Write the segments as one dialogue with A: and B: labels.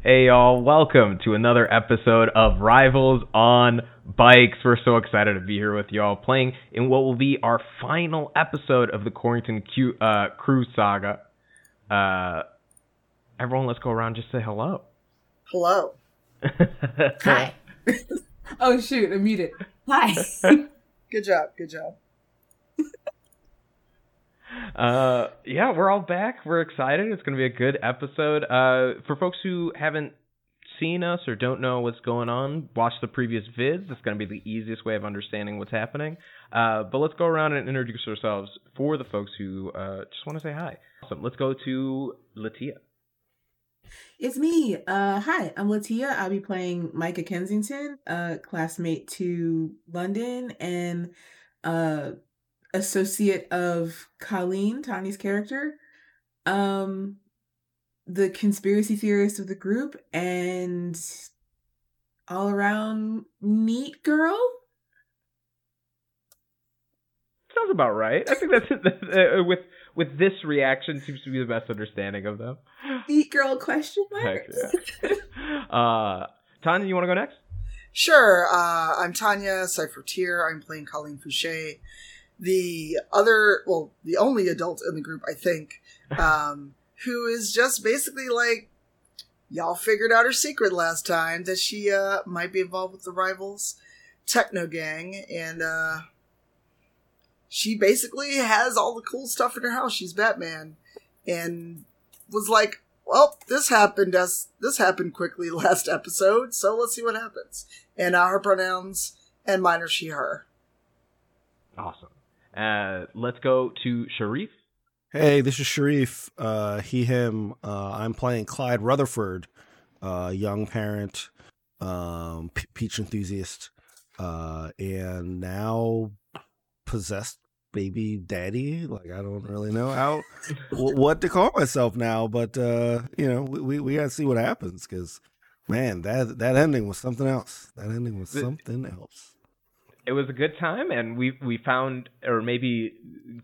A: Hey y'all, welcome to another episode of Rivals on Bikes. We're so excited to be here with y'all playing in what will be our final episode of the Corrington Q, uh, Crew Saga. Uh, everyone, let's go around and just say hello.
B: Hello.
C: Hi. oh shoot, I'm muted. Hi.
B: Good job. Good job.
A: Uh, yeah, we're all back. We're excited. It's going to be a good episode. Uh, for folks who haven't seen us or don't know what's going on, watch the previous vids. It's going to be the easiest way of understanding what's happening. Uh, but let's go around and introduce ourselves for the folks who uh, just want to say hi. Awesome. Let's go to Latia.
C: It's me. Uh, hi, I'm Latia. I'll be playing Micah Kensington, uh, classmate to London and uh, associate of Colleen, Tanya's character. Um, the conspiracy theorist of the group and all around neat girl.
A: Sounds about right. I think that's uh, with with this reaction seems to be the best understanding of them.
C: Neat girl question mark.
A: Yeah. uh, Tanya, you want to go next?
B: Sure. Uh, I'm Tanya Cypher I'm playing Colleen Fouché. The other, well, the only adult in the group, I think, um, who is just basically like, y'all figured out her secret last time that she uh, might be involved with the rivals techno gang, and uh, she basically has all the cool stuff in her house. She's Batman, and was like, "Well, this happened as this happened quickly last episode, so let's see what happens." And uh, her pronouns and mine are she/her.
A: Awesome. Uh, let's go to Sharif.
D: Hey, this is Sharif. Uh, he, him. Uh, I'm playing Clyde Rutherford, uh, young parent, um, peach enthusiast, uh, and now possessed baby daddy. Like I don't really know how what to call myself now, but uh, you know, we we gotta see what happens because man, that that ending was something else. That ending was something else.
A: It was a good time, and we we found or maybe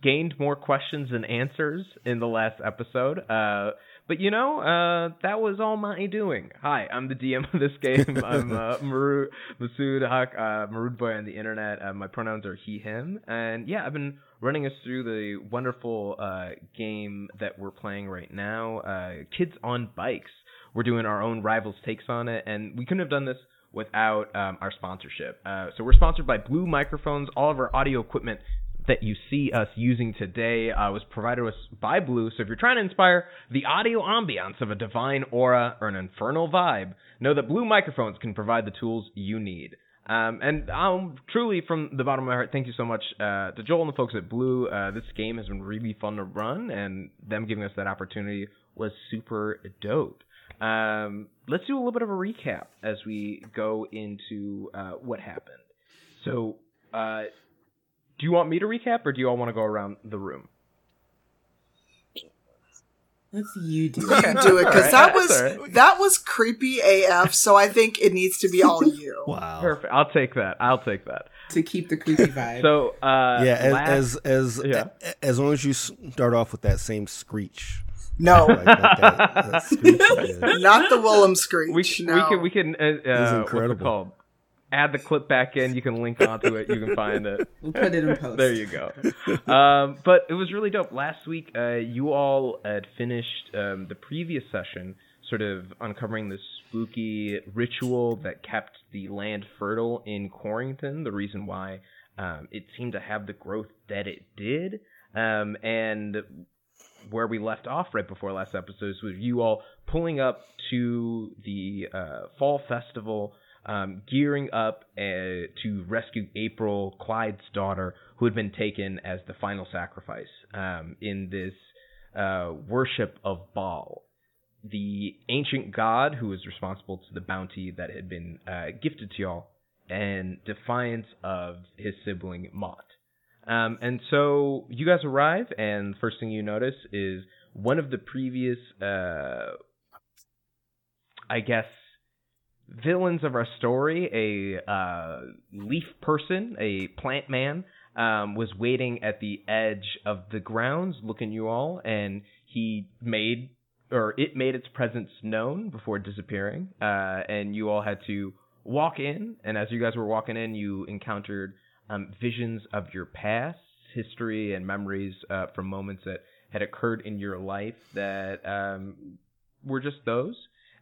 A: gained more questions than answers in the last episode. Uh, but you know, uh, that was all my doing. Hi, I'm the DM of this game. I'm uh, Maru Masood Haq, uh, Marood Boy on the internet. Uh, my pronouns are he, him, and yeah, I've been running us through the wonderful uh, game that we're playing right now, uh, Kids on Bikes. We're doing our own rivals takes on it, and we couldn't have done this without um, our sponsorship. Uh, so we're sponsored by Blue Microphones. All of our audio equipment that you see us using today uh, was provided us by Blue. So if you're trying to inspire the audio ambiance of a divine aura or an infernal vibe, know that Blue Microphones can provide the tools you need. Um, and um, truly, from the bottom of my heart, thank you so much uh, to Joel and the folks at Blue. Uh, this game has been really fun to run, and them giving us that opportunity was super dope. Um, let's do a little bit of a recap as we go into uh, what happened. So, uh, do you want me to recap, or do you all want to go around the room?
C: Let's you do
B: it. You do it because right. that was right. that was creepy AF. So I think it needs to be all you.
D: wow.
A: Perfect. I'll take that. I'll take that
C: to keep the creepy vibe.
A: so uh,
D: yeah, as last, as as, yeah. as long as you start off with that same screech.
B: No, like that, that not the Wilhelm screech.
A: We,
B: no.
A: we can we can uh, uh, what's it called? Add the clip back in. You can link onto it. You can find it.
C: We'll put it in post.
A: there you go. Um, but it was really dope. Last week, uh, you all had finished um, the previous session, sort of uncovering the spooky ritual that kept the land fertile in Corrington. The reason why um, it seemed to have the growth that it did. Um, and where we left off right before last episode was you all pulling up to the uh, fall festival, um, gearing up uh, to rescue April, Clyde's daughter, who had been taken as the final sacrifice um, in this uh, worship of Baal, the ancient god who was responsible to the bounty that had been uh, gifted to y'all, and defiance of his sibling Mot. Um, and so you guys arrive, and the first thing you notice is one of the previous, uh, I guess, villains of our story, a uh, leaf person, a plant man, um, was waiting at the edge of the grounds, looking you all, and he made or it made its presence known before disappearing, uh, and you all had to walk in. And as you guys were walking in, you encountered um, visions of your past, history, and memories uh, from moments that had occurred in your life that um, were just those.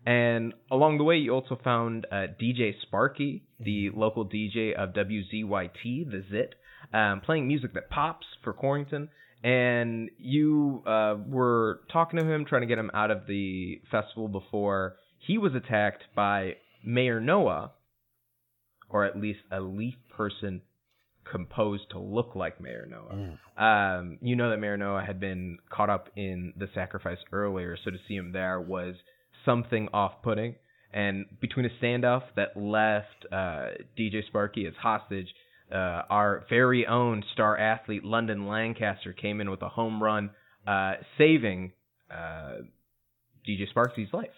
A: And along the way, you also found uh, DJ Sparky, the local DJ of WZYT, the Zit, um, playing music that pops for Corrington. And you uh, were talking to him, trying to get him out of the festival before he was attacked by Mayor Noah, or at least a leaf person composed to look like Mayor Noah.
D: Mm.
A: Um, you know that Mayor Noah had been caught up in the sacrifice earlier, so to see him there was something off-putting. And between a standoff that left uh, DJ Sparky as hostage, uh, our very own star athlete London Lancaster came in with a home run, uh, saving uh, DJ Sparky's life.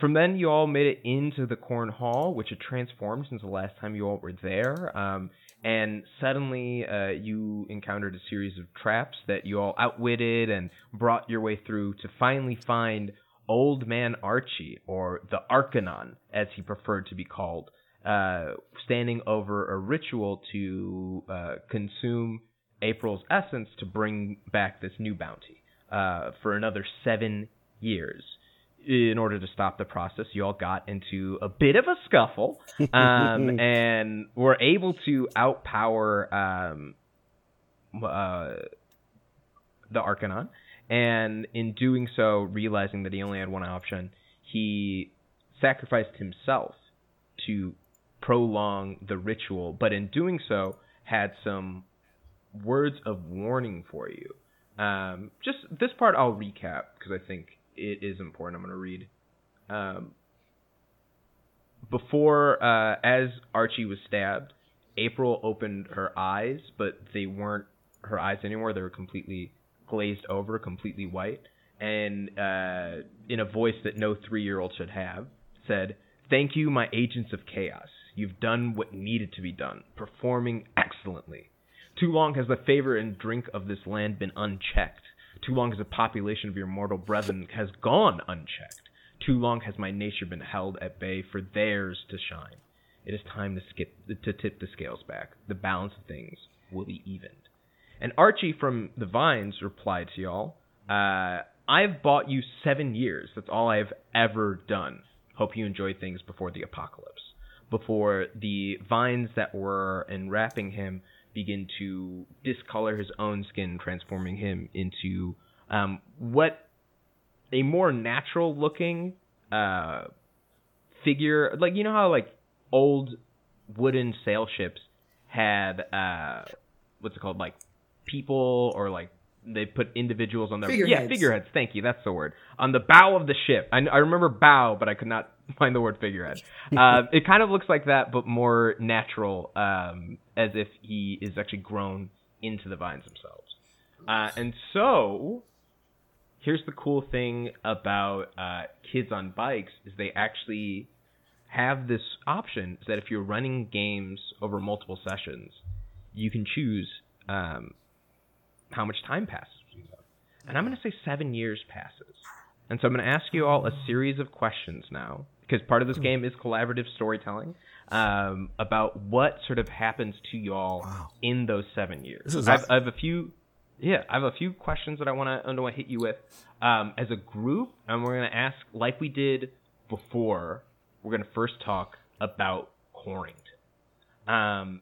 A: From then, you all made it into the Corn Hall, which had transformed since the last time you all were there. Um, and suddenly, uh, you encountered a series of traps that you all outwitted and brought your way through to finally find Old Man Archie, or the Arcanon, as he preferred to be called, uh, standing over a ritual to uh, consume April's essence to bring back this new bounty uh, for another seven years. In order to stop the process, you all got into a bit of a scuffle um, and were able to outpower um, uh, the Arcanon. And in doing so, realizing that he only had one option, he sacrificed himself to prolong the ritual, but in doing so, had some words of warning for you. Um, just this part I'll recap because I think it is important. I'm going to read. Um, before, uh, as Archie was stabbed, April opened her eyes, but they weren't her eyes anymore. They were completely glazed over, completely white. And uh, in a voice that no three year old should have, said, Thank you, my agents of chaos. You've done what needed to be done, performing excellently. Too long has the favor and drink of this land been unchecked. Too long has the population of your mortal brethren has gone unchecked. Too long has my nature been held at bay for theirs to shine. It is time to skip to tip the scales back. The balance of things will be evened. And Archie from the Vines replied to y'all, uh, I've bought you seven years. That's all I've ever done. Hope you enjoy things before the apocalypse. Before the vines that were enwrapping him begin to discolor his own skin, transforming him into um, what a more natural looking uh, figure. Like, you know how, like, old wooden sail ships had, uh, what's it called? Like, people or like they put individuals on their yeah
C: Figureheads.
A: figureheads. Thank you, that's the word on the bow of the ship. I, I remember bow, but I could not find the word figurehead. uh, it kind of looks like that, but more natural, um, as if he is actually grown into the vines themselves. Uh, and so, here's the cool thing about uh, kids on bikes is they actually have this option is that if you're running games over multiple sessions, you can choose um, how much time passes. And I'm going to say seven years passes. And so I'm going to ask you all a series of questions now, because part of this game is collaborative storytelling um, about what sort of happens to y'all
D: Wow.
A: in those seven years.
D: This is
A: I've,
D: awesome.
A: I have a few, yeah, I have a few questions that I want to I want to hit you with um, as a group, and we're going to ask like we did before. We're going to first talk about Corrington. Um,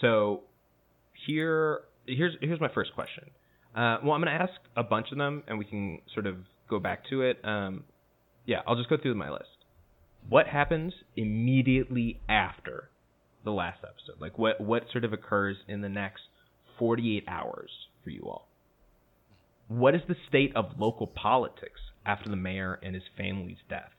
A: so here here's here's my first question. Uh, well, I'm going to ask a bunch of them, and we can sort of go back to it. Um, yeah, I'll just go through my list. What happens immediately after the last episode? Like, what what sort of occurs in the next 48 hours for you all? What is the state of local politics after the mayor and his family's death?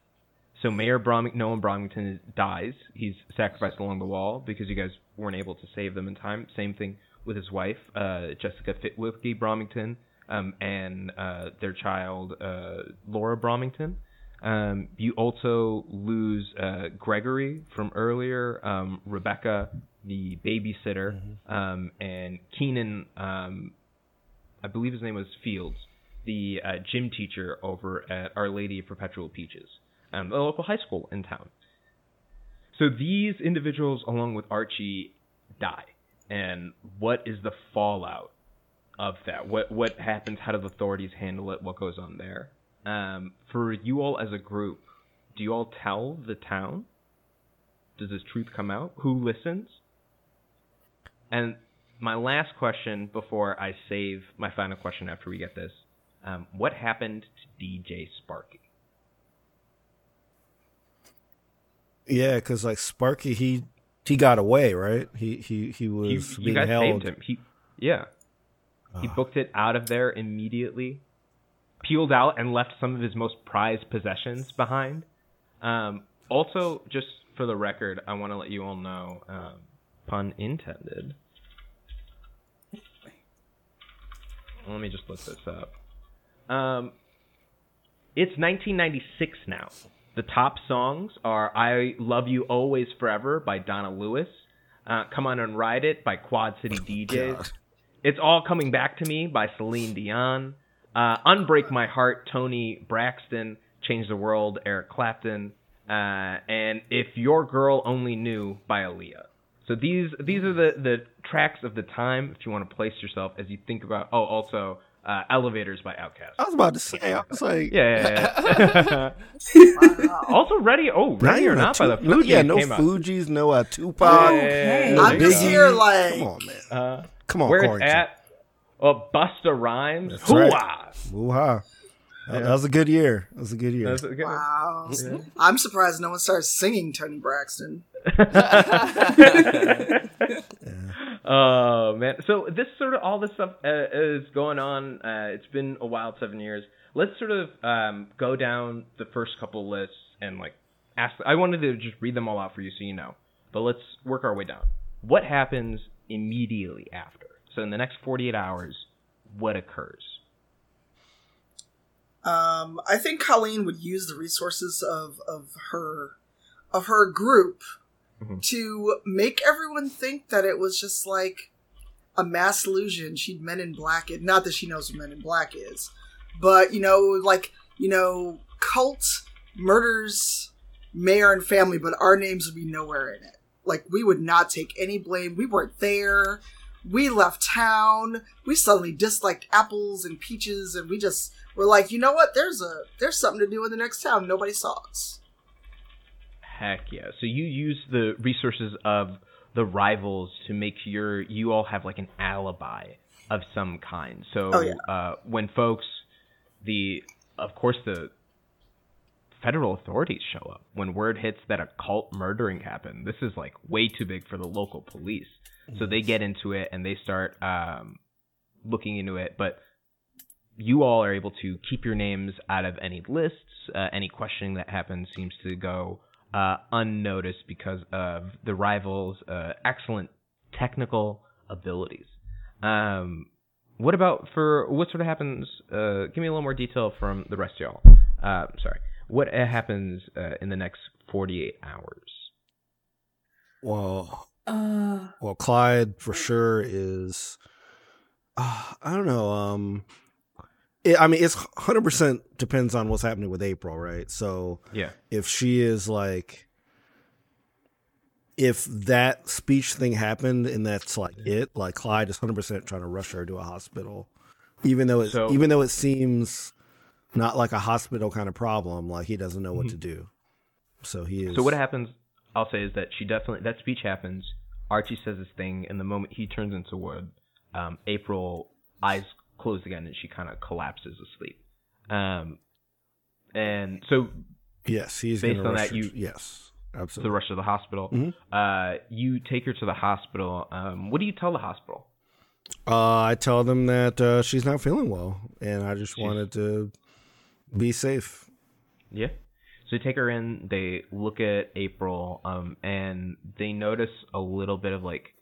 A: So Mayor Brom- Noah Bromington dies. He's sacrificed along the wall because you guys weren't able to save them in time. Same thing with his wife, uh, Jessica Fitwicki Bromington, um, and uh, their child, uh, Laura Bromington. Um, you also lose uh, Gregory from earlier, um, Rebecca, the babysitter, um, and Keenan, um, I believe his name was Fields, the uh, gym teacher over at Our Lady of Perpetual Peaches, um, the local high school in town. So these individuals, along with Archie, die. And what is the fallout of that? What what happens? How do the authorities handle it? What goes on there? Um, for you all as a group, do you all tell the town? Does this truth come out? Who listens? And my last question before I save my final question after we get this um, what happened to DJ Sparky?
D: Yeah, because like Sparky, he he got away, right? He he he was
A: you,
D: being
A: you guys
D: held.
A: saved him. He yeah. He
D: Ah.
A: booked it out of there immediately, peeled out, and left some of his most prized possessions behind. Um, also, just for the record, I want to let you all know, um, pun intended. Let me just look this up. Um, it's 1996 now. The top songs are "I Love You Always Forever" by Donna Lewis, uh, "Come On and Ride It" by Quad City DJs.
D: God.
A: It's All Coming Back to Me by Celine Dion. Uh, Unbreak My Heart, Toni Braxton. Change the World, Eric Clapton. Uh, and If Your Girl Only Knew by Aaliyah. So these these are the, the tracks of the time if you want to place yourself as you think about. Oh, also uh, Elevators by Outkast.
D: I was about to say, I was like,
A: Yeah, yeah, yeah. Also, Ready, oh,
D: not
A: Ready or
D: even a
A: Not by the
D: Tu-
A: Fugees
D: yeah, no
A: came out.
D: Fugees, no uh, Tupac,
C: Okay.
D: no
B: I'm just
D: Biggie.
B: here like
D: come on, man,
A: Uh,
D: come on,
A: where it's
D: Quarantine.
A: at, oh, Busta Rhymes.
D: That's right.
A: Hoo-ah!
D: Woo-ha. That,
A: Yeah.
D: that was a good year. That was a good year.
A: A good
B: wow.
A: Yeah.
B: I'm surprised no one started singing Toni Braxton.
A: oh man. So this sort of all this stuff uh, is going on uh, it's been a wild seven years. Let's sort of um, go down the first couple lists and like ask i wanted to just read them all out for you so you know. But let's work our way down. What happens immediately after? So in the next 48 hours what occurs?
B: Um, I think Colleen would use the resources of of her of her group
A: Mhm.
B: to make everyone think that it was just like a mass illusion. She'd Men in Black it. Not that she knows what Men in Black is, but you know, like you know, cult murders mayor and family, but our names would be nowhere in it. Like we would not take any blame. We weren't there. We left town. We suddenly disliked apples and peaches, and we just were like, you know what? There's a there's something to do in the next town. Nobody saw us.
A: Heck yeah. So you use the resources of the rivals to make your you all have like an alibi of some kind. So
B: Oh, yeah.
A: uh, when folks the of course the federal authorities show up when word hits that a cult murdering happened this is like way too big for the local police so they get into it and they start um, looking into it but you all are able to keep your names out of any lists uh, any questioning that happens seems to go uh, unnoticed because of the rivals uh, excellent technical abilities um, what about for what sort of happens? Uh, give me a little more detail from the rest of y'all. Uh, sorry. What uh, happens uh, in the next 48 hours?
D: well,
C: Uh,
D: well, Clyde for sure is. Uh, I don't know. Um, it, I mean, it's hundred percent depends on what's happening with April, right? So
A: Yeah.
D: if she is like, if that speech thing happened and that's like it, like Clyde is hundred percent trying to rush her to a hospital, even though it's
A: So-
D: even though it seems not like a hospital kind of problem, like he doesn't know what
A: Mhm.
D: to do. So he is.
A: So what happens? I'll say is that she definitely that speech happens. Archie says his thing, and the moment he turns into wood, um, April eyes close again, and she kind of collapses asleep. Um, and so
D: Yes, he's
A: Based on that, you-
D: to- yes, absolutely.
A: the rush to the hospital.
D: Mhm.
A: Uh, you take her to the hospital. Um, what do you tell the hospital?
D: Uh, I tell them that uh, she's not feeling well, and I just
A: She's-
D: wanted to be safe.
A: Yeah. So they take her in, they look at April, um, and they notice a little bit of like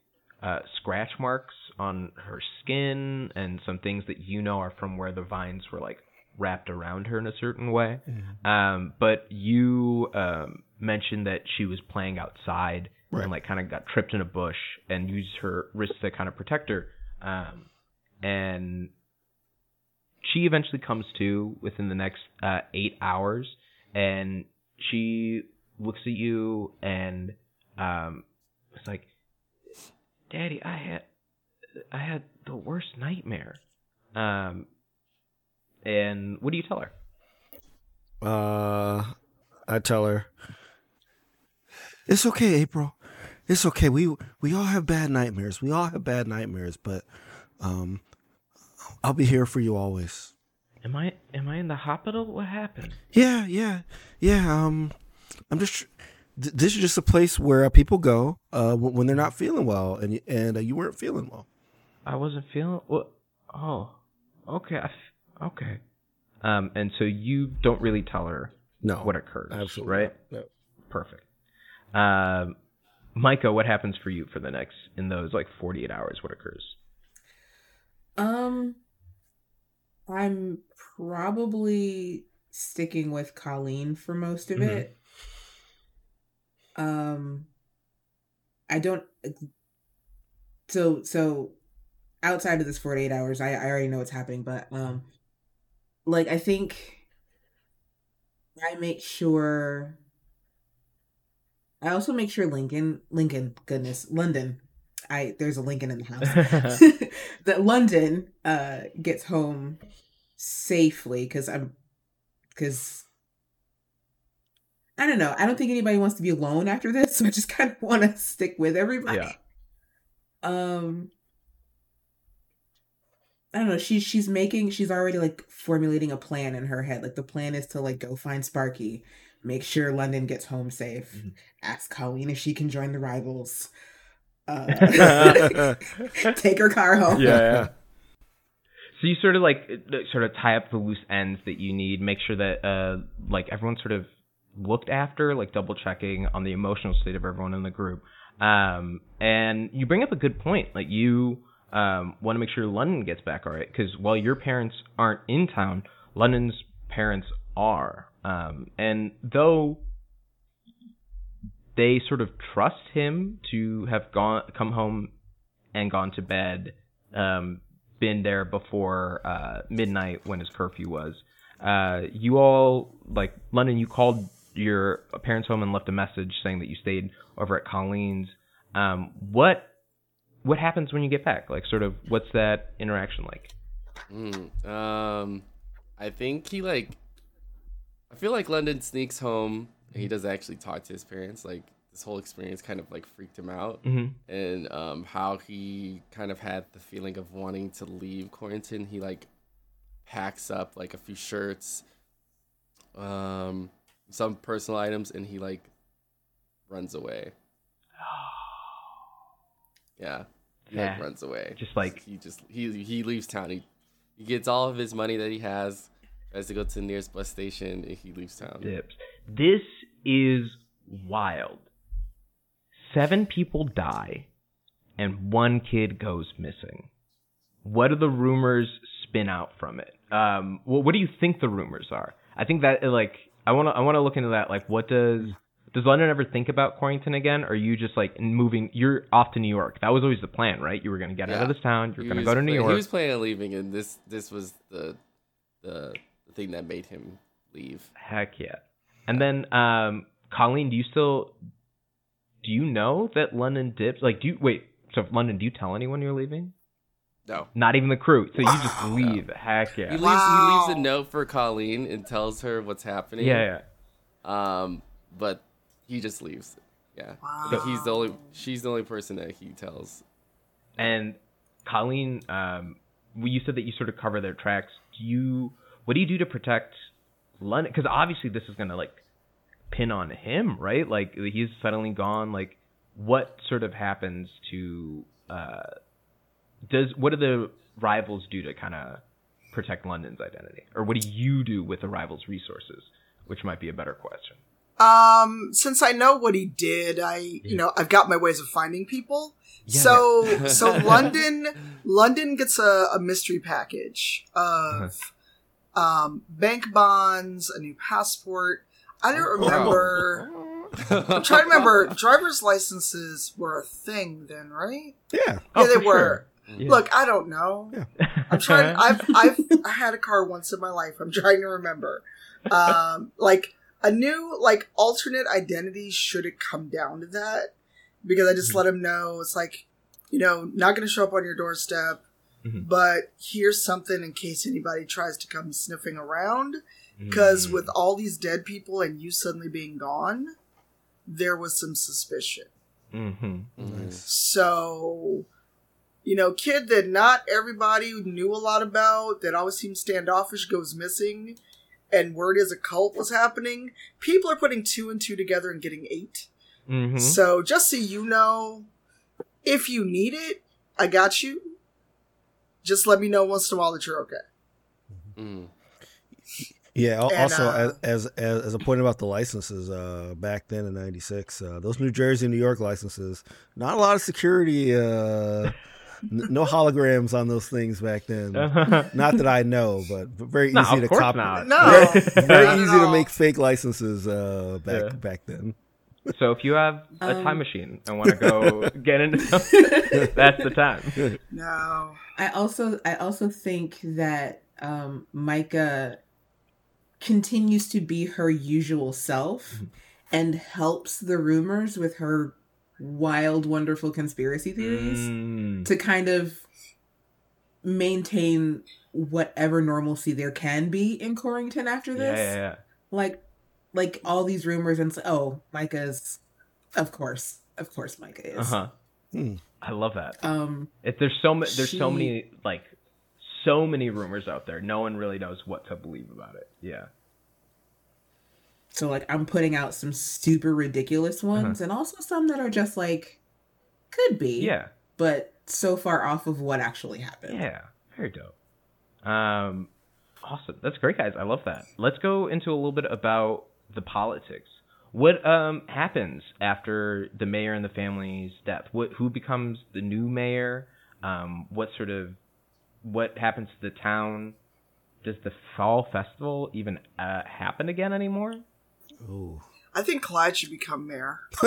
A: uh, scratch marks on her skin and some things that you know are from where the vines were like wrapped around her in a certain way. Um, but you um, mentioned that she was playing outside
D: Right.
A: and like kind of got tripped in a bush and used her wrist to kind of protect her. Um, and she eventually comes to within the next uh, eight hours, and she looks at you and um, it's like, "Daddy, I had I had the worst nightmare." Um, and what do you tell her?
D: Uh, I tell her, it's okay, April. It's okay. We we all have bad nightmares. We all have bad nightmares, but um, I'll be here for you always.
A: Am I am I in the hospital? What happened?
D: Yeah, yeah, yeah. Um, I'm just. th- This is just a place where people go uh, when when they're not feeling well, and and uh, you weren't feeling well.
A: I wasn't feeling what? Oh, okay, I f- okay. Um, and so you don't really tell her
D: No,
A: what occurs,
D: absolutely
A: right?
D: No.
A: Perfect. Um, Micah, what happens for you for the next in those like forty eight hours? What occurs?
C: Um, I'm probably sticking with Colleen for most of
A: Mhm.
C: it. Um, I don't. So so, outside of this 48 hours, I I already know what's happening, but um, like I think I make sure. I also make sure Lincoln, Lincoln, goodness, London. I there's a Lincoln in the house. that London uh gets home safely because I'm because I don't know. I don't think anybody wants to be alone after this, so I just kind of want to stick with everybody.
A: Yeah.
C: Um I don't know. She's she's making she's already like formulating a plan in her head. Like the plan is to like go find Sparky, make sure London gets home safe,
A: Mhm.
C: ask Colleen if she can join the rivals. Uh, take her car home.
A: yeah. So you sort of like uh, sort of tie up the loose ends that you need, make sure that uh like everyone's sort of looked after, like double checking on the emotional state of everyone in the group. Um, and you bring up a good point. Like you um want to make sure London gets back all right because while your parents aren't in town, London's parents are. Um, and though they sort of trust him to have gone come home and gone to bed um, been there before uh, midnight when his curfew was. Uh, you all like London. You called your parents home and left a message saying that you stayed over at Colleen's. Um, what what happens when you get back? Like, sort of, what's that interaction like?
E: Mm, um, I think he like. I feel like London sneaks home. And he doesn't actually talk to his parents. Like this whole experience kind of like freaked him out,
A: Mm-hmm.
E: and um, how he kind of had the feeling of wanting to leave Corrington. He like packs up like a few shirts, um, some personal items, and he like runs away. Yeah, like
A: Yeah.
E: runs away.
A: Just like-
E: he just he he leaves town. He he gets all of his money that he has, tries to go to the nearest bus station, and he leaves town.
A: Dips. This is wild. Seven people die, and one kid goes missing. What do the rumors spin out from it? Um, what, what do you think the rumors are? I think that like I want to I want to look into that. Like, what does does London ever think about Corrington again? Or are you just like moving? You're off to New York. That was always the plan, right? You were going to get out of
E: Yeah.
A: this town. You're going to go to New York.
E: He was planning on leaving, and this this was the the, the thing that made him leave.
A: Heck yeah. And then, um, Colleen, do you still do you know that London dips? Like, do you wait? So, London, do you tell anyone you're leaving?
E: No.
A: Not even the crew. So you just
B: Wow.
A: leave. Heck
E: He
A: yeah.
E: leaves.
B: Wow.
E: He leaves a note for Colleen and tells her what's happening.
A: Yeah, yeah.
E: Um, but he just leaves. Yeah.
B: Wow.
E: But he's the only. She's the only person that he tells.
A: And Colleen, um, well, you said that you sort of cover their tracks. Do you? What do you do to protect London? Because obviously this is gonna like pin on him, right? Like he's suddenly gone. Like, what sort of happens to? Uh, does what do the rivals do to kind of protect London's identity, or what do you do with the rivals' resources? Which might be a better question.
B: Um, since I know what he did, I you know I've got my ways of finding people.
A: Yeah,
B: so so London London gets a, a mystery package of um, bank bonds, a new passport. I don't remember. I'm trying to remember. Driver's licenses were a thing then, right?
D: Yeah.
A: Oh,
B: yeah, they were.
A: sure.
E: Mm.
B: Look, I don't know. Yeah. I'm trying. I've I've I had a car once in my life. I'm trying to remember. Um, like a new like alternate identity. Should it come down to that? Because I just let him know it's like, you know, not going to show up on your doorstep,
A: Mhm.
B: but here's something in case anybody tries to come sniffing around. Because
A: Mm.
B: with all these dead people and you suddenly being gone, there was some suspicion.
A: Mhm.
E: Mm.
B: So, you know, kid that not everybody knew a lot about, that always seemed standoffish, goes missing, and word is a cult was happening. People are putting two and two together and getting 8
A: Mhm.
B: So, just so you know, if you need it, I got you. Just let me know once in a while that you're okay.
E: Mm.
D: Yeah. al-
B: And,
D: Also,
B: uh,
D: as, as as a point about the licenses, uh, back then in '96, uh, those New Jersey, New York licenses, not a lot of security, uh, n- no holograms on those things back then. Not that I know, but, but very
A: No,
D: easy
A: of
D: to copy.
A: not.
B: No.
D: Very
B: Not
D: easy to make fake licenses uh, back
A: Yeah.
D: back then.
A: so if you have a
C: Um,
A: time machine and want to go get into something, that's the time.
B: No.
C: I also I also think that um Micah continues to be her usual self
A: Mhm.
C: and helps the rumors with her wild wonderful conspiracy theories
A: Mm.
C: to kind of maintain whatever normalcy there can be in Corrington after this.
A: yeah, yeah.
C: Like like all these rumors and s- oh, Micah's of course. Of course Micah
A: Uh
C: is.
A: huh.
D: Hmm.
A: I love that.
C: Um
A: If there's so ma- there's so many like so many rumors out there. No one really knows what to believe about it. Yeah.
C: So like I'm putting out some super ridiculous ones and also some that are just like could be.
A: Yeah.
C: But so far off of what actually happened.
A: Yeah. Very dope. Um, awesome. That's great, guys. I love that. Let's go into a little bit about the politics. What um happens after the mayor and the family's death? What who becomes the new mayor? Um, what sort of what happens to the town? Does the fall festival even uh, happen again anymore?
D: Ooh.
B: I think Clyde should become mayor.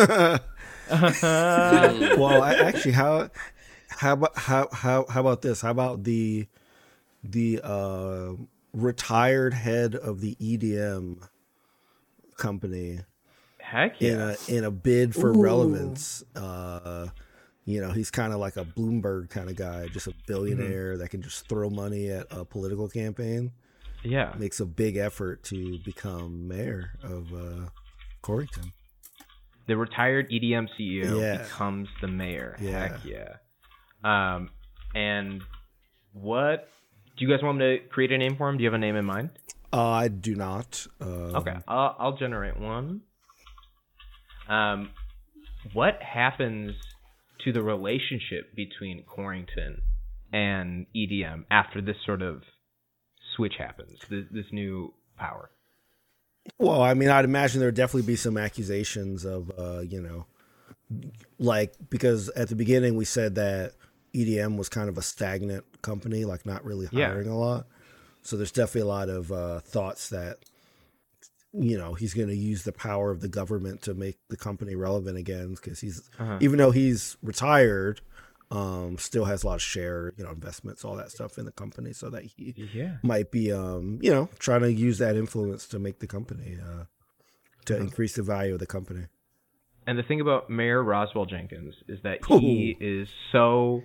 D: Well, I, actually, how how about how how how about this? How about the the uh, retired head of the EDM company
A: Heck
D: in a in a bid for
C: Ooh.
D: relevance? Uh, you know, he's kind of like a Bloomberg kind of guy, just a
A: Mm-hmm.
D: billionaire that can just throw money at a political campaign.
A: Yeah.
D: Makes a big effort to become mayor of uh, Corrington.
A: the retired EDM CEO
D: Yeah.
A: becomes the mayor.
D: Yeah.
A: Heck yeah. Um, and what do you guys want me to create a name for him? Do you have a name in mind?
D: Uh, I do not. Uh,
A: Okay, I'll, I'll generate one. Um, what happens to the relationship between Corrington and EDM after this sort of switch happens? This, this new power.
D: Well, I mean, I'd imagine there'd definitely be some accusations of, uh, you know, like because at the beginning we said that EDM was kind of a stagnant company, like not really
A: Yeah.
D: hiring a lot. So there's definitely a lot of uh, thoughts that, you know, he's going to use the power of the government to make the company relevant again because he's,
A: Uh-huh.
D: even though he's retired, um, still has a lot of share, you know, investments, all that stuff in the company, so that he
A: Yeah.
D: might be um you know trying to use that influence to make the company uh to increase the value of the company
A: And the thing about Mayor Roswell Jenkins is that he is so.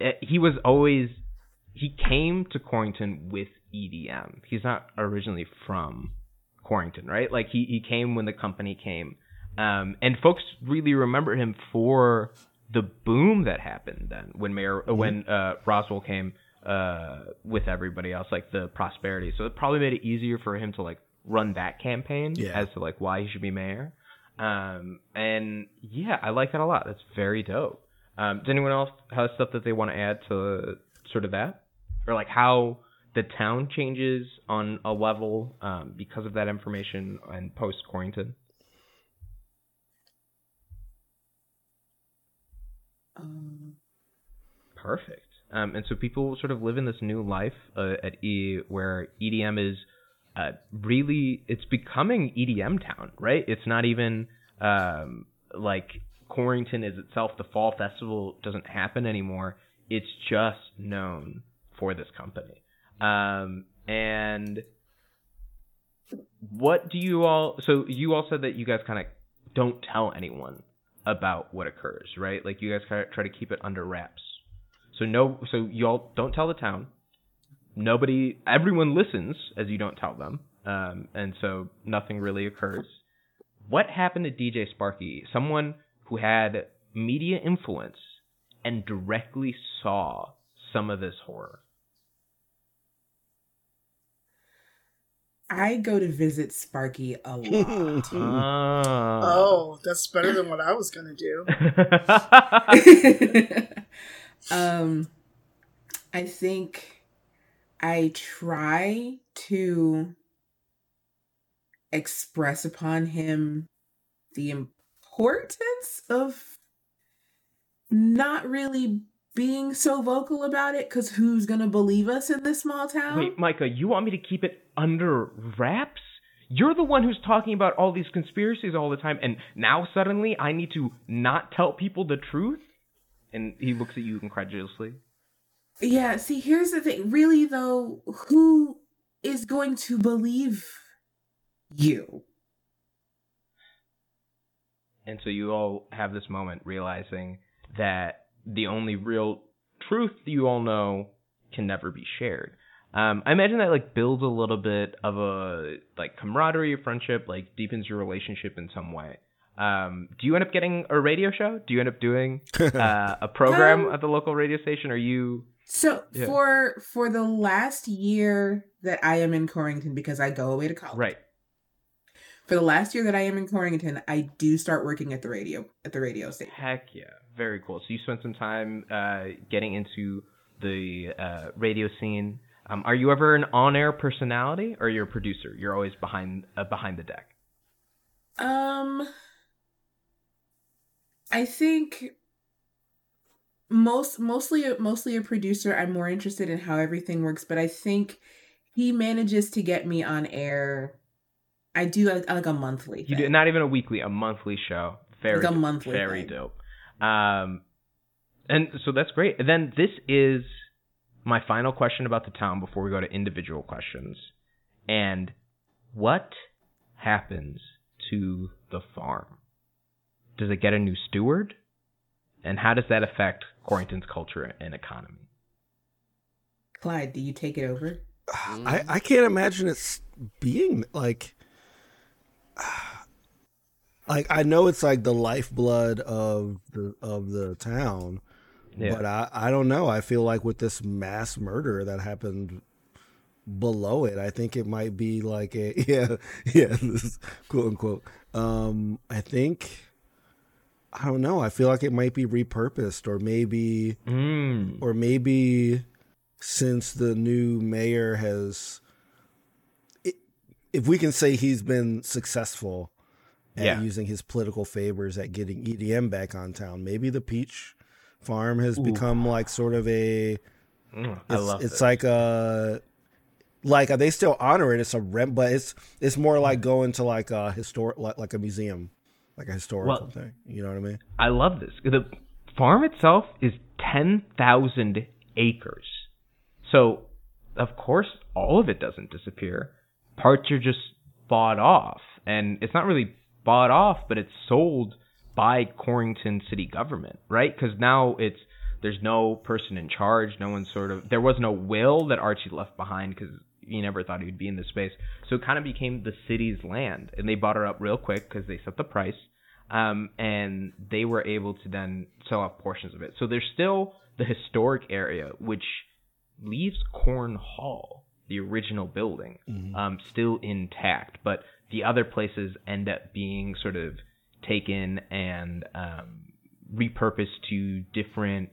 A: eh, He was always. He came to Corrington with EDM. He's not originally from Corrington, right? Like he, he came when the company came. Um, and folks really remember him for the boom that happened then when Mayor when uh, Roswell came uh, with everybody else, like the prosperity. So it probably made it easier for him to like run that campaign
D: Yeah.
A: as to like why he should be mayor. Um, and yeah, I like that a lot. That's very dope. Um, does anyone else have stuff that they want to add to sort of that, or like how the town changes on a level um, because of that information and post Corrington?
C: Um,
A: Perfect. Um, and so people sort of live in this new life uh, at E where EDM is uh, really it's becoming EDM town, right? It's not even um, like Corrington is itself. The fall festival doesn't happen anymore. It's just known for this company. Um, and what do you all? So you all said that you guys kind of don't tell anyone about what occurs, right? Like you guys try to keep it under wraps. So no, so y'all don't tell the town. Nobody, everyone listens as you don't tell them, um, and so nothing really occurs. What happened to DJ Sparky? Someone who had media influence and directly saw some of this horror.
C: I go to visit Sparky a lot.
A: Ah.
B: Oh, that's better than what I was gonna do.
C: um, I think I try to express upon him the importance of not really being so vocal about it because who's gonna believe us in this small town?
A: Wait, Micah, you want me to keep it under wraps? You're the one who's talking about all these conspiracies all the time, and now suddenly I need to not tell people the truth? And he looks at you incredulously.
C: Yeah, see, here's the thing. Really, though, who is going to believe you?
A: And so you all have this moment realizing that the only real truth you all know can never be shared. Um, I imagine that like builds a little bit of a like camaraderie, or friendship, like deepens your relationship in some way. Um, do you end up getting a radio show? Do you end up doing uh, a program
C: Um,
A: at the local radio station? Are you
C: So
A: Yeah.
C: for for the last year that I am in Corrington because I go away to college.
A: right?
C: For the last year that I am in Corrington, I do start working at the radio at the radio station.
A: Heck yeah, very cool. So you spent some time uh, getting into the uh, radio scene. Um, are you ever an on-air personality, or you're a producer? You're always behind uh, behind the deck.
C: Um, I think most mostly mostly a producer. I'm more interested in how everything works, but I think he manages to get me on air. I do like, like a monthly.
A: You do not even a weekly, a monthly show. Very,
C: Like a
A: dope,
C: monthly
A: very
C: thing.
A: dope. Um, and so that's great. And then this is my final question about the town before we go to individual questions. And what happens to the farm? Does it get a new steward? And how does that affect Corrington's culture and economy?
C: Clyde, do you take it over?
D: I, I can't imagine it's being like like I know it's like the lifeblood of the of the town,
A: Yeah.
D: but I I don't know. I feel like with this mass murder that happened below it, I think it might be like a yeah yeah this quote unquote. Um, I think I don't know. I feel like it might be repurposed or maybe
A: Mm.
D: or maybe since the new mayor has if we can say he's been successful at
A: Yeah.
D: using his political favors at getting EDM back on town maybe the peach farm has become like sort of a
A: Mm, I
D: it's,
A: love
D: it's
A: this.
D: like a like they still honor it it's a rent but it's it's more like going to like a historic like, like a museum like a historical
A: Well-
D: thing you know what i mean
A: I love this. The farm itself is 10,000 acres. So, of course, all of it doesn't disappear. Parts are just bought off. And it's not really bought off, but it's sold by Corrington city government, right? Because now it's there's no person in charge. No one sort of there was no will that Archie left behind because he never thought he would be in this space. So it kind of became the city's land, and they bought it up real quick because they set the price, um, and they were able to then sell off portions of it. So there's still the historic area, which leaves Corn Hall, the original building, um, still intact, but the other places end up being sort of taken and um, repurposed to different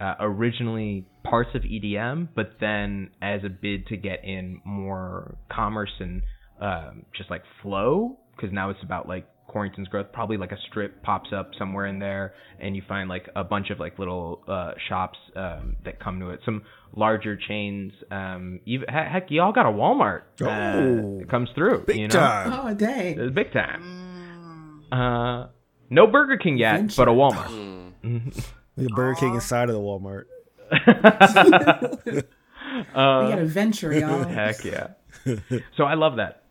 A: uh, originally parts of EDM, but then as a bid to get in more commerce and um, just like flow, because now it's about like Corrington's growth. Probably like a strip pops up somewhere in there, and you find like a bunch of like little uh, shops um, that come to it. Some larger chains. Um, even, heck, y'all got a Walmart.
D: Oh.
A: Uh, it comes through.
D: big
A: you know?
D: time
C: Oh, dang.
A: It's big time.
B: Mm.
A: Uh, no Burger King yet,
C: Venture.
A: but a Walmart.
E: Mm.
D: The burger king inside of the walmart
C: we
A: Uh,
C: got a venture, y'all.
A: Heck yeah. so I love that.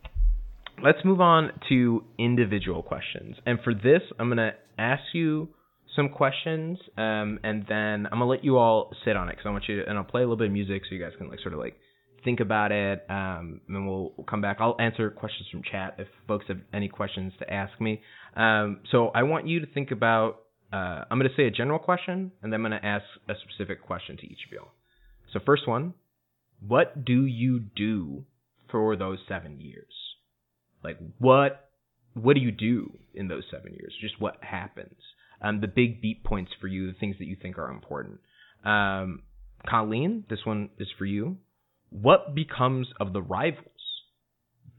A: Let's move on to individual questions. And for this, I'm going to ask you some questions, um, and then I'm going to let you all sit on it because I want you to, and I'll play a little bit of music so you guys can like sort of like think about it, um, and then we'll, we'll come back. I'll answer questions from chat if folks have any questions to ask me. Um, so I want you to think about, uh, I'm going to say a general question, and then I'm going to ask a specific question to each of y'all. So first one, what do you do for those seven years? Like what what do you do in those seven years? Just what happens? Um, the big beat points for you, the things that you think are important. Um, Colleen, this one is for you. What becomes of the rivals?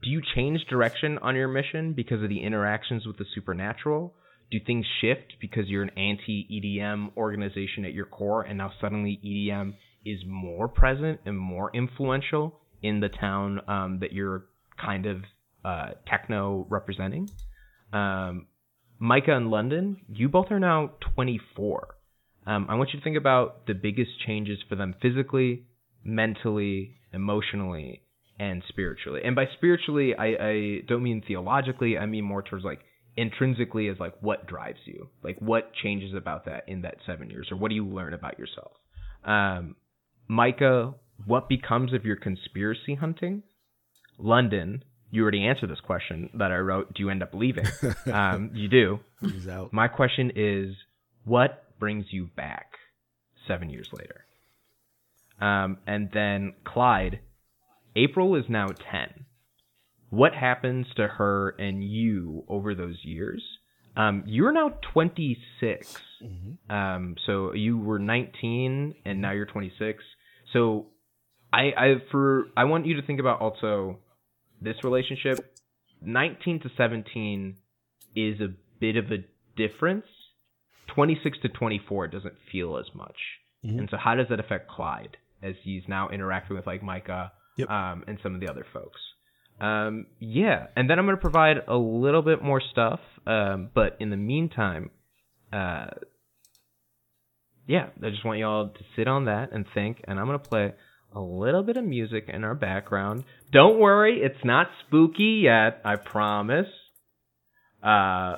A: Do you change direction on your mission because of the interactions with the supernatural? Do things shift because you're an anti EDM organization at your core and now suddenly EDM is more present and more influential in the town um, that you're kind of uh, techno representing? Um, Micah and London, you both are now 24. Um, I want you to think about the biggest changes for them physically, mentally, emotionally, and spiritually. And by spiritually, I, I don't mean theologically. I mean more towards like intrinsically as like what drives you, like what changes about that in that seven years, or what do you learn about yourself? Um, Micah, what becomes of your conspiracy hunting? London, you already answered this question that I wrote. Do you end up leaving? um, you do.
D: He's out.
A: My question is, what brings you back seven years later? Um, and then Clyde, April is now 10. What happens to her and you over those years? Um, you're now 26. Um, so you were 19 and now you're 26. So I, I for I want you to think about also this relationship. 19 to 17 is a bit of a difference. 26 to 24 doesn't feel as much.
D: Mhm.
A: And so how does that affect Clyde as he's now interacting with like Micah
D: Yep.
A: um, and some of the other folks? Um, yeah, and then I'm going to provide a little bit more stuff. Um, but in the meantime, uh, yeah, I just want y'all to sit on that and think, and I'm going to play a little bit of music in our background. Don't worry, it's not spooky yet, I promise. Uh,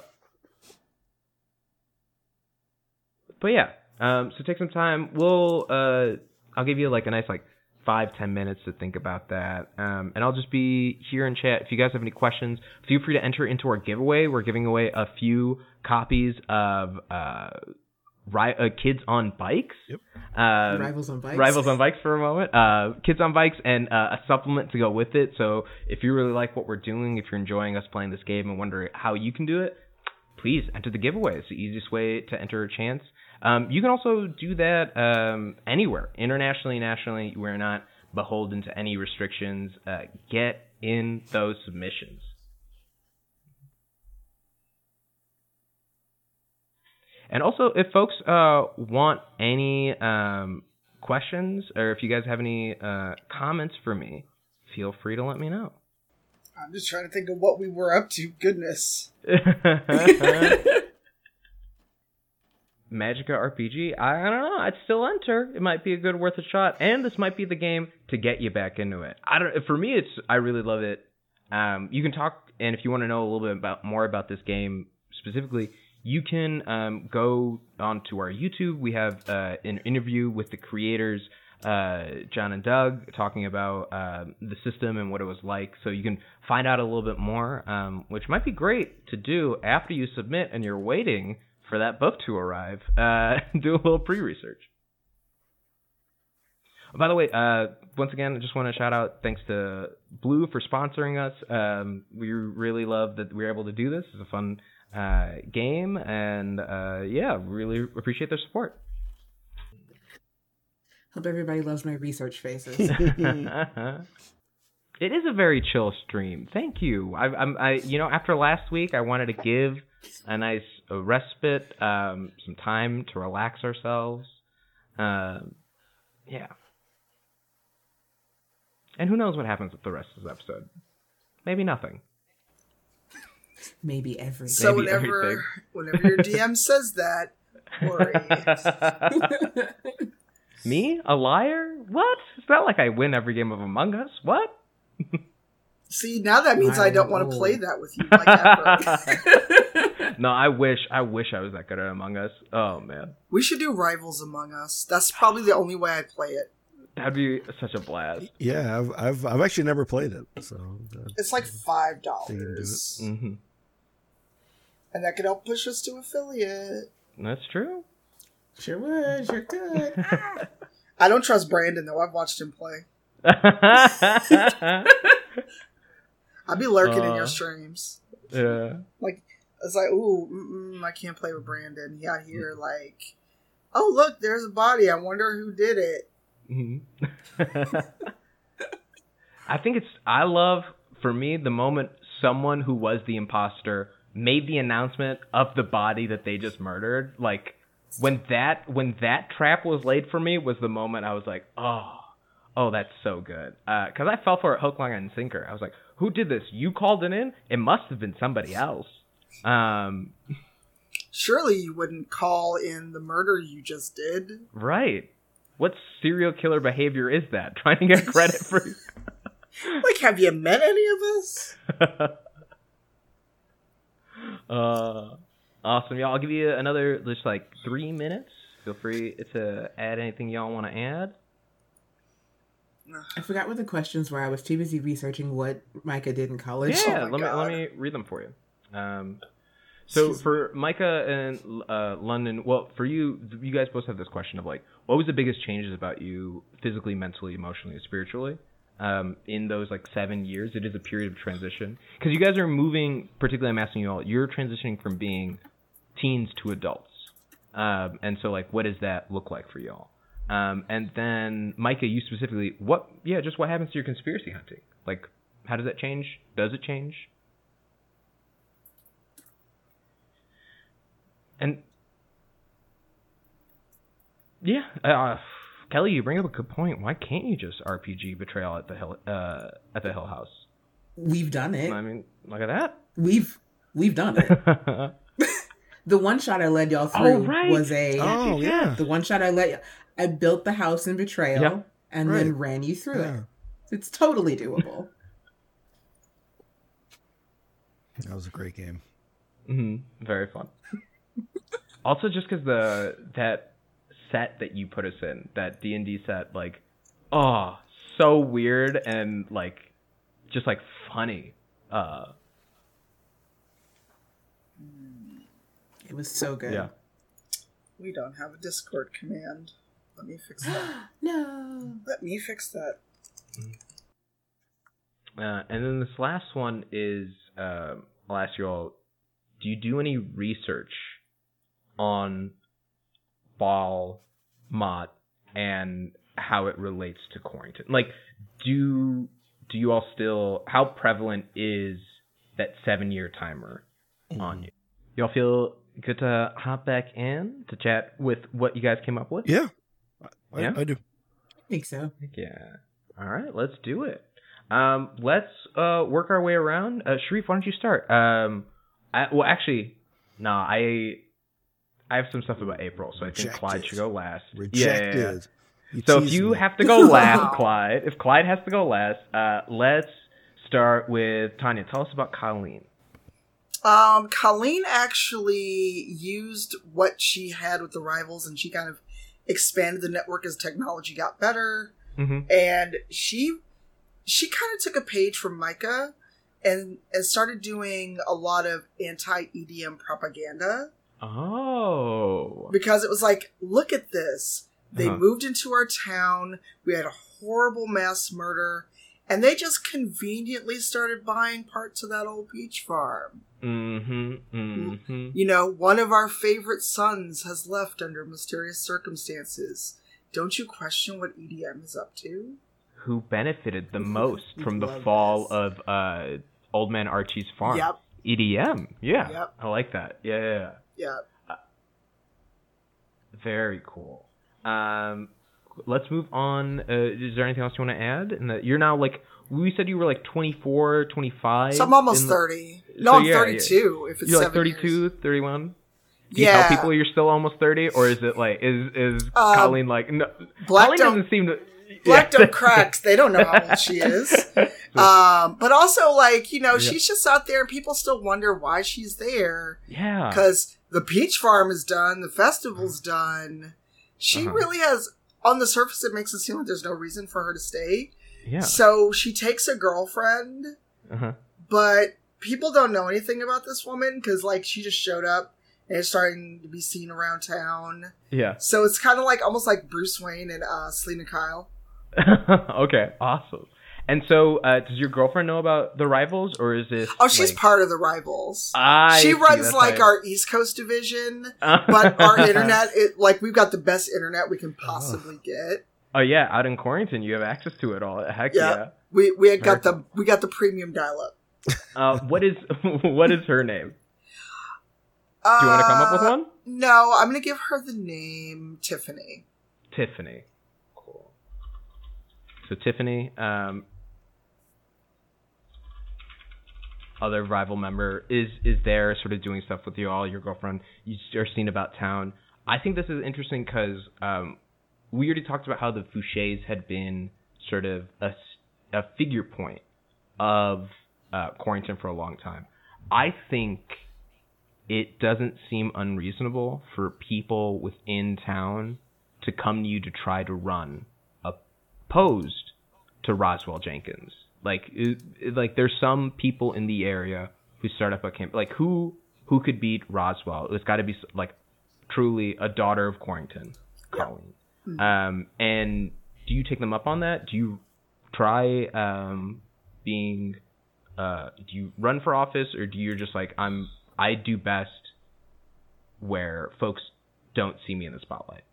A: but yeah, um, so take some time. We'll, uh, I'll give you like a nice like five ten minutes to think about that, um, and I'll just be here in chat. If you guys have any questions, feel free to enter into our giveaway. We're giving away a few copies of uh, ri- uh Kids on Bikes.
D: Yep.
A: Um,
C: Rivals on bikes.
A: Rivals on Bikes for a moment. Uh, Kids on Bikes and uh, a supplement to go with it. So if you really like what we're doing, if you're enjoying us playing this game and wonder how you can do it, please enter the giveaway. It's the easiest way to enter a chance. Um, you can also do that um, anywhere, internationally, nationally. We're not beholden to any restrictions. Uh, get in those submissions. And also, if folks uh, want any um, questions or if you guys have any uh, comments for me, feel free to let me know.
B: I'm just trying to think of what we were up to. Goodness.
A: Magica RPG, I, I don't know. I'd still enter. It might be a good worth a shot, and this might be the game to get you back into it. I don't. For me, it's I really love it. Um, you can talk, and if you want to know a little bit about more about this game specifically, you can um, go onto our YouTube. We have uh, an interview with the creators, uh, John and Doug, talking about uh, the system and what it was like. So you can find out a little bit more, um, which might be great to do after you submit and you're waiting for that book to arrive. Uh, do a little pre-research. By the way, uh, once again, I just want to shout out thanks to Blue for sponsoring us. Um, we really love that we're able to do this. It's a fun uh, game, and uh, yeah, really appreciate their support.
C: Hope everybody loves my research faces.
A: it is a very chill stream. Thank you. I, I'm, I, you know, after last week, I wanted to give a nice a respite, um, some time to relax ourselves. Um, yeah. And who knows what happens with the rest of this episode? Maybe nothing.
C: Maybe everything.
B: So
A: Maybe
B: whenever
A: everything.
B: whenever your DM says that, worry.
A: Me? A liar? What? It's not like I win every game of Among Us. What?
B: See, now that means I don't want to play that with you. Like ever.
A: no, I wish I wish I was that good at Among Us. Oh man.
B: we should do Rivals Among Us. That's probably the only way I play it.
A: That'd be such a blast.
D: Yeah, I've I've, I've actually never played it, so uh,
B: It's like five
D: do
B: dollars,
A: hmm
B: and that could help push us to affiliate.
A: That's true.
C: Sure would. Sure could. Ah.
B: I don't trust Brandon though. I've watched him play. I'd be lurking in
A: Uh.
B: your streams. Yeah. Like it's like, ooh, mm-mm, I can't play with Brandon. He out here like, oh look, there's a body. I wonder who did it.
A: Mhm. I think it's I love for me the moment someone who was the imposter made the announcement of the body that they just murdered. Like when that when that trap was laid for me was the moment I was like, oh, oh, that's so good. Because I fell for it hook, line, and sinker. I was like, who did this? You called it in? It must have been somebody else. Um,
B: Surely you wouldn't call in the murder you just did.
A: right. What serial killer behavior is that? Trying to get credit for.
B: Like, have you met any of us?
A: uh, awesome, y'all. I'll give you another just like three minutes. Feel free to add anything y'all want to add.
C: I forgot what the questions were. I was too busy researching what Micah did in college.
A: Yeah,
B: Oh
A: let me let me read them for you. Um, so for Micah and uh, London, well, for you, you guys both have this question of like, what was the biggest changes about you physically, mentally, emotionally, and spiritually? Um, in those like seven years, it is a period of transition because you guys are moving. Particularly, I'm asking you all, you're transitioning from being teens to adults, um, and so like, what does that look like for y'all? Um, and then Micah, you specifically, what? Yeah, just what happens to your conspiracy hunting? Like, how does that change? Does it change? And yeah, uh, Kelly, you bring up a good point. Why can't you just RPG Betrayal at the Hill uh, at the Hill House?
C: We've done it.
A: I mean, look at that.
C: We've we've done it. The one shot I led y'all through
A: Oh, right.
C: was a
D: Oh yeah,
C: the one shot I let I built the house in betrayal
A: Yeah.
C: and then ran you through
D: Yeah.
C: it. It's totally doable.
D: that was a great game.
A: hmm Very fun. also, just because the that set that you put us in, that D and D set, like, oh, so weird and like, just like funny. Uh,
C: It was so good.
A: yeah.
B: We don't have a Discord command. Let me fix that.
C: no.
B: Let me fix that.
A: Uh, and then this last one is, um I'll ask you all: Do you do any research on Baal Mot and how it relates to Corrington? Like, do do you all still? How prevalent is that seven year timer on you? Y'all feel good to hop back in to chat with what you guys came up with?
D: Yeah, I,
A: Yeah?
D: I do.
C: I think so.
A: Yeah. All right, let's do it. Um, let's uh, work our way around. Uh, Sharif, why don't you start? Um, I, well, actually, no, I I have some stuff about April, so I think Clyde should go last.
D: Rejected.
A: Yeah, yeah, yeah.
D: You
A: So if you
D: me.
A: have to go last, Clyde, if Clyde has to go last, uh, let's start with Tanya. Tell us about Colleen.
B: Um, Colleen actually used what she had with the rivals, and she kind of expanded the network as technology got better.
A: Mm-hmm.
B: And she she kind of took a page from Micah and and started doing a lot of anti EDM propaganda
A: Oh.
B: because it was like, look at this. They
A: Uh-huh.
B: moved into our town. We had a horrible mass murder, and they just conveniently started buying parts of that old peach farm.
A: Mm-hmm. Mm-hmm.
B: You know, one of our favorite sons has left under mysterious circumstances. Don't you question what EDM is up to?
A: Who benefited the most from the fall
C: this.
A: of uh, Old Man Archie's farm?
B: Yep,
A: EDM. Yeah.
B: Yep.
A: I like that. Yeah, yeah, yeah.
B: yeah.
A: Very cool. Um, let's move on. Uh, is there anything else you want to add? And that you're now like we said you were like 24, 25.
B: So I'm almost
A: the-
B: 30. No,
A: So
B: I'm
A: yeah,
B: 32 if it's
A: You're like
B: seven
A: 32,
B: years.
A: 31. Do you
B: Yeah.
A: tell people you're still almost thirty, or is it like is is
B: Uh,
A: Colleen like no?
B: Black
A: Colleen
B: don't
A: doesn't seem to.
B: Black
A: yeah.
B: don't cracks. They don't know how old she is. Um, but also, like you know,
A: Yeah.
B: she's just out there, and people still wonder why she's there
A: yeah.
B: because the peach farm is done, the festival's done. She
A: Uh-huh.
B: really has. On the surface, it makes it seem like there's no reason for her to stay.
A: Yeah.
B: So she takes a girlfriend,
A: Uh-huh.
B: but people don't know anything about this woman because, like, she just showed up and is starting to be seen around town.
A: Yeah.
B: So it's kind of like almost like Bruce Wayne and uh, Selina Kyle.
A: okay. Awesome. And so, uh, does your girlfriend know about the rivals, or is this?
B: Oh, she's
A: like,
B: part of the rivals.
A: I
B: she
A: see,
B: runs like
A: how-
B: our East Coast division, but our internet, it like we've got the best internet we can possibly get.
A: Oh yeah, out in Corrington, you have access to it all. Heck
B: Yeah.
A: yeah.
B: We we had got the we got the premium dial up.
A: Uh, what is what is her name? Do you want to come up with one?
B: Uh, No, I'm gonna give her the name Tiffany.
A: Tiffany. Cool. So Tiffany, um, other rival member, is is there, sort of doing stuff with you all. Your girlfriend, you are seen about town. I think this is interesting because um, we already talked about how the Fouchés had been sort of a figure point of uh, Corrington for a long time. I think it doesn't seem unreasonable for people within town to come to you to try to run opposed to Roswell Jenkins. Like, it, it- like there's some people in the area who start up a camp. Like, who who could beat Roswell? It's got to be like truly a daughter of Corrington, Colleen. Um, and do you take them up on that? Do you try um, being? Uh, do you run for office, or do you just like I'm? I do best where folks don't see me in the spotlight.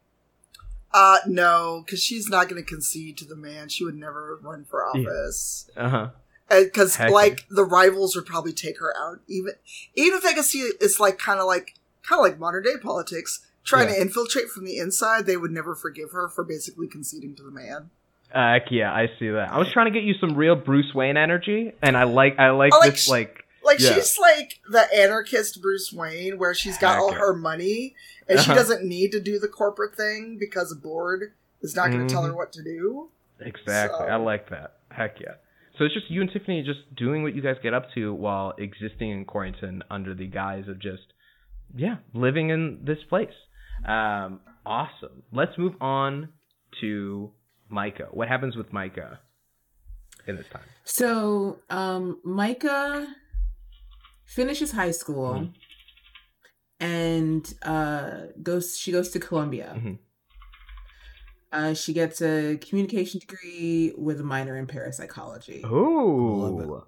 B: Uh, no, because she's not gonna concede to the man. She would never run for office.
A: Uh huh.
B: because like the rivals would probably take her out even even if they could see it, it's like kind of like kind of like modern day politics trying
A: Yeah.
B: to infiltrate from the inside they would never forgive her for basically conceding to the man
A: Uh, yeah, I see that. I was trying to get you some real Bruce Wayne energy, and I like I like
B: I like
A: this
B: sh-
A: like
B: like
A: Yeah.
B: she's like the anarchist bruce wayne where she's got all her money and she
A: Uh-huh.
B: doesn't need to do the corporate thing because a board is not going to tell her
A: Mhm.
B: what to do
A: exactly.
B: So-
A: I like that. Heck yeah. So it's just you and Tiffany just doing what you guys get up to while existing in quarantine under the guise of just yeah living in this place. Um, awesome. Let's move on to Micah. What happens with Micah in this time?
C: So, um, Micah finishes high school
A: Mhm.
C: and uh, goes. She goes to Columbia.
A: Mhm.
C: Uh, she gets a communication degree with a minor in parapsychology.
A: Oh.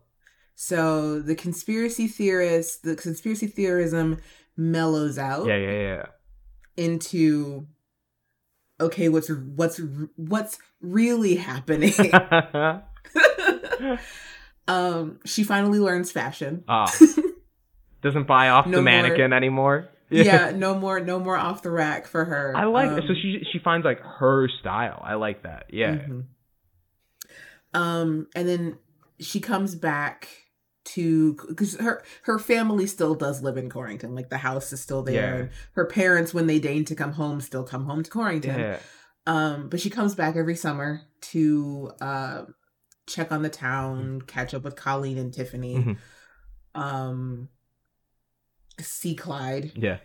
C: So the conspiracy theorist, the conspiracy theorism mellows out
A: Yeah, Yeah, yeah,
C: into okay, what's what's what's really happening? um, she finally learns fashion.
A: Ah. Doesn't buy off
C: No
A: the
C: more-
A: mannequin anymore.
C: yeah, no more no more off the rack for her.
A: I like
C: um,
A: so she she finds like her style. I like that. Yeah.
C: mhm. Um, and then she comes back to because her her family still does live in Corrington. Like the house is still there.
A: Yeah.
C: and Her parents, when they deign to come home, still come home to Corrington.
A: Yeah.
C: Um, but she comes back every summer to uh, check on the town, catch up with Colleen and Tiffany.
A: Mhm.
C: Um, see Clyde.
A: Yeah.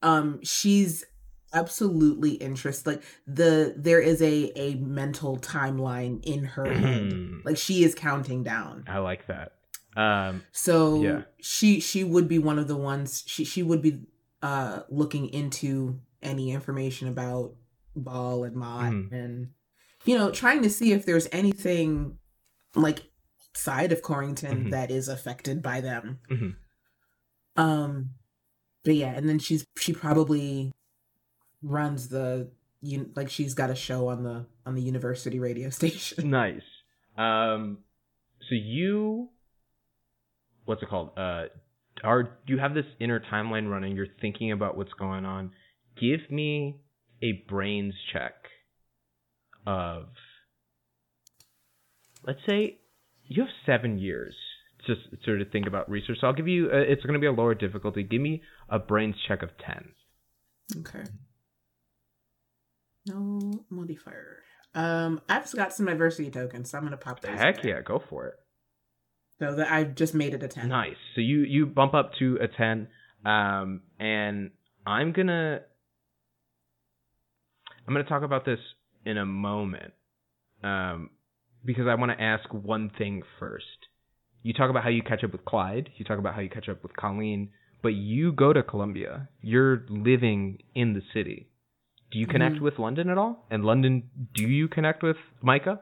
C: um she's absolutely interested like the there is a a mental timeline in her head
A: Mhm.
C: like she is counting down
A: I like that. Um
C: so
A: Yeah.
C: she she would be one of the ones she she would be uh looking into any information about Baal and Mot
A: Mhm.
C: and you know trying to see if there's anything like side of corrington
A: Mhm.
C: that is affected by them
A: Mhm.
C: um but yeah and then she's she probably runs the you like she's got a show on the on the university radio station
A: nice. Um so you what's it called? Uh are you have this inner timeline running, you're thinking about what's going on. Give me a brains check of let's say you have seven years to sort of think about research. So I'll give you. Uh, it's going to be a lower difficulty. Give me a brains check of ten.
C: Okay. No modifier. Um, I've got some adversity tokens, so I'm gonna pop those.
A: Heck yeah, go for it.
C: So that I've just made it a ten.
A: Nice. So you you bump up to a ten, um, and I'm gonna I'm gonna talk about this in a moment, um, because I want to ask one thing first. You talk about how you catch up with Clyde. You talk about how you catch up with Colleen, but you go to Columbia. You're living in the city. Do you connect
C: Mhm.
A: with London at all? And London, do you connect with Micah?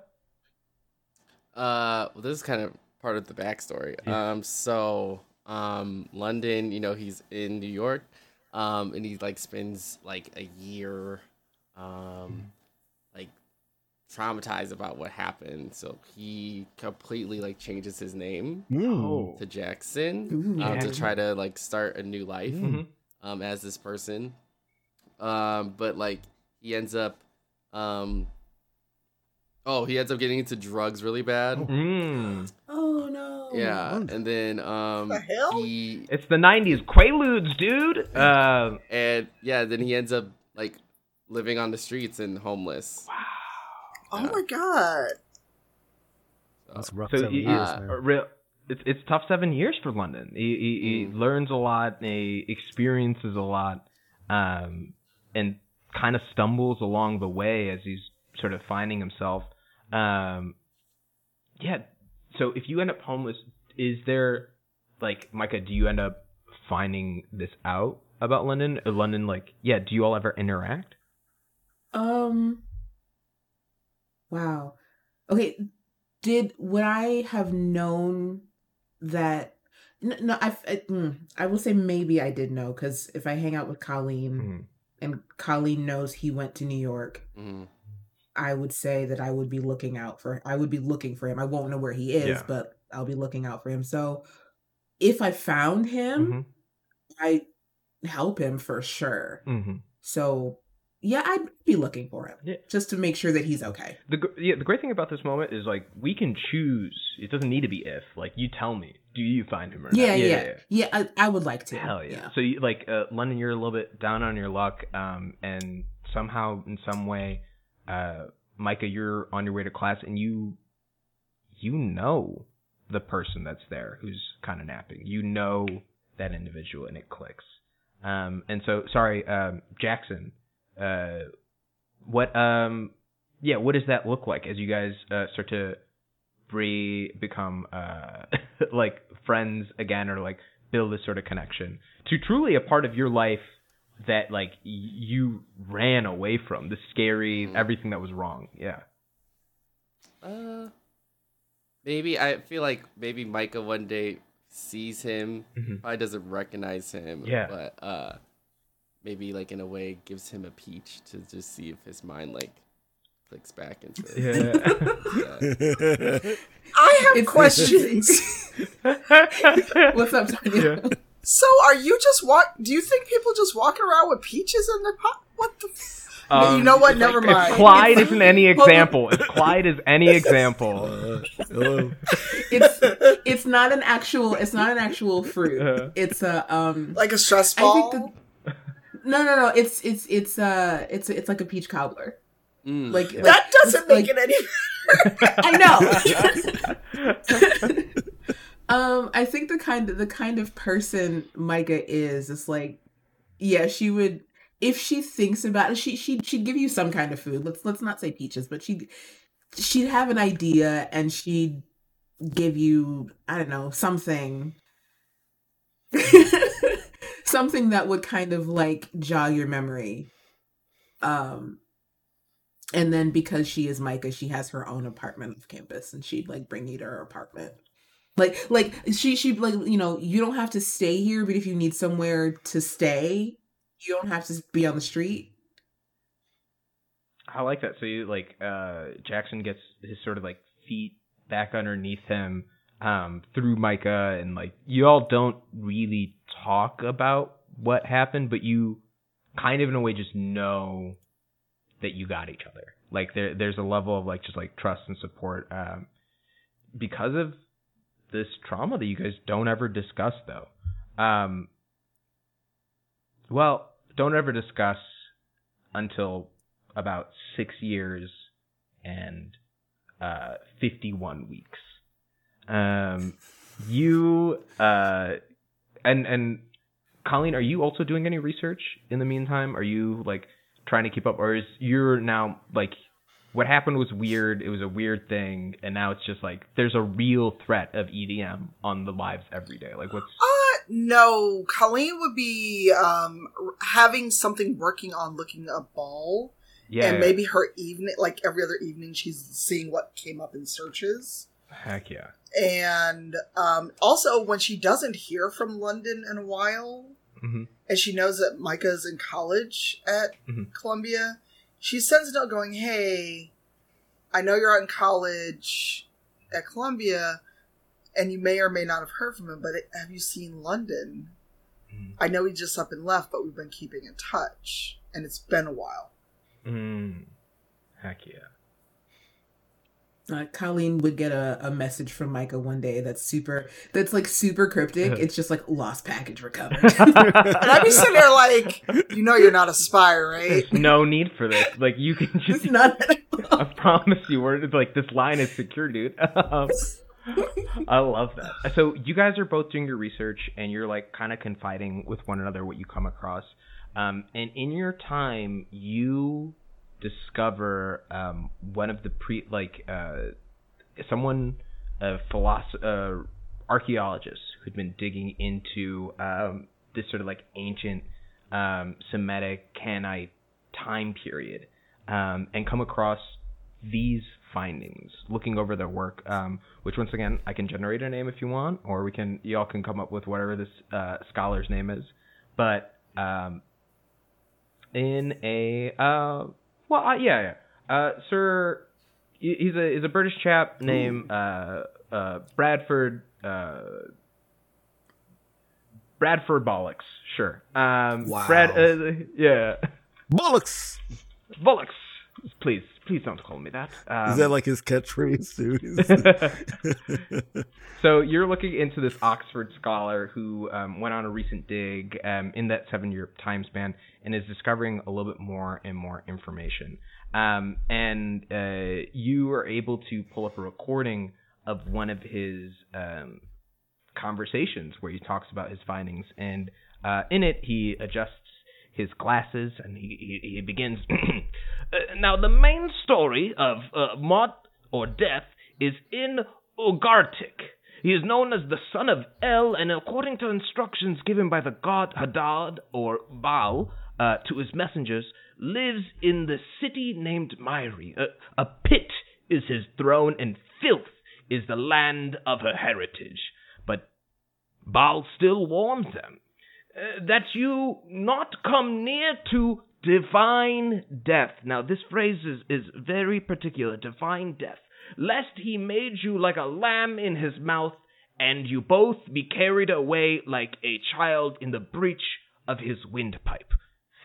E: Uh, well, this is kind of part of the backstory.
A: Yeah.
E: Um, so, um, London, you know, he's in New York, um, and he like spends like a year, um, like traumatized about what happened. So he completely like changes his name
D: Mm.
E: to Jackson
C: Ooh.
E: um, to try to like start a new life
A: Mhm.
E: um, as this person. Um, but like he ends up, um, oh, he ends up getting into drugs really bad.
A: Mm.
C: Oh no.
E: Yeah,
D: Oh.
E: and then um,
B: The hell?
E: he
A: It's the '90s Quaaludes, dude. Uh,
E: and yeah, then he ends up like living on the streets and homeless.
B: Oh my god.
D: That's rough.
A: so
D: seven
A: he,
D: years,
E: uh,
D: man.
A: real, it's it's tough seven years for London. He he,
E: Mm.
A: he learns a lot. He experiences a lot, um, and kind of stumbles along the way as he's sort of finding himself. Um, yeah. So if you end up homeless, is there like Micah? Do you end up finding this out about London? Or London, like, yeah. Do you all ever interact?
C: Um. Wow. Okay. Did would I have known that? No, I. I, mm, I will say maybe I did know because if I hang out with Colleen
A: Mhm.
C: and Colleen knows he went to New York,
E: Mhm.
C: I would say that I would be looking out for. I would be looking for him. I won't know where he is,
A: Yeah.
C: but I'll be looking out for him. So, if I found him,
A: Mhm.
C: I help him for sure.
A: Mhm.
C: So, yeah, I'd be looking for him
A: Yeah.
C: just to make sure that he's okay.
A: The yeah, the great thing about this moment is like we can choose. It doesn't need to be if. Like you tell me, do you find him or not?
C: Yeah, yeah, yeah. I, I would like to.
A: Hell yeah. So you like uh, London, you're a little bit down on your luck, um, and somehow in some way, uh, Micah, you're on your way to class, and you, you know, the person that's there who's kind of napping. You know that individual, and it clicks. Um, and so sorry, um, Jackson. Uh, what um, yeah, what does that look like as you guys uh, start to re become uh like friends again or like build this sort of connection to truly a part of your life that like y- you ran away from the scary
E: Mhm.
A: everything that was wrong yeah
E: Uh, maybe I feel like maybe Micah one day sees him,
A: Mhm.
E: probably doesn't recognize him.
A: Yeah.
E: But uh, maybe like in a way gives him a peach to just see if his mind like clicks back into.
A: yeah
E: that.
B: I have questions.
C: What's up, Tanya?
A: Yeah.
B: so, are you just walk? Do you think people just walk around with peaches in their pot? What the? F-
A: Um,
B: you know what?
A: if-
B: Never
A: if
B: mind.
A: Clyde isn't any example if Clyde is any example
D: Uh.
C: It's it's not an actual it's not an actual fruit.
A: Uh.
C: It's a um
B: like a stress
C: I
B: ball?
C: think no no no it's it's it's uh it's it's like a peach cobbler.
E: Mm.
C: Like, like
B: that doesn't make
C: like-
B: it any.
C: I know. um, I think the kind of the kind of person Micah is is like, yeah, she would if she thinks about it, she she she'd give you some kind of food. Let's let's not say peaches, but she she'd have an idea and she'd give you I don't know something. Something that would kind of like jog your memory um and then because she is Micah, she has her own apartment off campus, and she'd like bring you to her apartment. Like, like she, she like you know, you don't have to stay here, but if you need somewhere to stay, you don't have to be on the street.
A: I like that. So you like uh Jackson gets his sort of like feet back underneath him um through Micah and like you all don't really talk about what happened, but you kind of in a way just know that you got each other. Like there there's a level of like just like trust and support um because of this trauma that you guys don't ever discuss though. Um, well, don't ever discuss until about six years and uh, 51 weeks. Um, you uh, and and Colleen, are you also doing any research in the meantime? Are you like trying to keep up, or is you're now like what happened was weird. It was a weird thing, and now it's just like there's a real threat of EDM on the lives every day. Like what's
B: Uh, no. Colleen would be um having something working on looking a ball,
A: yeah,
B: and maybe her evening, like every other evening, she's seeing what came up in searches.
A: Heck yeah.
B: And um, also, when she doesn't hear from London in a while,
A: hmm
B: and she knows that Micah's in college at
A: Mhm.
B: Columbia, she sends a note going, Hey, I know you're out in college at Columbia, and you may or may not have heard from him, but have you seen London?
A: Mhm.
B: I know he just up and left, but we've been keeping in touch, and it's been a while.
A: Mm. Heck yeah.
C: Uh, Colleen would get a, a message from Micah one day that's super, that's like super cryptic. It's just like lost package recovered.
B: And I'd be sitting there like, You know you're not a spy, right?
A: There's no need for this. Like you can
C: it's
A: just.
C: not.
A: I promise you, we're like this line is secure, dude. Um, I love that. So you guys are both doing your research, and you're like kind of confiding with one another what you come across. Um, and in your time, you discover um, one of the pre like uh, someone a philosopher uh, archaeologist who'd been digging into um, this sort of like ancient um, Semitic Canaanite time period um, and come across these findings looking over their work um, which once again i can generate a name if you want or we can y'all can come up with whatever this uh, scholar's name is. But um, in a uh, well uh, yeah yeah. Uh, sir he's a he's a british chap named uh, uh, bradford uh, bradford bollocks sure. Um
D: Wow.
A: brad uh, yeah.
D: Bollocks!
A: bollocks please please don't call me that um,
D: Is that like his catchphrase, dude?
A: so you're looking into this Oxford scholar who um, went on a recent dig um, in that seven-year time span and is discovering a little bit more and more information. Um, and uh, you are able to pull up a recording of one of his um, conversations where he talks about his findings. And uh, in it, he adjusts his glasses and he, he, he begins. "Uh, now, the main story of uh, or Death is in Ugaritic. He is known as the son of El, and according to instructions given by the god Hadad or Baal uh, to his messengers, lives in the city named Myri. Uh, a pit is his throne, and filth is the land of her heritage. But Baal still warns them uh, that you not come near to divine death. Now, this phrase is, is very particular divine death. Lest he made you like a lamb in his mouth, and you both be carried away like a child in the breach of his windpipe.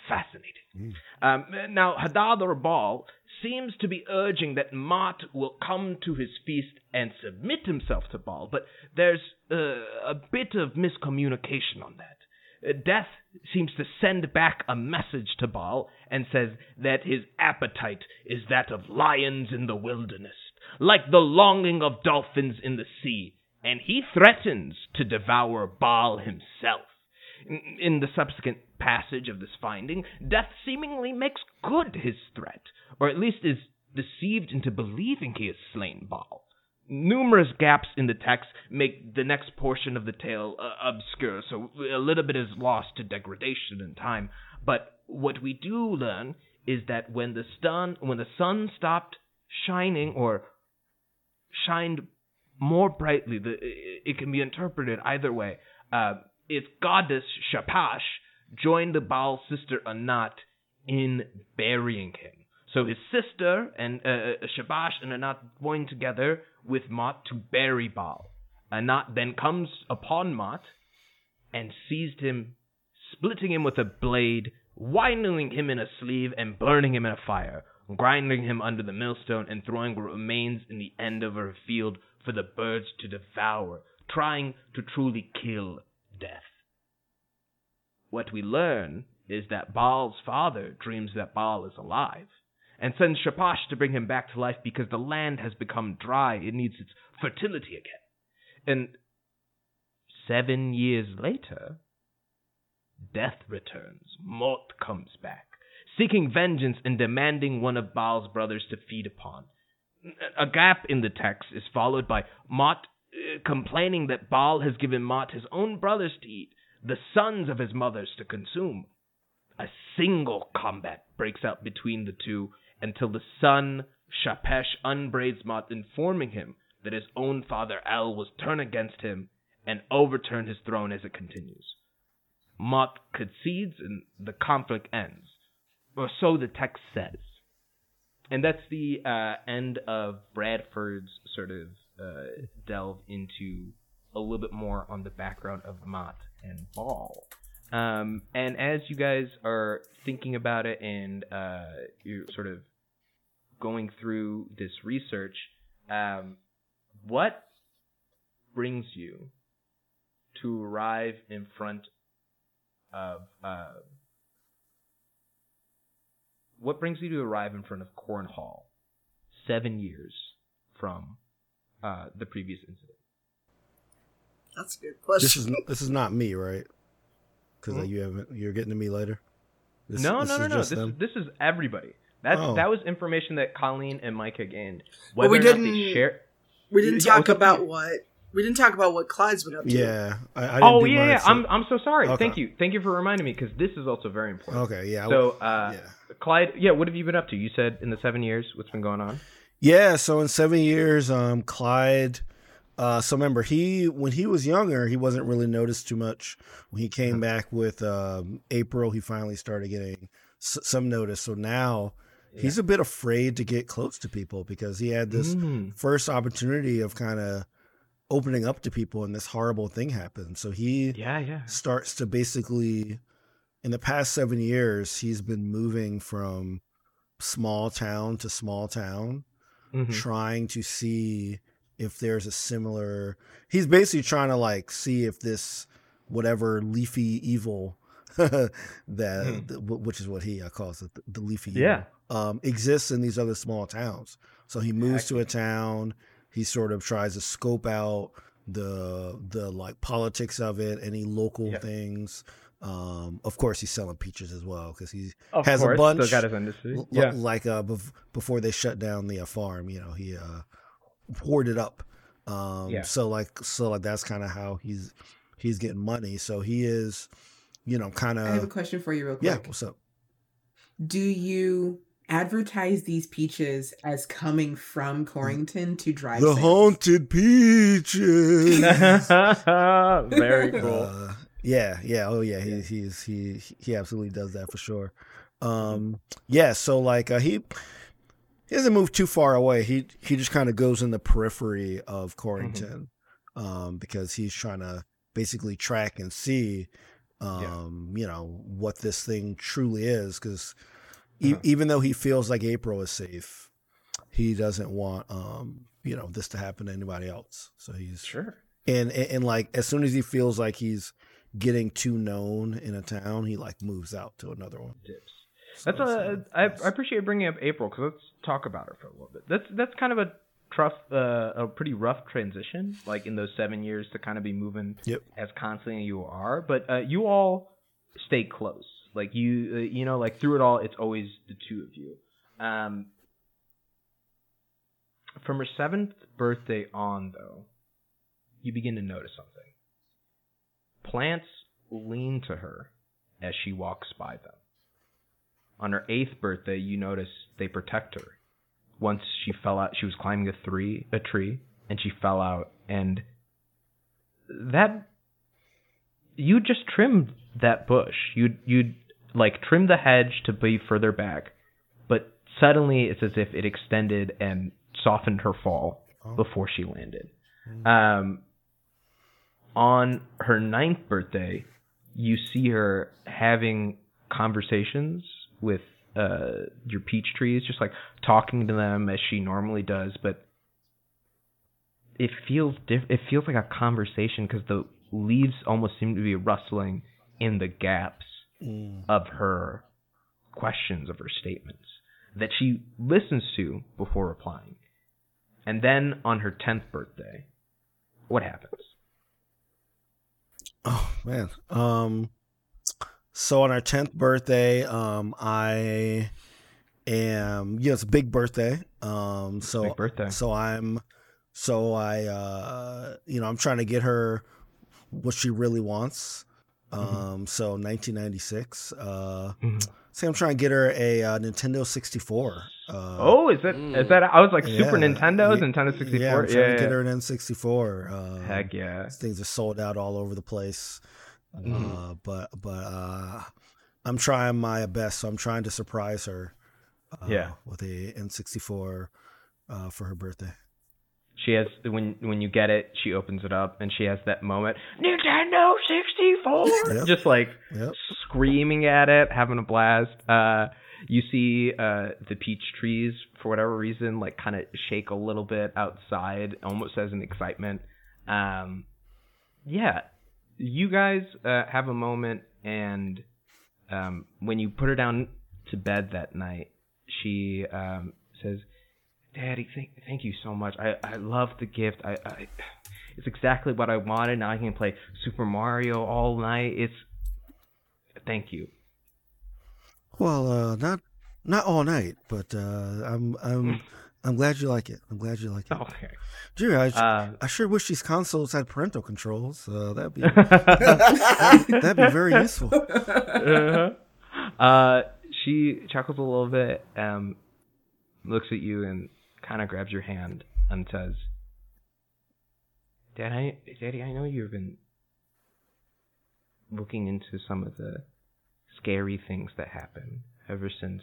A: Fascinating. Um, now, Hadad or Baal seems to be urging that Mot will come to his feast and submit himself to Baal, but there's uh, a bit of miscommunication on that. Death seems to send back a message to Baal and says that his appetite is that of lions in the wilderness, like the longing of dolphins in the sea, and he threatens to devour Baal himself. In the subsequent passage of this finding, Death seemingly makes good his threat, or at least is deceived into believing he has slain Baal. Numerous gaps in the text make the next portion of the tale uh, obscure, so a little bit is lost to degradation in time. But what we do learn is that when the sun, when the sun stopped shining or shined more brightly, the, it can be interpreted either way. Uh, its goddess Shapash joined the Baal's sister Anat in burying him. So his sister and uh, Shapash and Anat joined together with Mot to bury Baal. Anat then comes upon Mot and seized him, splitting him with a blade, winding him in a sleeve, and burning him in a fire, grinding him under the millstone and throwing remains in the end of a field for the birds to devour, trying to truly kill death. What we learn is that Baal's father dreams that Baal is alive and sends Shapash to bring him back to life because the land has become dry. It needs its fertility again. And seven years later, death returns. Mot comes back, seeking vengeance and demanding one of Baal's brothers to feed upon. A gap in the text is followed by Mot uh, complaining that Baal has given Mot his own brothers to eat, the sons of his mothers to consume. A single combat breaks out between the two until the son, Shapash, unbraids Mot, informing him that his own father El will turn against him and overturn his throne as it continues. Mot concedes and the conflict ends. Or so the text says. And that's the uh, end of Bradford's sort of uh, delve into a little bit more on the background of Mot and Baal. Um, and as you guys are thinking about it and uh, you're sort of going through this research, um, what brings you to arrive in front of uh, what brings you to arrive in front of Corn Hall seven years from uh, the previous incident?
B: That's a good question.
D: This is this is not me, right? Because
A: Hmm?
D: you haven't. You're getting to me later. This,
A: no,
D: this
A: no, no,
D: is
A: no. This
D: them?
A: this is everybody. That
D: Oh.
A: that was information that Colleen and Micah gained.
B: Well, we
A: or not they
B: didn't-
A: share.
B: we didn't talk
A: what's
B: about what we didn't talk about what Clyde's been up to.
D: Yeah. I, I didn't
A: Oh yeah, yeah.
D: so-
A: I'm I'm so sorry.
D: Okay.
A: Thank you, thank you for reminding me because this is also very important.
D: Okay. Yeah.
A: So, uh,
D: yeah.
A: Clyde, yeah, what have you been up to? You said in the seven years, what's been going on?
D: Yeah, so in seven years, um, Clyde. Uh, so remember, he when he was younger, he wasn't really noticed too much. When he came back with um, April, he finally started getting s- some notice. So now he's a bit afraid to get close to people because he had this
A: Mm.
D: first opportunity of kind of opening up to people, and this horrible thing happened. So he
A: Yeah, yeah.
D: starts to basically in the past seven years he's been moving from small town to small town
A: Mhm.
D: trying to see if there's a similar he's basically trying to like see if this whatever leafy evil that
A: Hmm.
D: th- which is what he calls it the, the leafy
A: Yeah.
D: evil, um, exists in these other small towns so he moves to a town he sort of tries to scope out the the like politics of it any local
A: Yeah.
D: things um of course he's selling peaches as well because he
A: Of
D: has a bunch-
A: Still got his industry.
D: L-
A: Yeah.
D: like uh bef- before they shut down the uh, farm you know he uh hoarded up um
A: Yeah.
D: so like so like that's kind of how he's he's getting money so he is you know kind of.
C: I have a question for you, real quick.
D: yeah what's up
C: Do you advertise these peaches as coming from Corrington to drive
D: the
C: sales?
D: haunted peaches
A: Very cool.
D: Uh, yeah, yeah, oh yeah, he he's he he absolutely does that for sure. Um, yeah, so like uh, he he doesn't move too far away. He he just kind of goes in the periphery of Corrington, um, because he's trying to basically track and see, um, you know, what this thing truly is. Because e-
A: Uh-huh.
D: even though he feels like April is safe, he doesn't want um, you know, this to happen to anybody else. So he's
A: sure.
D: and, and and like as soon as he feels like he's getting too known in a town, he like moves out to another one.
A: Dips.
D: So
A: That's a.
D: uh,
A: I, appreciate bringing up April because let's talk about her for a little bit. That's that's kind of a tough, uh, a pretty rough transition, like in those seven years to kind of be moving
D: Yep.
A: as constantly as you are. But uh, you all stay close. Like you, uh, you know, like through it all, it's always the two of you. Um, from her seventh birthday on, though, you begin to notice something. Plants lean to her as she walks by them. On her eighth birthday, you notice they protect her. Once she fell out, she was climbing a three, a tree, and she fell out, and that you just trimmed that bush. You'd you'd like trim the hedge to be further back, but suddenly it's as if it extended and softened her fall
D: Oh.
A: before she landed. Um, on her ninth birthday, you see her having conversations with uh, your peach trees, just like talking to them as she normally does, but it feels diff- it feels like a conversation because the leaves almost seem to be rustling in the gaps
D: Mm.
A: of her questions of her statements that she listens to before replying. And then on her 10th birthday, what happens?
D: Oh man. Um so on our 10th birthday, um I am you know it's a big birthday. Um so
A: Big birthday.
D: so I'm so I uh you know I'm trying to get her what she really wants.
A: Mm-hmm.
D: Um so 1996 uh
A: Mhm.
D: say I'm trying to get her a uh, Nintendo 64. Uh
A: Oh, is that is that? I was like Super
D: yeah.
A: Nintendo's
D: Yeah.
A: Nintendo 64.
D: Yeah, I'm trying
A: Yeah,
D: to get her an N64. Uh,
A: Heck yeah.
D: things are sold out all over the place.
A: Mhm.
D: Uh, but but uh, I'm trying my best. So I'm trying to surprise her. Uh,
A: Yeah.
D: with a N64 uh, for her birthday.
A: She has when when you get it, she opens it up and she has that moment, Nintendo 64,
D: Yep.
A: just like
D: Yep.
A: screaming at it, having a blast. Uh, you see uh, the peach trees for whatever reason, like kind of shake a little bit outside, almost as an excitement. Um, yeah, you guys uh, have a moment, and um, when you put her down to bed that night, she um, says, "Daddy, thank thank you so much. I I love the gift. I." I it's exactly what I wanted. Now I can play Super Mario all night. It's thank you.
D: Well, uh, not not all night, but uh, I'm I'm I'm glad you like it. I'm glad you like it.
A: Okay.
D: Gee, I,
A: Uh,
D: I sure wish these consoles had parental controls. Uh, that'd be that'd be very useful.
A: uh-huh. uh, she chuckles a little bit, um, looks at you, and kind of grabs your hand and says, "Dad, I, Daddy, I know you've been looking into some of the scary things that happen ever since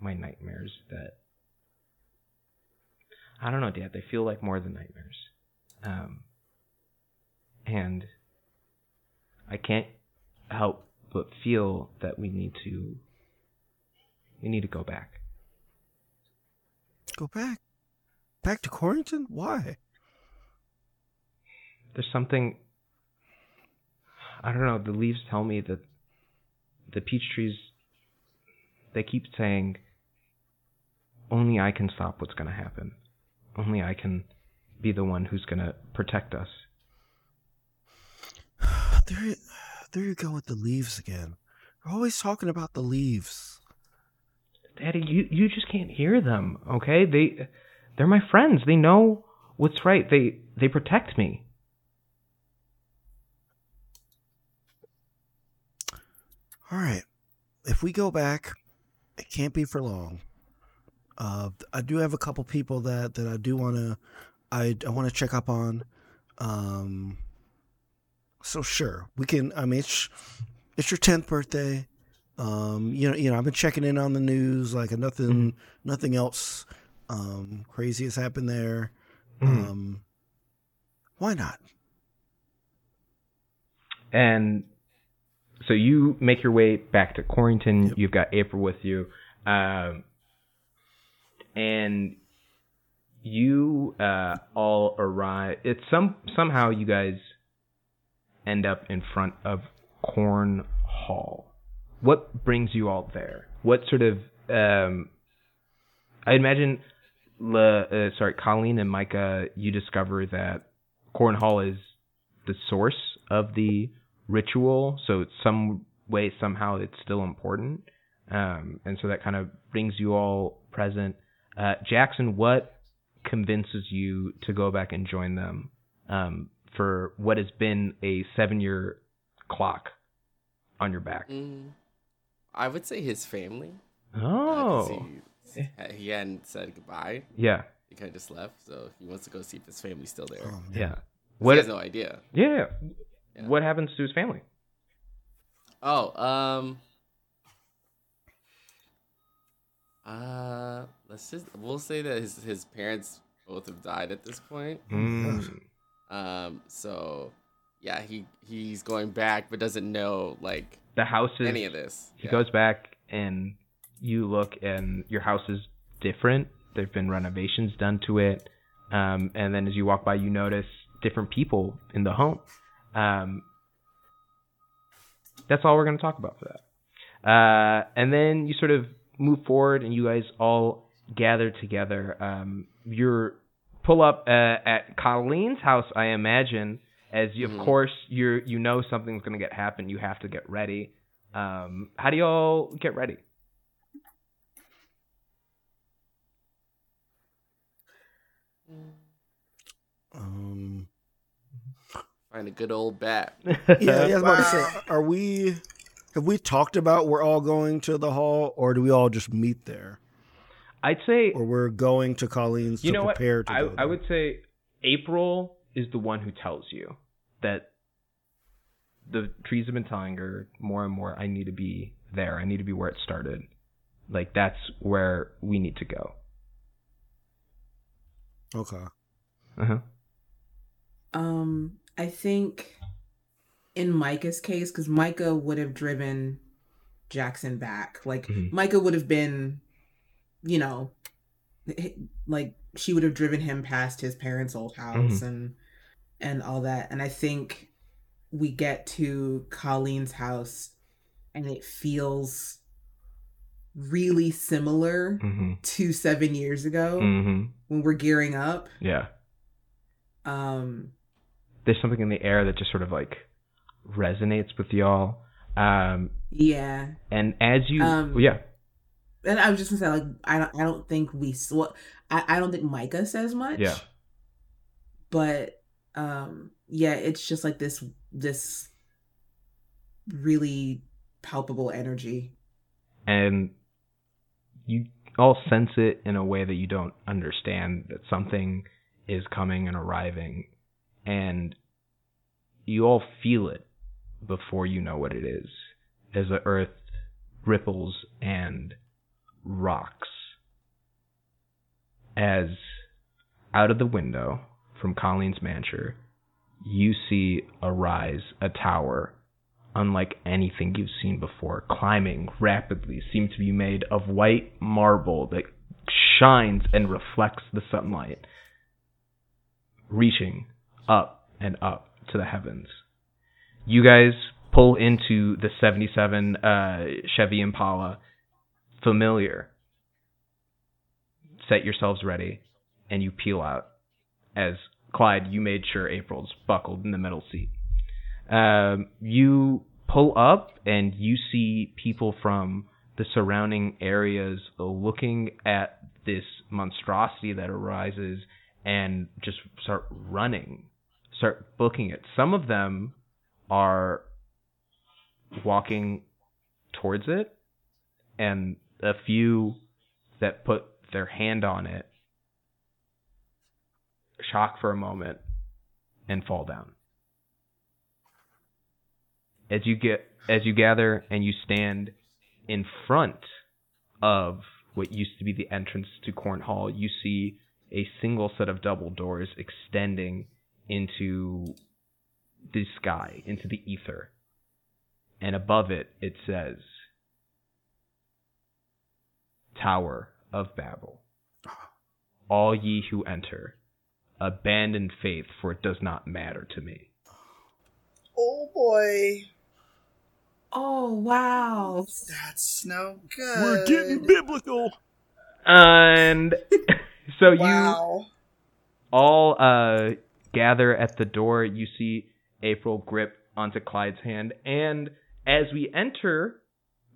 A: my nightmares. That I don't know, Dad. They feel like more than nightmares, um, and I can't help but feel that we need to we need to go back.
D: Go back, back to Corrington. Why?
A: There's something I don't know, the leaves tell me that the peach trees they keep saying only I can stop what's going to happen. Only I can be the one who's going to protect us.
D: There, there you go with the leaves again. We're always talking about the leaves.
A: Daddy, you you just can't hear them, okay? They they're my friends. They know what's right. They they protect me.
D: All right, if we go back, it can't be for long. Uh, I do have a couple people that that I do want to, I I want to check up on. Um, so sure, we can. I mean, it's it's your tenth birthday. Um, you know, you know, I've been checking in on the news. Like nothing, nothing else um, crazy has happened there.
A: Mhm.
D: Um, why not?
A: And so you make your way back to Corrington.
D: Yep.
A: You've got April with you, um, and you uh, all arrive. It's some somehow you guys end up in front of Corn Hall. What brings you all there? What sort of um, I imagine, Le, uh, sorry, Colleen and Micah, you discover that Corn Hall is the source of the ritual, so it's some way somehow it's still important, um, and so that kind of brings you all present. Uh, Jackson, what convinces you to go back and join them um, for what has been a seven-year clock on your back?
E: Mm, I would say his family. uh, 'cause
A: Oh,
E: he, he hadn't said goodbye.
A: yeah,
E: He kind of just left, so he wants to go see if his family's still there.
D: Oh, man.
A: yeah.
E: he
A: What?
E: has no idea.
A: Yeah.
E: Yeah.
A: What happens to his family?
E: Oh, um, uh, let's just we'll say that his his parents both have died at this point.
A: Mm.
E: Um, so yeah, he he's going back, but doesn't know like
A: The house is.
E: any of this.
A: He
E: Yeah.
A: goes back and you look and your house is different. There've been renovations done to it. Um, and then as you walk by, you notice different people in the home. Um, that's all we're going to talk about for that. Uh, and then you sort of move forward, and you guys all gather together. Um, you're pull up uh, at Colleen's house, I imagine. As you, of
E: Mhm.
A: course, you you know something's going to get happen. You have to get ready. Um, how do y'all get ready?
D: Um,
E: Find a good old bat.
D: yeah, yeah, I was about to say, are we? Have we talked about we're all going to the hall, or do we all just meet there,
A: I'd say
D: or we're going to Colleen's
A: you
D: to
A: know what
D: to
A: I,
D: go
A: I would say April is the one who tells you that the trees have been telling her more and more. I need to be there. I need to be where it started. Like that's where we need to go.
D: Okay.
A: Uh-huh.
C: Um, I think in Micah's case, because Micah would have driven Jackson back. Like
A: Mhm.
C: Micah would have been, you know, like she would have driven him past his parents' old house and and all that. And I think we get to Colleen's house, and it feels really similar
A: Mm-hmm.
C: to seven years ago
A: Mm-hmm.
C: when we're gearing up.
A: Yeah.
C: Um,
A: There's something in the air that just sort of like resonates with y'all. Um,
C: yeah.
A: and as you,
C: Um,
A: yeah,
C: And I was just gonna say, like, I don't, I don't think we, well, I, I don't think Micah says much.
A: Yeah.
C: But, um, yeah, it's just like this, this really palpable energy.
A: and you all sense it in a way that you don't understand that something is coming and arriving and you all feel it before you know what it is as the earth ripples and rocks as out of the window from Colleen's mansion you see arise a tower unlike anything you've seen before, climbing rapidly, seem to be made of white marble that shines and reflects the sunlight, reaching up and up to the heavens. You guys pull into the 77 uh, Chevy Impala, familiar. Set yourselves ready, and you peel out. As Clyde, you made sure April's buckled in the middle seat um, you pull up and you see people from the surrounding areas looking at this monstrosity that arises and just start running, start booking it. Some of them are walking towards it, and a few that put their hand on it shock for a moment and fall down as you get as you gather and you stand in front of what used to be the entrance to Corn Hall, you see a single set of double doors extending into the sky, into the ether. And above it it says Tower of Babel. Ah. All ye who enter, abandon faith, for it does not matter to me.
B: Oh boy,
C: Oh, wow.
B: that's no good.
D: We're getting biblical.
A: And so you all uh, gather at the door. You see April grip onto Clyde's hand. And as we enter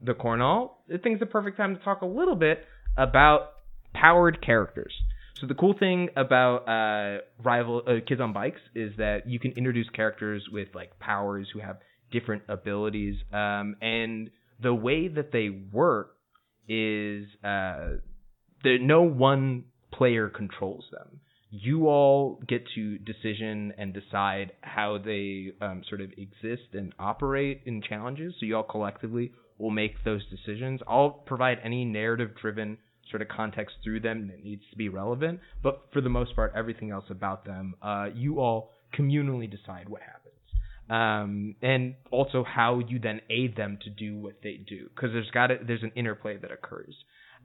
A: the Corn Hall, I think it's the perfect time to talk a little bit about powered characters. So the cool thing about uh, rival uh, kids on bikes is that you can introduce characters with like powers who have different abilities, um, and the way that they work is uh, that no one player controls them. You all get to decision and decide how they um, sort of exist and operate in challenges. So you all collectively will make those decisions. I'll provide any narrative-driven sort of context through them that needs to be relevant, but for the most part, everything else about them, uh, you all communally decide what happens. um, and also how you then aid them to do what they do because there's got to, there's an interplay that occurs.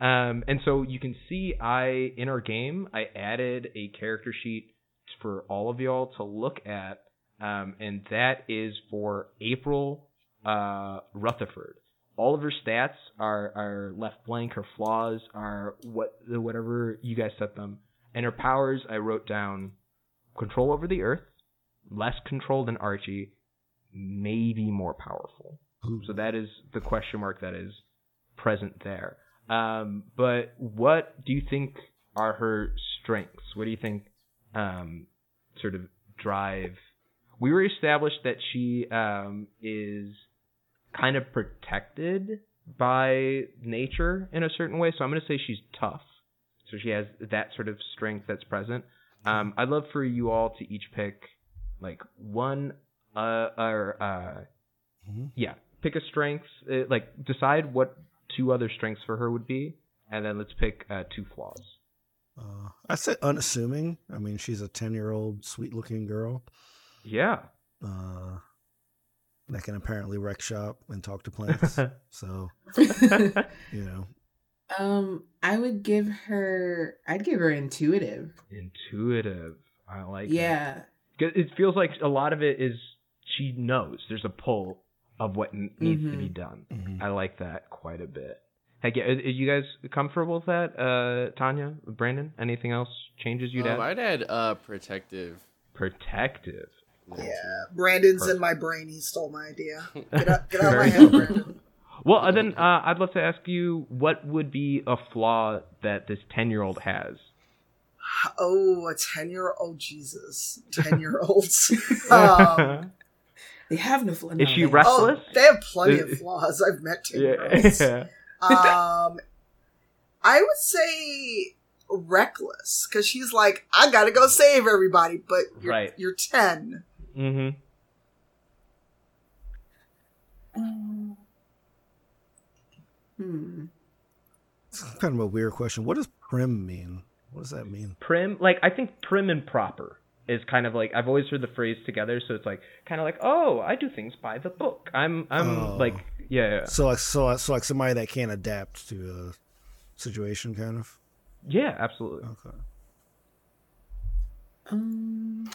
A: Um, and so you can see I in our game I added a character sheet for all of y'all to look at, um, and that is for April uh, Rutherford. All of her stats are are left blank. Her flaws are what whatever you guys set them, and her powers I wrote down: control over the earth, less control than Archie, maybe more powerful. So that is the question mark that is present there. Um, but what do you think are her strengths? What do you think um, sort of drive? We were established that she um, is kind of protected by nature in a certain way. So I'm going to say she's tough. So she has that sort of strength that's present. Um, I'd love for you all to each pick like one uh or uh
D: Mhm.
A: yeah pick a strength uh, like decide what two other strengths for her would be and then let's pick uh, two flaws
D: Uh, I say unassuming. I mean, she's a ten-year-old, sweet-looking girl
A: yeah
D: uh, that can apparently wreck shop and talk to plants. so you know,
C: um, I would give her. I'd give her intuitive.
A: intuitive i like that.
C: Yeah.
A: 'Cause it feels like a lot of it is she knows there's a pull of what n- needs to be
C: Mhm.
A: done
D: mhm.
A: i like that quite a bit Heck yeah, are are you guys comfortable with that, uh, Tanya, Brandon? Anything else changes you'd
E: Um,
A: add?
E: I'd add uh, protective.
A: Protective.
B: Yeah, Brandon's Perfect. in my brain. He stole my idea. Get out, get out my head, Brandon.
A: Well, uh, then uh, I'd love to ask you what would be a flaw that this 10 year old has?
B: Oh, a 10 year old? Oh, Jesus. 10 year olds. um,
C: they have no flaws.
A: Is she restless?
B: Oh, they have plenty of flaws. I've met 10 year olds. Um, I would say reckless because she's like, I gotta go save everybody, but you're,
A: right.
B: you're 10.
A: Mm-hmm.
C: Um, hmm.
D: It's kind of a weird question. What does prim mean? What does that mean?
A: Prim, like I think prim and proper is kind of like I've always heard the phrase together, so it's like kind of like oh, I do things by the book. I'm I'm
D: oh.
A: like yeah, yeah.
D: So like so so like somebody that can't adapt to a situation, kind of.
A: Yeah, absolutely.
D: Okay.
C: Um.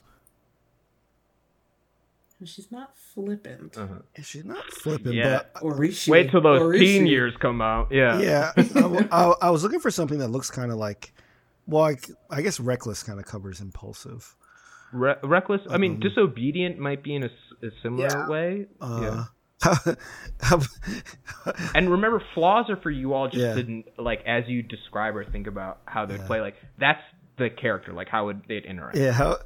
C: She's not flippant.
A: Uh-huh.
D: She's not flippant.
A: Yeah.
D: but
C: Or is she?
A: Wait till those
C: is
A: teen
C: she?
A: years come out. Yeah,
D: yeah, I, w- I- I was looking for something that looks kind of like, well, I, I guess reckless kind of covers impulsive.
A: Re- reckless. I mean,
D: Um,
A: disobedient might be in a similar
B: Yeah.
A: way.
D: Uh,
A: yeah. And remember, flaws are for you all just
D: Yeah.
A: to n- like as you describe or think about how they'd
D: Yeah.
A: play. Like that's the character. Like how would they'd interact?
D: yeah, how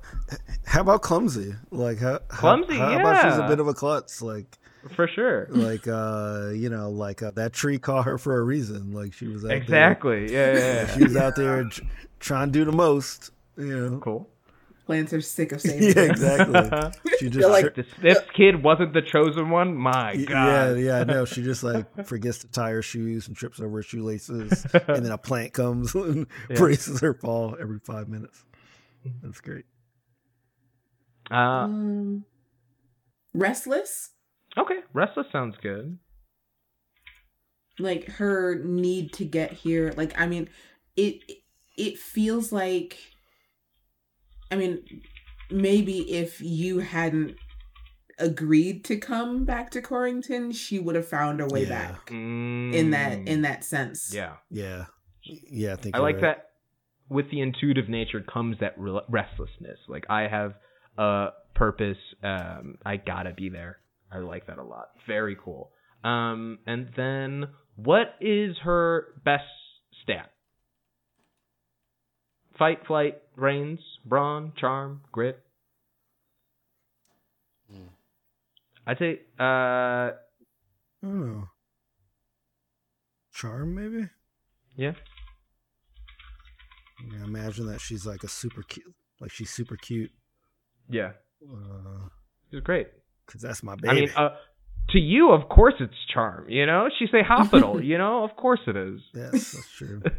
D: how about clumsy? Like how how-
A: Clumsy,
D: How, about she's a bit of a klutz? Like
A: For sure.
D: like uh you know like uh, that tree caught her for a reason. Like she was out there-
A: Exactly. Yeah, yeah, yeah.
D: she was out there tr- trying to do the most. You know.
A: cool.
C: Plants are sick of saying
D: Yeah, exactly. She just
B: like-
A: this, this kid wasn't the chosen one. My
D: Y-
A: God.
D: Yeah, yeah, no. She just like forgets to tie her shoes and trips over her shoelaces, and then a plant comes and
A: Yeah.
D: braces her fall every five minutes. That's great.
A: Uh,
C: um, restless.
A: okay. Restless sounds good.
C: like her need to get here like i mean it it feels like i mean maybe if you hadn't agreed to come back to corrington she would have found her way
D: Yeah.
C: back in that
A: Mm.
C: in that sense
A: Yeah.
D: Yeah, yeah. I think
A: I like
D: right.
A: that. With the intuitive nature comes that re- restlessness. Like I have a purpose. Um, I gotta be there. I like that a lot. Very cool. Um, and then what is her best stat? Fight, flight, brains, brawn, charm, grit.
E: Hmm.
A: I'd say uh,
D: I don't know. Charm, maybe.
A: yeah.
D: Yeah, imagine that she's like a super cute, like she's super cute.
A: Yeah.
D: Uh,
A: It's great.
D: Cause that's my baby.
A: I mean, uh, to you, of course, it's charm. You know, she say hospital. you know, of course it is.
D: yes, that's true.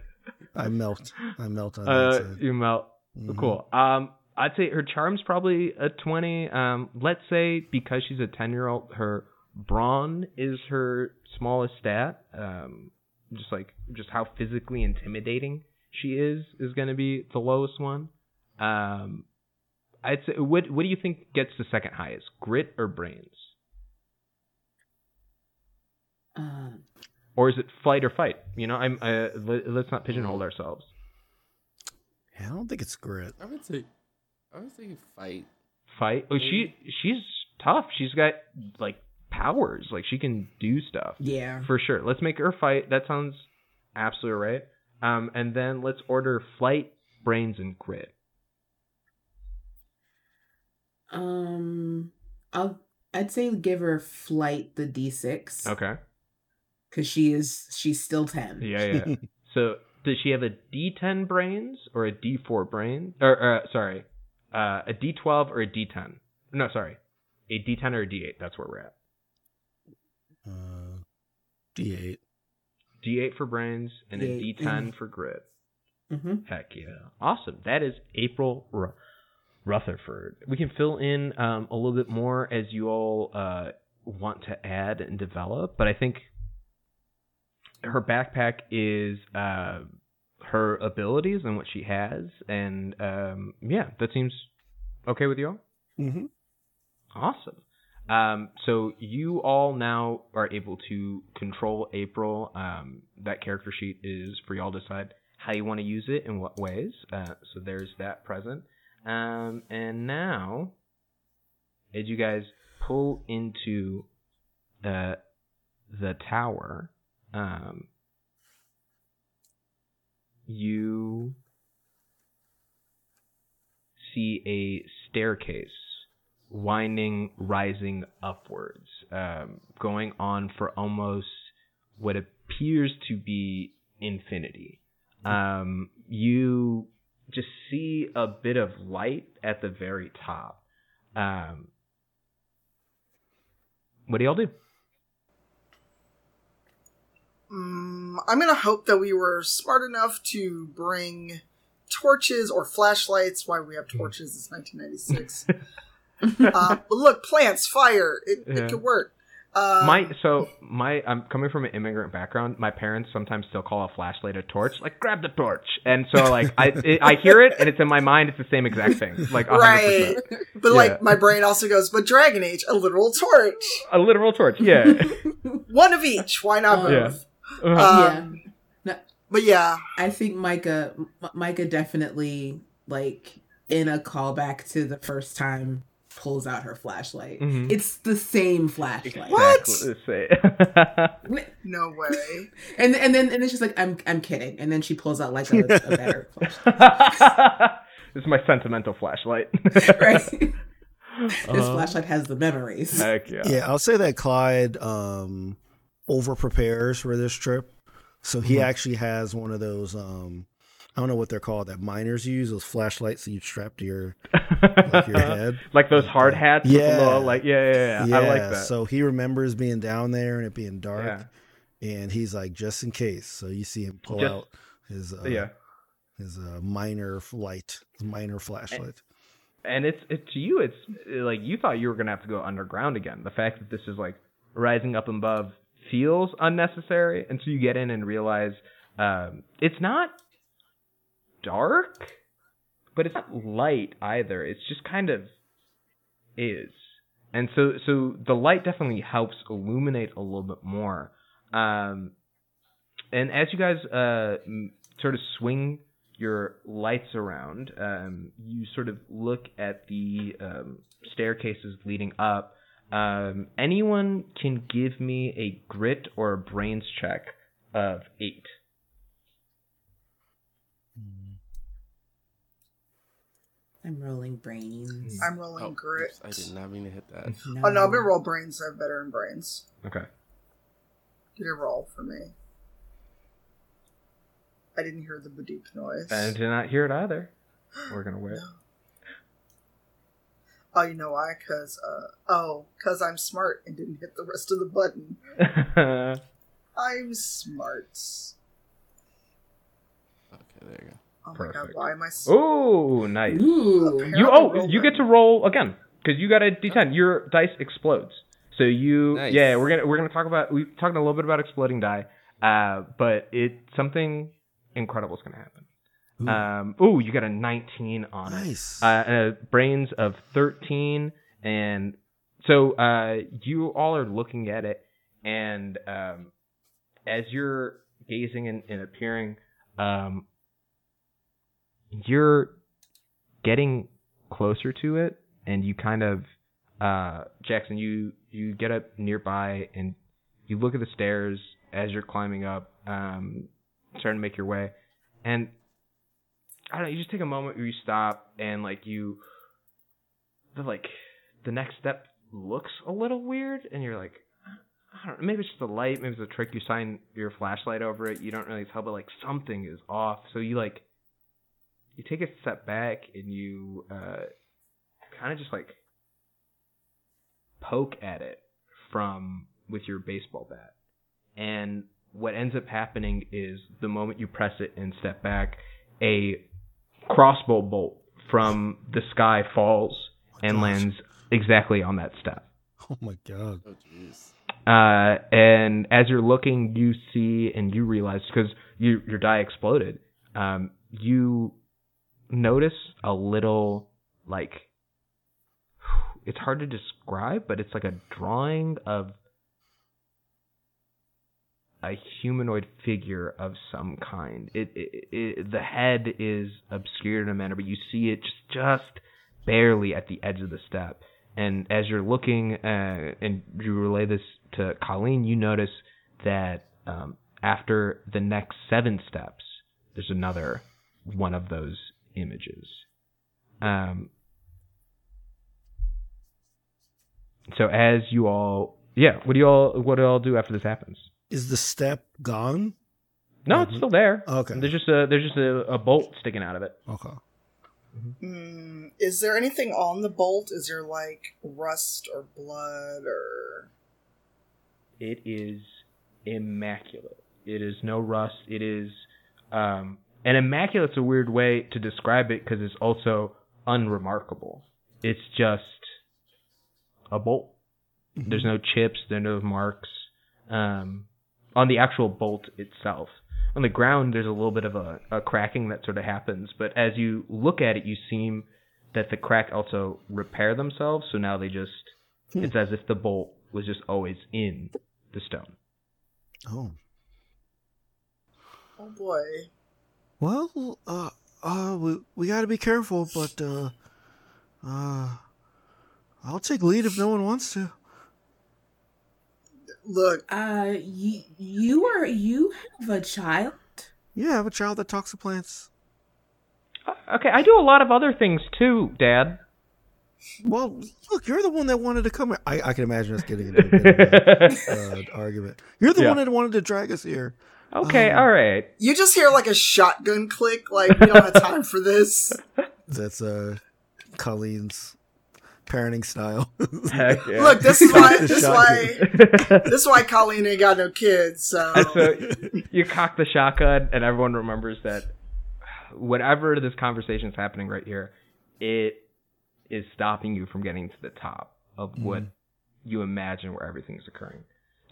D: I melt. I melt on that
A: Uh,
D: side.
A: you melt.
D: Mhm.
A: Cool. Um, I'd say her charm's probably a 20. Um, let's say because she's a 10 year old, her brawn is her smallest stat. Um, just like just how physically intimidating she is is going to be the lowest one. Um, I'd say what what do you think gets the second highest, grit or brains,
C: Um,
A: or is it flight or fight? You know, I'm uh, let, let's not pigeonhole ourselves.
D: I don't think it's grit.
E: I would say, I would say fight.
A: Fight. Oh, she she's tough. She's got like powers. Like she can do stuff.
C: yeah.
A: For sure. Let's make her fight. That sounds absolutely right. Um, and then let's order flight, brains, and grit.
C: Um, I'll I'd say give her flight the d6
A: Okay.
C: Because she is she's still ten.
A: Yeah, yeah. so does she have a D10 brains or a D4 brain? Or uh, sorry, uh, a D12 or a D10? No, sorry, a D10 or a D8. That's where we're at.
D: Uh, D8.
A: D8 for brains and a
C: D8,
A: D10
C: mm.
A: for grit.
C: Mm-hmm.
A: Heck yeah. Awesome. That is April Ru- Rutherford. We can fill in um, a little bit more as you all uh, want to add and develop, but I think her backpack is uh, her abilities and what she has. And um, yeah, that seems okay with you all?
D: Mm-hmm.
A: Awesome. Um, so you all now are able to control April. Um, that character sheet is for y'all to decide how you want to use it in what ways. Uh, so there's that present. Um, and now, as you guys pull into the the tower, um, you see a staircase winding, rising upwards, um, going on for almost what appears to be infinity. Um, you just see a bit of light at the very top. Um, what do y'all do?
B: Mm, I'm gonna hope that we were smart enough to bring torches or flashlights. Why we have torches? It's 1996. uh, but look, plants, fire. It,
A: Yeah.
B: it could work. Um,
A: my so my I'm coming from an immigrant background. My parents sometimes still call a flashlight a torch. Like grab the torch, and so like I it, I hear it and it's in my mind. It's the same exact thing. Like 100%.
B: right. But
A: Yeah.
B: like my brain also goes, but Dragon Age, a literal torch,
A: a literal torch. Yeah.
B: one of each. Why not both?
A: Uh,
B: Um,
C: yeah.
B: But yeah,
C: I think Micah M- Micah definitely like in a callback to the first time pulls out her flashlight.
A: Mhm.
C: It's the same flashlight.
B: What?
A: Exactly the same.
B: no way.
C: And and then and then she's like, I'm I'm kidding. And then she pulls out like a, a better flashlight.
A: this is my sentimental flashlight.
C: Right. this
A: Uh,
C: flashlight has the memories.
A: Heck yeah.
D: Yeah, I'll say that Clyde um, over prepares for this trip. So he
A: Mhm.
D: actually has one of those um, I don't know what they're called that miners use, those flashlights that you strap to your like your head.
A: Like those hard hats.
D: Yeah.
A: little, like yeah, yeah, yeah. I like that.
D: So he remembers being down there and it being dark.
A: yeah.
D: And he's like, just in case. So you see him pull
A: Just-
D: out his uh,
A: yeah.
D: his uh, minor light, his minor flashlight.
A: And it's it, to you, it's like you thought you were gonna have to go underground again. The fact that this is like rising up above feels unnecessary, and so you get in and realize um, it's not dark, but it's not light either. It's just kind of is, and so so the light definitely helps illuminate a little bit more. Um, and as you guys uh, sort of swing your lights around, um, you sort of look at the um, staircases leading up. Um, anyone can give me a grit or a brains check of eight.
C: I'm rolling brains.
B: I'm rolling
E: Oh,
B: grit.
E: oops, I did not mean to hit that.
B: Oh no, I'm gonna roll brains. I have better in brains.
A: Okay.
B: Get a roll for me. I didn't hear the Badoop noise.
A: I did not hear it either. We're gonna wait.
B: Oh, you know why? Cause uh oh, cause I'm smart and didn't hit the rest of the button. I'm smart.
E: Okay, there you go.
B: Oh my god,
A: Perfect.
B: why am I so
A: Oh, nice.
C: Ooh.
A: You oh, you get to roll again because you got a d10. Your dice explodes. So you
E: Nice.
A: yeah, we're gonna we're gonna talk about we talking a little bit about exploding die, uh, but it something incredible is gonna happen.
D: Ooh.
A: Um, ooh, you got a 19 on it.
D: nice.
A: Uh, uh, brains of 13, and so uh, you all are looking at it, and um, as you're gazing and, and appearing, um, you're getting closer to it, and you kind of, uh, Jackson, you you get up nearby, and you look at the stairs as you're climbing up, um, starting to make your way, and I don't know, you just take a moment where you stop and like you the like the next step looks a little weird and you're like I don't know, maybe it's just the light, maybe it's a trick you shine your flashlight over it, you don't really tell but like something is off. So you like you take a step back and you uh kind of just like poke at it from with your baseball bat. And what ends up happening is the moment you press it and step back, a crossbow bolt from the sky falls and
D: gosh.
A: lands exactly on that step.
D: oh my god.
E: Oh jeez.
A: Uh, and as you're looking, you see and you realize because you, your die exploded, um, you notice a little like it's hard to describe, but it's like a drawing of a humanoid figure of some kind. It, it, it the head is obscured in a manner, but you see it just just barely at the edge of the step. And as you're looking, uh, and you relay this to Colleen, you notice that um, after the next seven steps, there's another one of those images. Um, so as you all, yeah, what do you all, what do you all do after this happens?
D: Is the step gone?
A: No, it's still there.
D: Okay.
A: There's just a there's just a, a bolt sticking out of it.
D: Okay.
B: Mm, is there anything on the bolt? Is there like rust or blood or
A: It is immaculate. It is no rust. It is um and immaculate's a weird way to describe it because it's also unremarkable. It's just a bolt. There's no chips. There are no marks um, on the actual bolt itself. On the ground, there's a little bit of a, a cracking that sort of happens, but as you look at it, you seem that the crack also repair themselves. So now they just
D: Hmm.
A: it's as if the bolt was just always in the stone.
D: Oh.
B: oh boy.
D: Well, uh, uh, we, we gotta be careful, but, uh, uh, I'll take lead if no one wants to.
B: Look,
C: Uh, you you are you have a child.
D: Yeah, I have a child that talks to plants.
A: Uh, Okay, I do a lot of other things too, Dad.
D: Well, look, you're the one that wanted to come here. I, I can imagine us getting into a bit of uh, argument. You're the
A: Yeah.
D: one that wanted to drag us here.
A: okay,
D: Um,
A: all right.
B: you just hear like a shotgun click, like we don't have time for this.
D: That's uh, Colleen's parenting style.
A: Heck yeah.
B: Look, this is why this why this is why Colleen ain't got no kids, so
A: so you cock the shotgun, and everyone remembers that whatever this conversation is happening right here, it is stopping you from getting to the top of what you imagine where everything is occurring.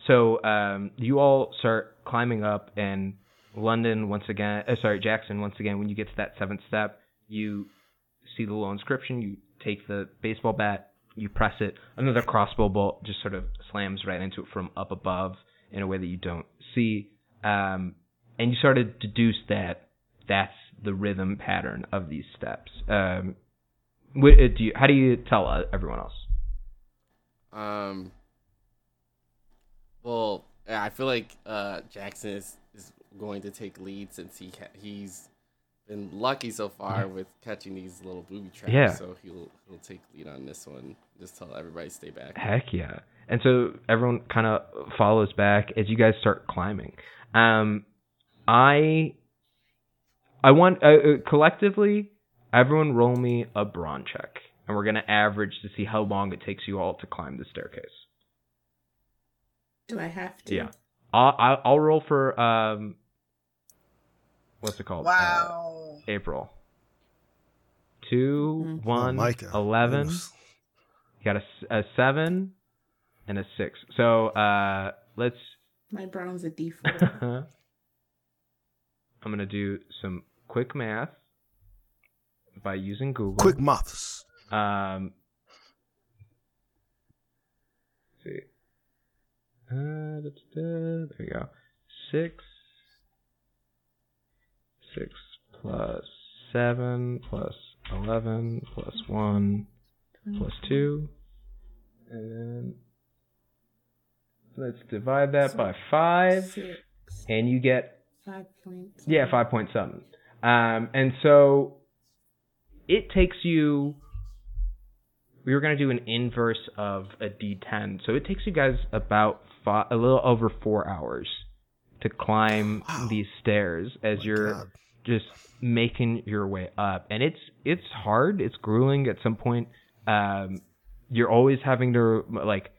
A: So um, you all start climbing up, and London once again, uh, sorry, Jackson once again. When you get to that seventh step, you see the little inscription. You take the baseball bat, you press it. Another crossbow bolt just sort of slams right into it from up above in a way that you don't see. Um, and you sort of deduce that that's the rhythm pattern of these steps. Um, uh, do you, how do you tell uh, everyone else?
E: Um. Well, I feel like uh, Jackson is, is going to take lead since he ca- he's been lucky so far with catching these little booby traps.
A: Yeah.
E: So he'll he'll take lead on this one. Just tell everybody stay back.
A: Heck yeah. And so everyone kind of follows back as you guys start climbing. Um, I, I want uh, uh, collectively, everyone roll me a brawn check, and we're gonna average to see how long it takes you all to climb the staircase.
C: Do I have to?
A: Yeah. I'll, I'll I'll roll for um. What's it called? Uh,
B: Wow.
A: April. Two,
C: Mhm.
D: Oh,
A: one, eleven.
D: Goodness.
A: You got a seven and a six. So uh, let's.
C: My brawn's a D4.
A: I'm gonna do some quick math by using Google.
D: Quick muffs.
A: Um. let's see. Uh, da, da, da, there you go. Six. Six plus seven plus eleven plus one plus two. And let's divide that by five,
C: Six,
A: and you get
C: five points.
A: yeah, five point seven. Um, and so it takes you. We were gonna do an inverse of a D10, so it takes you guys about five, a little over four hours to climb
D: Wow.
A: these stairs as
D: My
A: you're
D: God.
A: Just making your way up, and it's it's hard. It's grueling at some point. Um, you're always having to like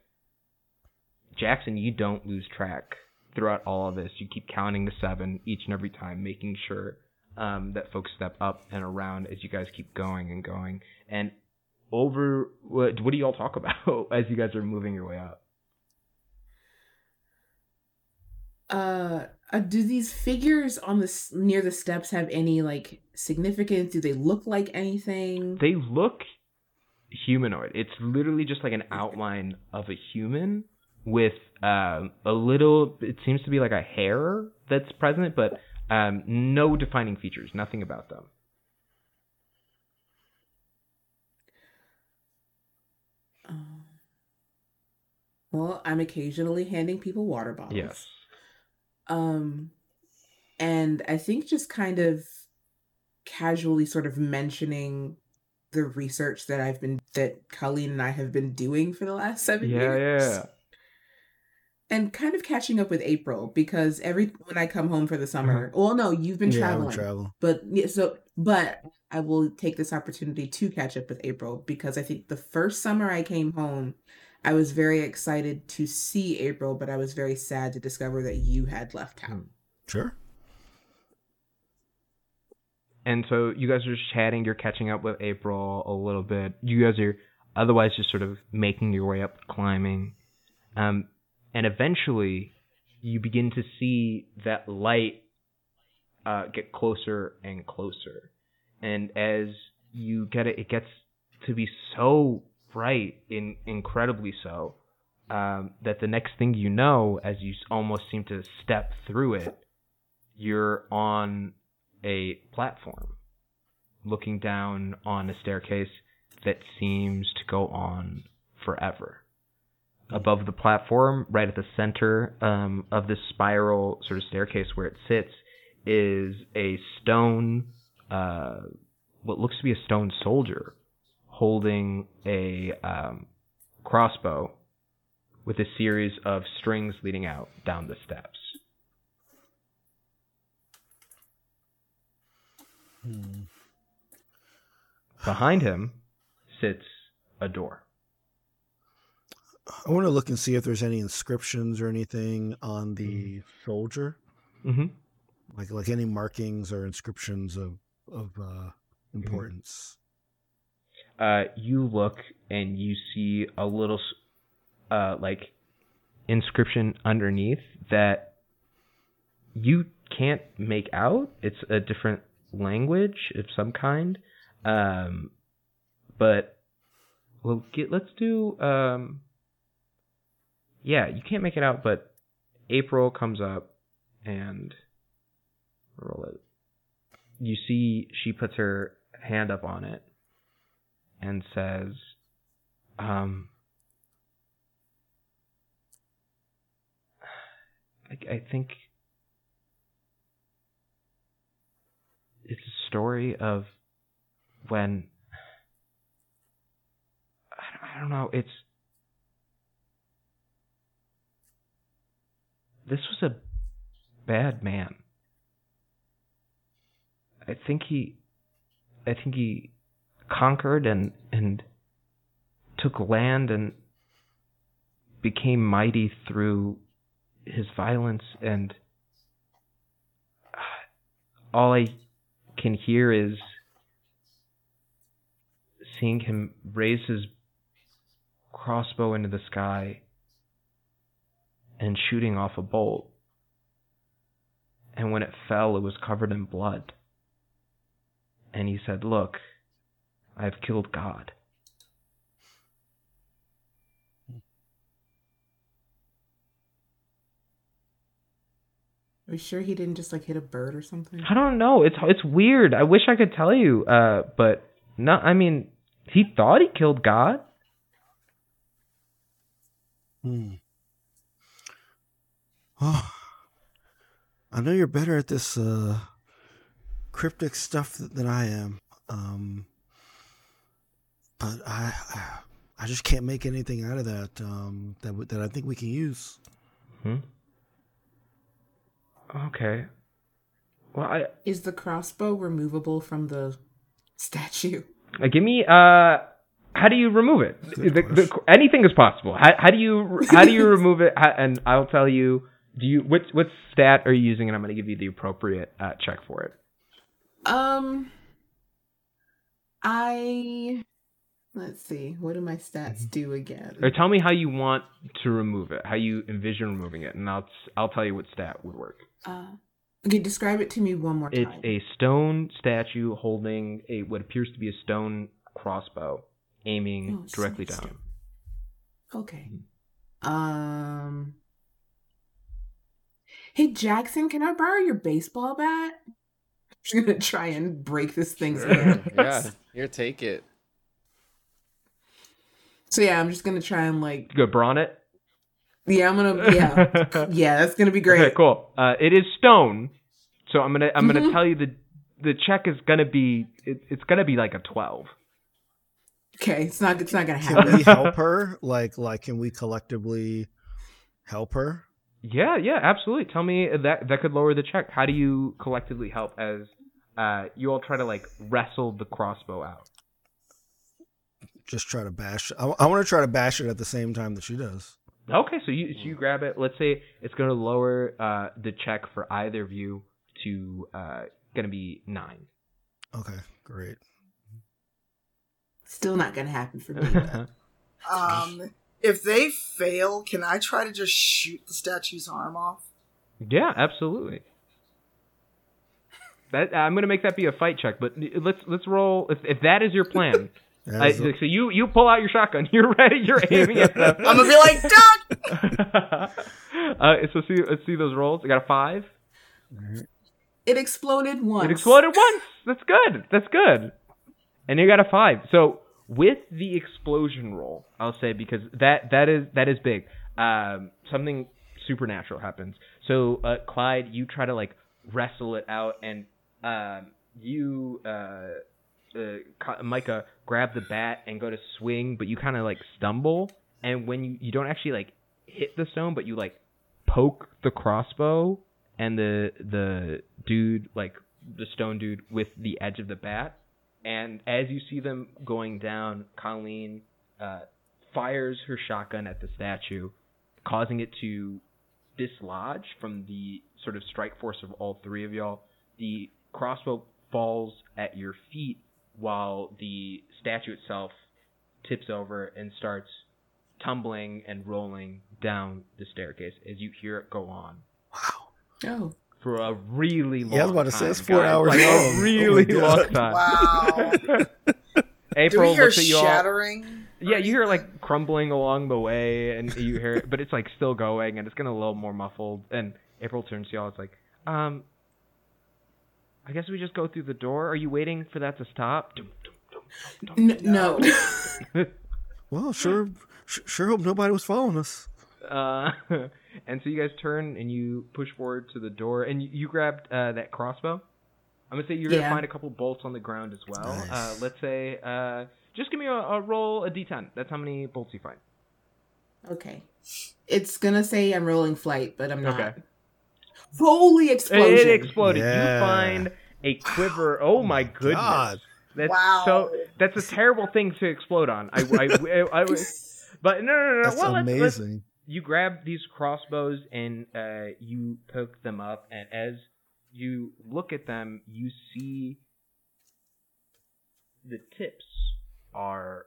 A: Jackson. You don't lose track throughout all of this. You keep counting the seven each and every time, making sure um, that folks step up and around as you guys keep going and going. And over, what, what do you all talk about as you guys are moving your way up?
C: Uh, uh, do these figures on the near the steps have any like significance? Do they look like anything?
A: They look humanoid. It's literally just like an outline of a human with um, a little. It seems to be like a hair that's present, but um, no defining features. Nothing about them.
C: Um, well, I'm occasionally handing people water bottles.
A: Yes.
C: Um, and I think just kind of casually sort of mentioning the research that I've been that Colleen and I have been doing for the last seven
A: Yeah,
C: years.
A: yeah.
C: And kind of catching up with April because every when I come home for the summer, well, no, you've been
D: yeah,
C: traveling,
D: would travel.
C: but yeah, so but I will take this opportunity to catch up with April because I think the first summer I came home, I was very excited to see April, but I was very sad to discover that you had left town.
D: Sure.
A: And so you guys are just chatting. You're catching up with April a little bit. You guys are otherwise just sort of making your way up, climbing, um, and eventually you begin to see that light uh, get closer and closer. And as you get it, it gets to be so bright, in, incredibly so, um, that the next thing you know, as you almost seem to step through it, you're on a platform looking down on a staircase that seems to go on forever. Above the platform, right at the center um, of this spiral sort of staircase where it sits, is a stone, uh, what looks to be a stone soldier, holding a um, crossbow with a series of strings leading out down the steps.
D: Hmm.
A: Behind him sits a door.
D: I want to look and see if there's any inscriptions or anything on the soldier,
A: Mm-hmm.
D: like like any markings or inscriptions of of uh, importance.
A: Uh, you look and you see a little, uh, like inscription underneath that you can't make out. It's a different language of some kind. Um, but well, get let's do. Um, yeah, you can't make it out, but April comes up and roll it. You see, she puts her hand up on it and says, um, I, I think it's a story of when I, I don't know. It's this was a bad man. I think he, I think he conquered and and took land and became mighty through his violence and all I can hear is seeing him raise his crossbow into the sky and shooting off a bolt. And when it fell, it was covered in blood. And he said, Look, I've killed God.
C: Are you sure he didn't just like hit a bird or something?
A: I don't know. It's it's weird. I wish I could tell you, uh, but no. I mean, he thought he killed God.
D: Hmm. Oh, I know you're better at this uh, cryptic stuff than I am, um, but I, I I just can't make anything out of that um, that w- that I think we can use.
A: Hmm. Okay. Well, I
C: Is the crossbow removable from the statue?
A: uh, give me. Uh, how do you remove it? The- the- anything is possible. How, how do you how do you remove it? How, and I'll tell you. Do you what what stat are you using? And I'm going to give you the appropriate uh, check for it.
C: Um, I let's see. What do my stats do again?
A: Or tell me how you want to remove it. How you envision removing it, and I'll I'll tell you what stat would work.
C: Uh, okay, describe it to me one more time.
A: It's a stone statue holding a what appears to be a stone crossbow, aiming
C: Oh,
A: directly
C: so
A: down.
C: Okay. Um. Hey Jackson, can I borrow your baseball bat? I'm just gonna try and break this thing's
E: Sure.
C: hand.
E: yeah, here, take it.
C: So yeah, I'm just gonna try and like
A: Good, brawn it.
C: yeah, I'm gonna yeah yeah that's gonna be great.
A: Okay, cool. Uh, it is stone, so I'm gonna I'm gonna
C: Mhm.
A: tell you the the check is gonna be it, it's gonna be like a twelve.
C: Okay, it's not it's not gonna happen.
D: Can we help her? Like like can we collectively help her?
A: Yeah, yeah, absolutely. Tell me that that could lower the check. How do you collectively help as uh, you all try to like wrestle the crossbow out?
D: Just try to bash. I, I want to try to bash it at the same time that she does.
A: Okay, so you so you grab it. Let's say it's going to lower uh, the check for either of you to uh, going to be nine.
D: Okay, great.
C: Still not gonna happen for me.
B: Um, if they fail, can I try to just shoot the statue's arm off?
A: yeah, absolutely. That I'm going to make that be a fight check, but let's let's roll. If, if that is your plan,
D: That
A: I, so you you pull out your shotgun. You're ready. You're aiming at them.
B: I'm gonna be like, Duck!
A: uh, so see let's see those rolls. I got a five.
C: It exploded once.
A: It exploded once. That's good. That's good. And you got a five. So with the explosion roll, I'll say because that that is that is big. Um, something supernatural happens. So uh, Clyde, you try to like wrestle it out, and um, you uh, uh, Micah grab the bat and go to swing, but you kind of like stumble, and when you you don't actually like hit the stone, but you like poke the crossbow and the the dude like the stone dude with the edge of the bat. And as you see them going down colleen uh, fires her shotgun at the statue causing it to dislodge from the sort of strike force of all three of y'all. The crossbow falls at your feet while the statue itself tips over and starts tumbling and rolling down the staircase as you hear it go on
D: wow.
C: Oh.
A: for a really long time.
D: Yeah, I was about to say, it's four
A: guys.
D: hours
A: like
D: long.
A: a
D: Oh
A: really
D: my
A: long time.
B: Wow. Do
A: April
B: we hear
A: looks at you all.
B: shattering?
A: Yeah, you hear it, like crumbling along the way, and you hear it, but it's like still going, and it's getting a little more muffled. And April turns to y'all. It's like, um, I guess we just go through the door. Are you waiting for that to stop?
C: N- no.
D: Well, sure, sure hope nobody was following us.
A: Uh, and so you guys turn and you push forward to the door, and you, you grabbed uh, that crossbow. I'm gonna say you're
C: Yeah.
A: gonna find a couple bolts on the ground as well.
D: Nice.
A: Uh, let's say, uh, just give me a, a roll a d10. That's how many bolts you find.
C: Okay. It's gonna say I'm rolling flight, but I'm not.
A: Okay.
C: Holy explosion!
A: It exploded.
D: Yeah.
A: You find a quiver. Oh my goodness.
D: God.
A: That's
B: Wow.
A: so. That's a terrible thing to explode on. I, I, I, I- but no, no, no, no.
D: That's
A: well, let's- let's-
D: amazing.
A: you grab these crossbows and uh, you poke them up, and as you look at them, you see the tips are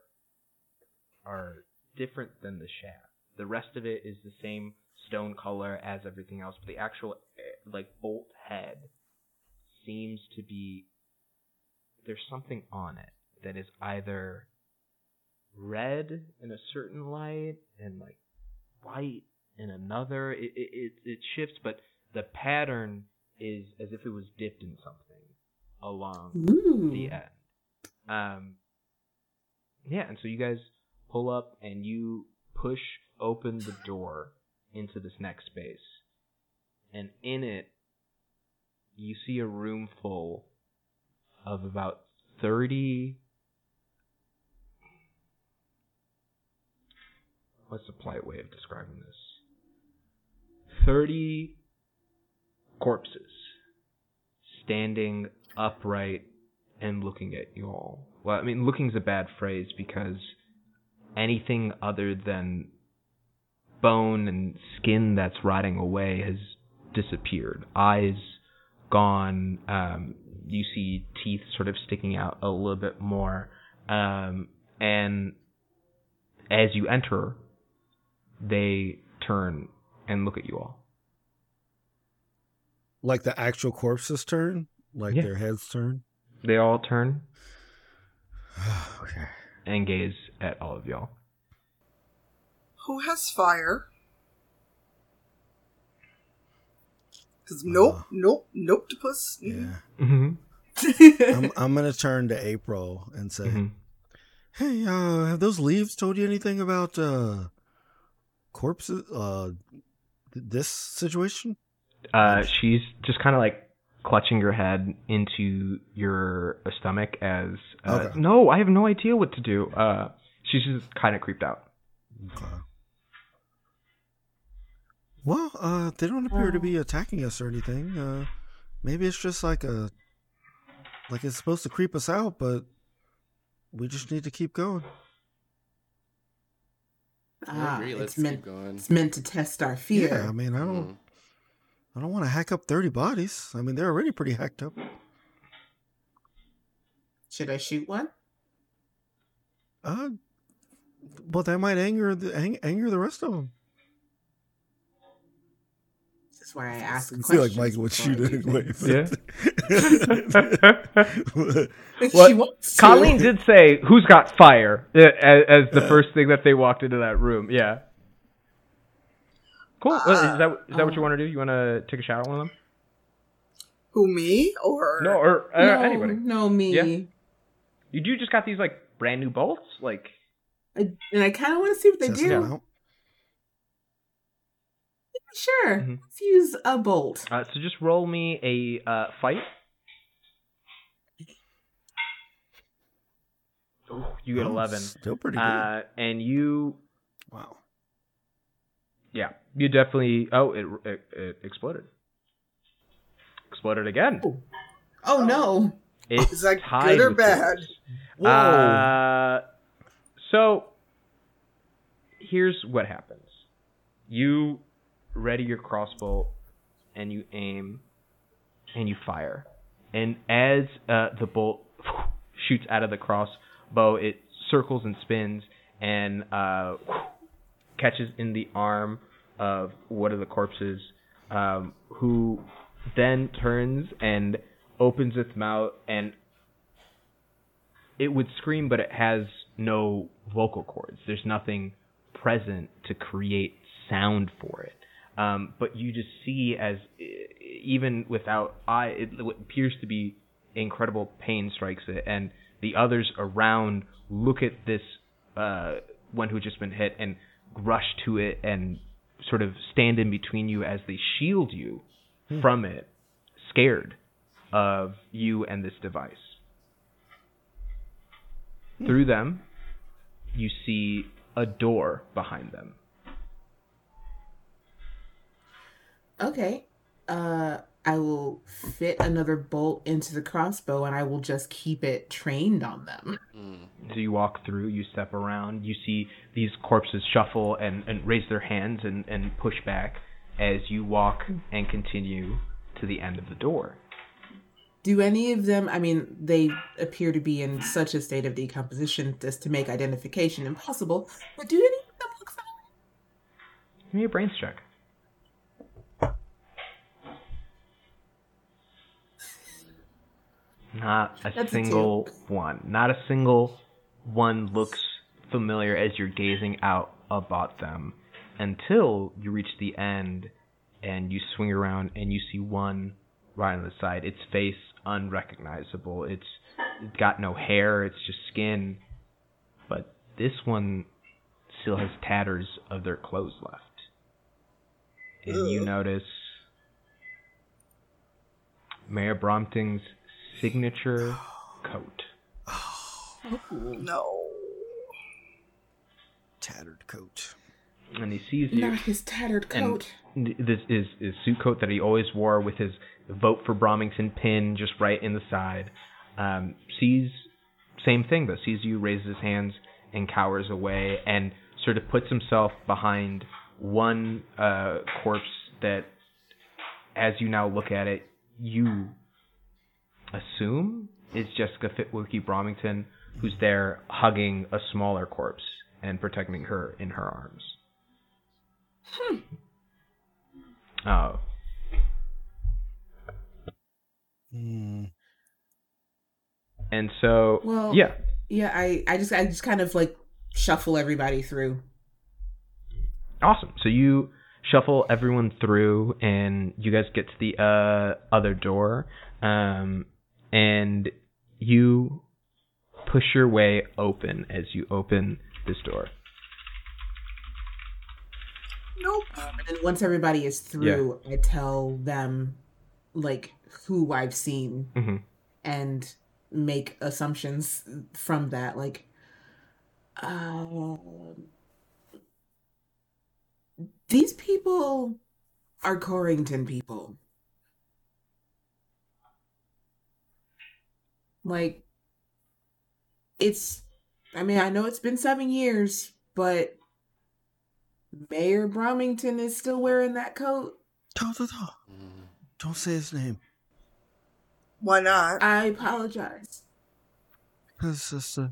A: are different than the shaft. The rest of it is the same stone color as everything else, but the actual eh, like bolt head seems to be there's something on it that is either red in a certain light and like white in another. It it it, it shifts, but the pattern is as if it was dipped in something along
C: Ooh.
A: the end. Um, yeah, and so you guys pull up and you push open the door into this next space, and in it, you see a room full of about thirty. What's the polite way of describing this? Thirty corpses standing upright and looking at you all. Well, I mean, looking is a bad phrase because anything other than bone and skin that's rotting away has disappeared. Eyes gone. Um, you see teeth sort of sticking out a little bit more. Um, and as you enter, they turn and look at you all.
D: Like the actual corpses turn, like
A: Yeah.
D: their heads turn.
A: They all turn
D: okay.
A: and gaze at all of y'all.
B: Who has fire? Because nope,
D: Uh,
B: nope, nope, Octopus.
D: Yeah.
A: Mm-hmm.
D: I'm I'm gonna turn to April and say,
A: hmm
D: "Hey, uh, have those leaves told you anything about uh corpses? Uh, th- this situation?
A: Uh, she's just kind of like clutching your head into your stomach as, uh,
D: Okay.
A: no, I have no idea what to do. Uh, she's just kind of creeped out.
D: Okay. Well, uh, they don't appear to be attacking us or anything. Uh, maybe it's just like a, like it's supposed to creep us out, but we just need to keep going.
E: I
C: Ah,
E: agree. Let's
C: it's meant
E: keep going.
C: it's meant to test our fear.
D: Yeah, I mean, I don't,
E: Mm.
D: I don't want to hack up thirty bodies. I mean, they're already pretty hacked up.
C: Should I shoot one?
D: Uh, well, that might anger the ang- anger the rest of them.
C: This is why I ask.
D: I feel like
C: questions
D: Michael would shoot it
C: do
D: anyway.
C: things.
A: What?
C: She wants.
A: Colleen did say, "Who's got fire?" uh, as, as the first thing that they walked into that room. Yeah. Cool. Well, is that is that what you want to do? You want to take a shot at one of them?
B: Who me or
A: No, or uh,
C: no,
A: anybody.
C: no, me.
A: Yeah. You do just got these like brand new bolts, like.
C: I, and I kind of want to see what they
D: Test
C: do.
D: Them out.
C: Sure.
A: Mhm.
C: Let's use a bolt.
A: Uh, so just roll me a uh, fight. Ooh, you get
D: Oh,
A: eleven,
D: Still pretty good.
A: uh, and you,
D: wow.
A: yeah, you definitely. Oh, it, it, it exploded. Exploded again.
C: Oh no.
A: It's
B: Is that good or bad?
A: yours.
D: Whoa.
A: Uh, so here's what happens: you ready your crossbow, and you aim, and you fire, and as uh, the bolt shoots out of the crossbow, it circles and spins and uh, catches in the arm of one of the corpses, um, who then turns and opens its mouth and it would scream, but it has no vocal cords. There's nothing present to create sound for it. Um, but you just see as even without eye, it what appears to be incredible pain strikes it, and the others around look at this uh, one who just been hit and rush to it and sort of stand in between you as they shield you from it, scared of you and this device. Through them, you see a door behind them.
C: Okay. Uh, I will fit another bolt into the crossbow, and I will just keep it trained on them.
E: Mm.
A: So you walk through, you step around, you see these corpses shuffle and, and raise their hands and, and push back as you walk and continue to the end of the door.
C: Do any of them, I mean, they appear to be in such a state of decomposition as to make identification impossible, but do any of them look familiar?
A: Give me a brains check. Not a
C: That's a
A: single one. Not a single one looks familiar as you're gazing out about them until you reach the end and you swing around and you see one right on the side. Its face unrecognizable. It's, it's got no hair, it's just skin. But this one still has tatters of their clothes left. And you notice Mayor Brompton's signature coat.
B: No.
D: Tattered coat.
A: And he sees you.
C: Not his tattered
A: And
C: coat.
A: this is his suit coat that he always wore with his vote for Bromington pin just right in the side. Um, sees same thing though. Sees you, raises his hands and cowers away, and sort of puts himself behind one uh, corpse that, as you now look at it, you assume is Jessica Fitwilkie Bromington, who's there hugging a smaller corpse and protecting her in her arms. Oh,
D: Hmm.
A: and so
C: Well-
A: yeah,
C: Yeah, I, I just I just kind of like shuffle everybody through.
A: awesome. So you shuffle everyone through, and you guys get to the uh, other door, um, and you push your way open as you open this door.
B: Nope.
C: Um, and then once everybody is through, I tell them like who I've seen
A: hmm
C: and make assumptions from that. Like, uh, these people are Corrington people. Like, it's, I mean, I know it's been seven years, but Mayor Bromington is still wearing that coat.
D: Don't, don't, don't.
E: Mm.
D: Say his name.
B: Why not?
C: I apologize.
D: It's just, uh,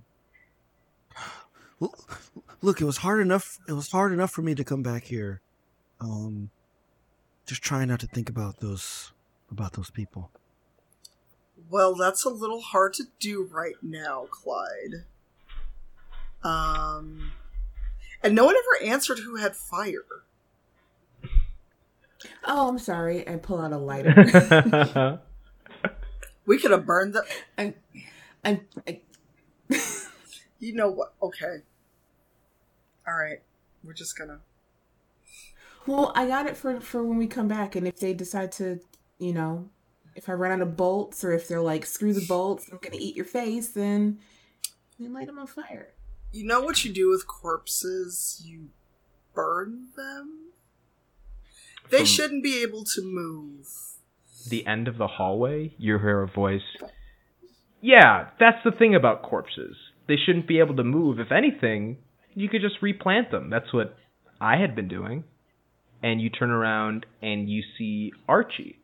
D: Well, look, it was hard enough. It was hard enough for me to come back here. Um, just trying not to think about those about those people.
B: Well, that's a little hard to do right now, Clyde. Um, and no one ever answered who had fire.
C: Oh, I'm sorry. I pull out a lighter.
B: We could have burned the.
C: I, I, I,
B: You know what? Okay. All right. We're just gonna.
C: well, I got it for for when we come back, and if they decide to, you know, if I run out of bolts, or if they're like, screw the bolts, I'm gonna eat your face, then then light them on fire.
B: You know what you do with corpses? You burn them. They
A: From-
B: shouldn't be able to move.
A: the end of the hallway, you hear a voice. Yeah, that's the thing about corpses. They shouldn't be able to move. If anything, you could just replant them. That's what I had been doing. And you turn around and you see Archie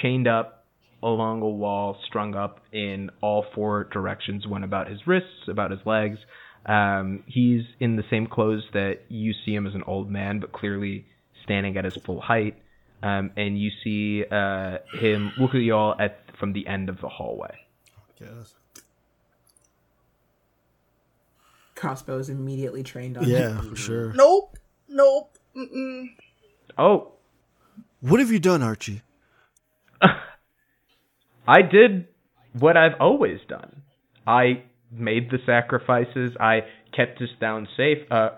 A: chained up along a wall, strung up in all four directions, one about his wrists, about his legs. Um, he's in the same clothes that you see him as an old man, but clearly standing at his full height. Um, and you see uh, him look at you all at from the end of the hallway.
D: Yes.
C: is immediately trained on.
D: Yeah, for sure.
B: Nope. Nope. Mm-mm.
A: Oh,
D: What have you done, Archie?
A: I did what I've always done. I made the sacrifices. I kept us down safe. Uh,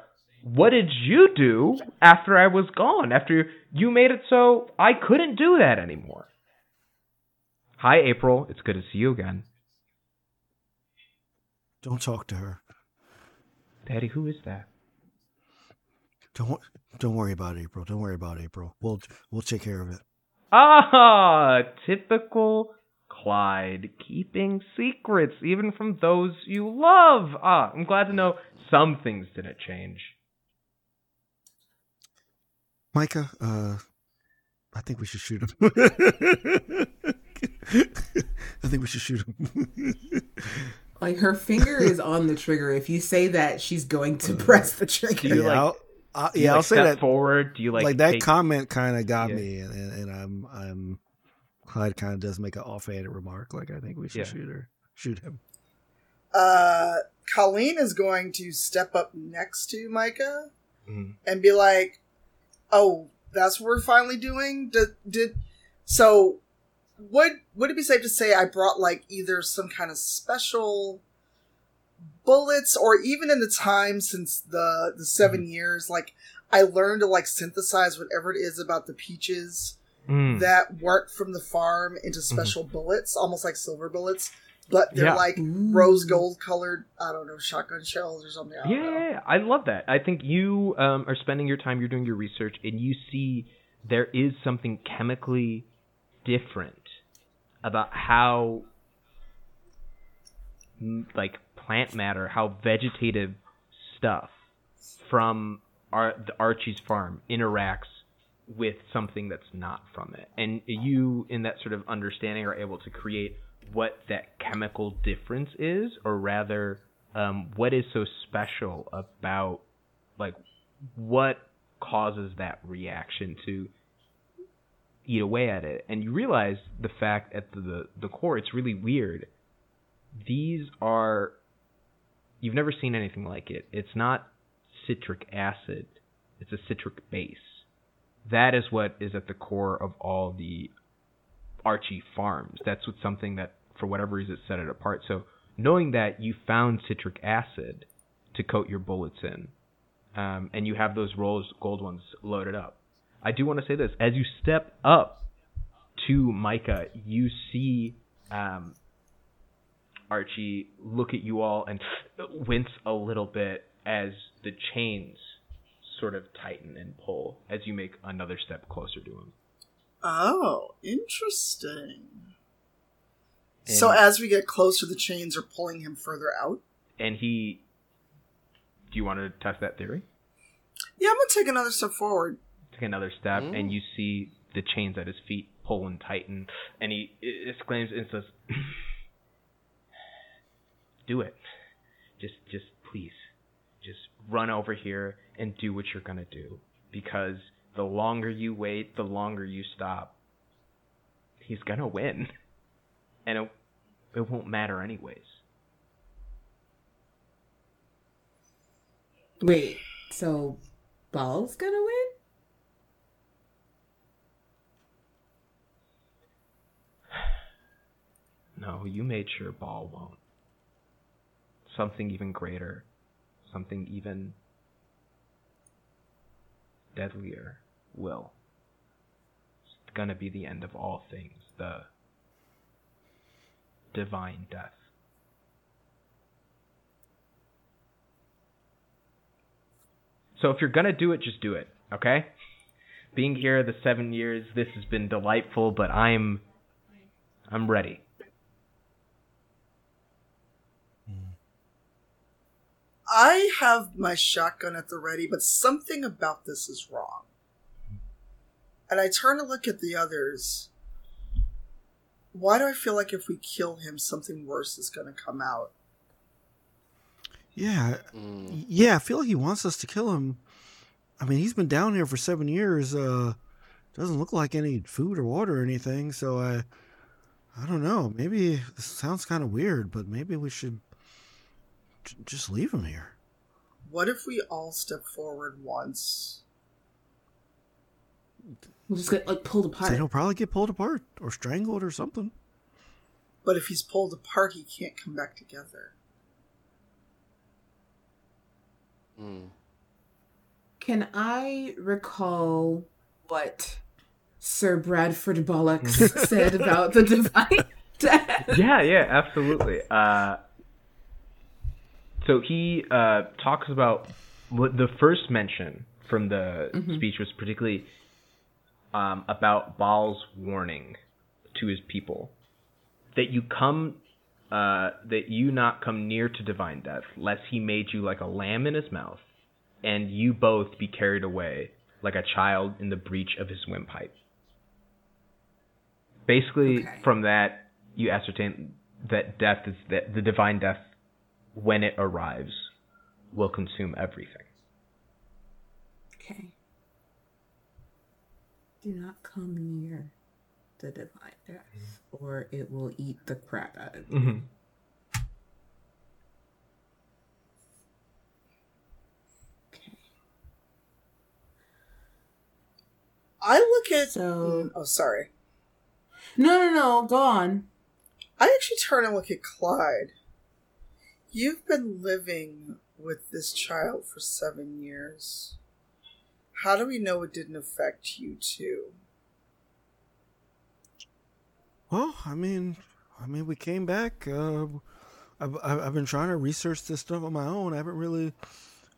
A: what did you do after I was gone? After you made it so I couldn't do that anymore? Hi, April. It's good to see you again.
D: Don't talk to her.
A: Daddy, who is that?
D: Don't don't worry about April. Don't worry about April. We'll we'll take care of it.
A: Ah, typical Clyde, keeping secrets even from those you love. Ah, I'm glad to know some things didn't change.
D: Micah, uh, I think we should shoot him. I think we should shoot him.
C: Like her finger is on the trigger. If you say that, she's going to press the trigger.
D: Yeah,
A: like-
D: I'll, I'll,
A: Do you,
D: yeah, I'll
A: like,
D: say
A: step
D: that.
A: forward. Do you like
D: Like, that
A: take-
D: comment kind of got
A: Yeah.
D: me, and, and, and I'm I'm Clyde kind of does make an offhanded remark. Like I think we should
A: Yeah.
D: shoot her, shoot him.
B: Uh, Colleen is going to step up next to Micah
A: Mhm.
B: and be like, "Oh, that's what we're finally doing." Did did so? Would would it be safe to say I brought like either some kind of special bullets, or even in the time since the the 7 years, like I learned to like synthesize whatever it is about the peaches
A: Mm.
B: that work from the farm into special bullets, almost like silver bullets, but they're
A: Yeah.
B: like
C: Ooh.
B: rose gold colored. I don't know, shotgun shells or something. I
A: Yeah,
B: know.
A: yeah, yeah, I love that. I think you um, are spending your time, you're doing your research, and you see there is something chemically different about how, mm, like, plant matter, how vegetative stuff from Ar- the Archie's farm interacts with something that's not from it. And you, in that sort of understanding, are able to create what that chemical difference is, or rather, um, what is so special about, like, what causes that reaction to eat away at it. And you realize the fact at the, the, core, it's really weird. These are, you've never seen anything like it. It's not citric acid, it's a citric base that is what is at the core of all the Archie farms. That's what something that, for whatever reason, set it apart. So knowing that you found citric acid to coat your bullets in, um, and you have those rose gold ones loaded up. I do want to say this: as you step up to Micah, you see um, Archie look at you all and wince a little bit as the chains sort of tighten and pull as you make another step closer to him.
B: Oh, interesting. so as we get closer, the chains are pulling him further out.
A: And he. Do you want to test that theory?
B: Yeah, I'm gonna take another step forward.
A: Take another step,
E: Mm.
A: and you see the chains at his feet pull and tighten, and he exclaims and says, "Do it, just, just please, just run over here and do what you're gonna do, because the longer you wait, the longer you stop. He's gonna win, and it, it won't matter anyways."
C: Wait, so Baal's gonna win?
A: No, you made sure Ball won't. Something even greater, something even deadlier will. It's gonna be the end of all things, the divine death. So if you're gonna do it, just do it, okay? Being here the seven years, this has been delightful, but I'm I'm ready.
B: I have my shotgun at the ready, but something about this is wrong. And I turn to look at the others. Why do I feel like if we kill him, something worse is going to come out?
D: Yeah,
E: Mm.
D: yeah. I feel like he wants us to kill him. I mean, he's been down here for seven years. Uh, doesn't look like any food or water or anything. So I, I don't know. Maybe this sounds kind of weird, but maybe we should j- just leave him here.
B: What if we all step forward once?
C: We'll just get like pulled
D: So
C: apart.
D: he'll probably get pulled apart or strangled or something.
B: But if he's pulled apart, he can't come back together.
E: Mm.
C: Can I recall what Sir Bradford Bollocks said about the divine death?
A: yeah, yeah, absolutely. Uh, so he uh, talks about what the first mention from the speech was particularly um, about Baal's warning to his people that you come, uh, that you not come near to divine death, lest he made you like a lamb in his mouth, and you both be carried away like a child in the breach of his windpipe. basically,
C: Okay.
A: from that, you ascertain that death is that the divine death, when it arrives, will consume everything.
C: Okay. Do not come near the divine death, or it will eat the crap out of you.
A: Mm-hmm.
C: Okay.
B: I look at.
C: So-
B: oh, sorry.
C: No, no, no. Go on.
B: I actually turn and look at Clyde. You've been living with this child for seven years. How do we know it didn't affect you too?
D: Well, I mean, I mean, we came back. Uh, I've I've been trying to research this stuff on my own. I haven't really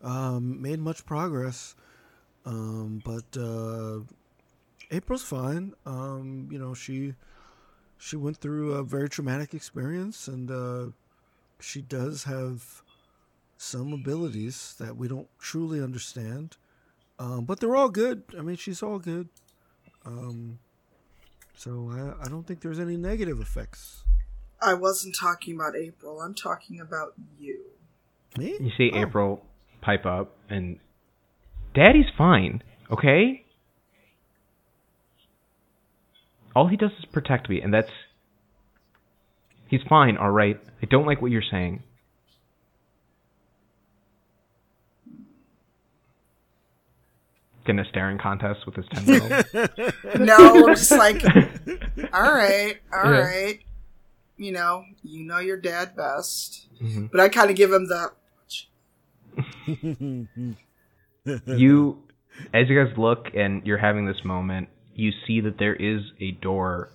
D: um, made much progress. Um, but uh, April's fine. Um, you know, she she went through a very traumatic experience, and uh, she does have some abilities that we don't truly understand. Um, but they're all good. I mean, she's all good. Um, so I, I don't think there's any negative effects.
B: I wasn't talking about April. I'm talking about you.
D: Me?
A: You see
D: Oh.
A: April pipe up, and Daddy's fine, okay? All he does is protect me, and that's. He's fine, alright? I don't like what you're saying. Getting a staring contest with his 10 year old.
B: No, I'm just like, all right, all
A: Yeah.
B: right. You know, you know your dad best.
A: Mhm.
B: But I kind of give him the.
A: you as you guys look and you're having this moment you see that there is a door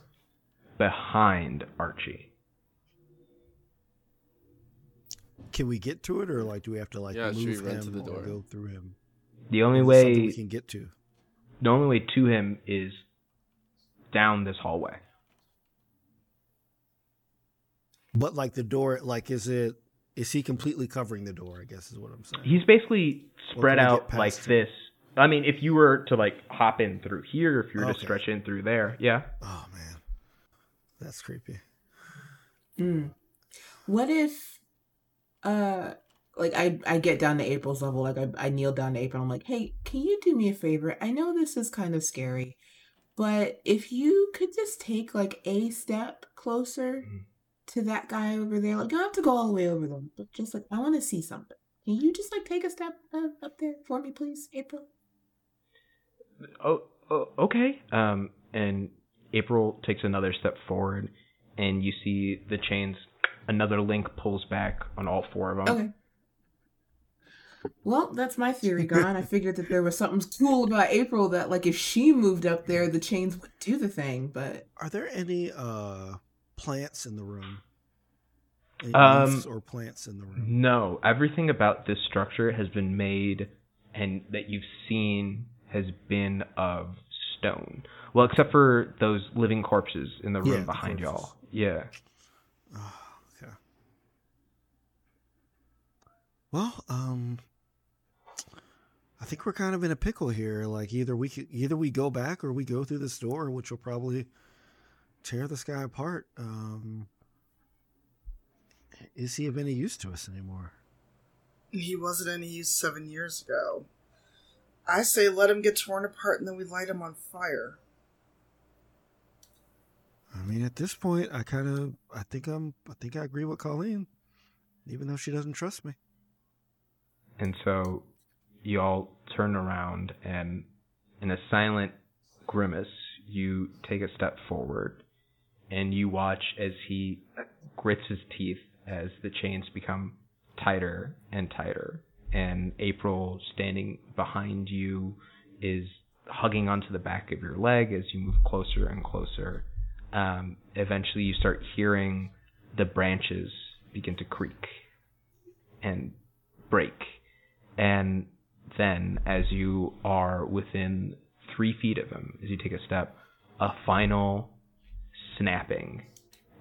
A: behind archie
D: Can we get to it, or like do we have to like
E: Yeah,
D: move
E: run
D: him
E: to the
D: or
E: door?
D: go through him?
A: the only
D: Is
A: way
D: we can get to.
A: the only way to him is down this hallway
D: But like the door, like is it? Is he completely covering the door? I guess is what I'm saying.
A: he's basically spread out like
D: him?
A: this i mean if you were to like hop in through here if you were to stretch in through there yeah
D: oh man, that's creepy.
C: Mm. What if, uh, like I I get down to April's level, like I I kneel down to April. I'm like, hey, can you do me a favor? I know this is kind of scary, but if you could just take like a step closer
A: Mhm.
C: to that guy over there, like you don't have to go all the way over them, but just like I want to see something. Can you just like take a step uh, up there for me, please, April?
A: oh, oh okay um and april takes another step forward and you see the chains another link pulls back on all four of them
C: Okay. Well, that's my theory gone. I figured that there was something cool about April that, like, if she moved up there, the chains would do the thing. But
D: Are there any uh plants in the room? Any
A: Um,
D: or plants in the room?
A: No, everything about this structure has been made and that you've seen has been of stone. Well, except for those living corpses in the room
D: Yeah,
A: behind
D: corpses.
A: y'all. Yeah.
D: Oh, okay. Well, um, I think we're kind of in a pickle here. Like either we either we go back or we go through this door, which will probably tear this guy apart. Um, is he of any use to us anymore?
B: He wasn't any use seven years ago. I say let him get torn apart and then we light him on fire.
D: I mean, at this point, I kind of, I think I'm, I think I agree with Colleen, even though she doesn't trust me.
A: And so you all turn around and in a silent grimace, you take a step forward and you watch as he grits his teeth as the chains become tighter and tighter. And April, standing behind you, is hugging onto the back of your leg as you move closer and closer. Um, eventually, you start hearing the branches begin to creak and break. And then, as you are within three feet of him, as you take a step, a final snapping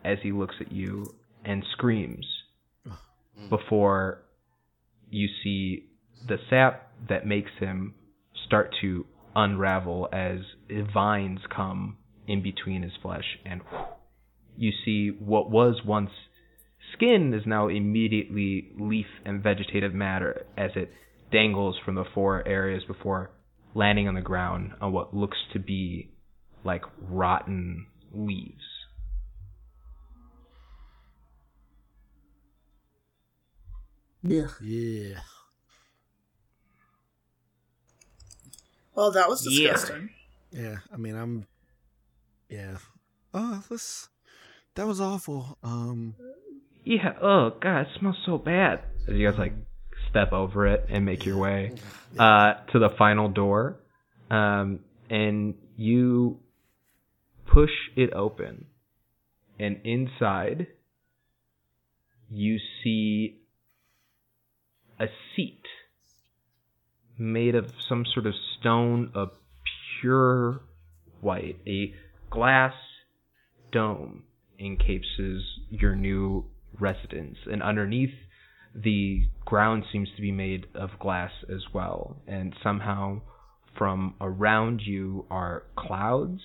A: as he looks at you and screams mm. before you see the sap that makes him start to unravel as vines come in between his flesh, and you see what was once skin is now immediately leaf and vegetative matter as it dangles from the four areas before landing on the ground on what looks to be like rotten leaves.
C: Yeah.
D: Yeah.
B: Well, that was
A: Yeah.
B: disgusting.
D: Yeah. I mean, I'm. Yeah. Oh, this. That was awful. Um.
A: Yeah, oh god, it smells so bad. As you guys like step over it and make your way uh, to the final door, um, and you push it open, and inside you see a seat made of some sort of stone of pure white, a glass dome encases your new residence, and underneath the ground seems to be made of glass as well, and somehow from around you are clouds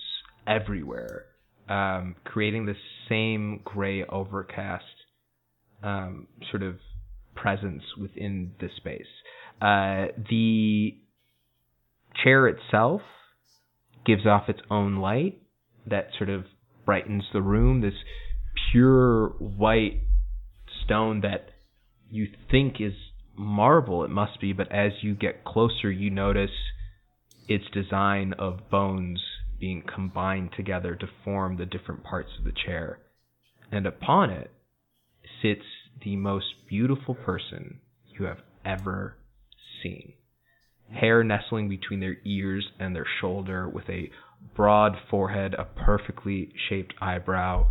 A: everywhere, um, creating the same gray overcast um, sort of presence within the space. Uh, the chair itself gives off its own light that sort of brightens the room. This pure white stone that you think is marble, it must be, but as you get closer, you notice its design of bones being combined together to form the different parts of the chair. And upon it sits the most beautiful person you have ever seen. Hair nestling between their ears and their shoulder, with a broad forehead, a perfectly shaped eyebrow,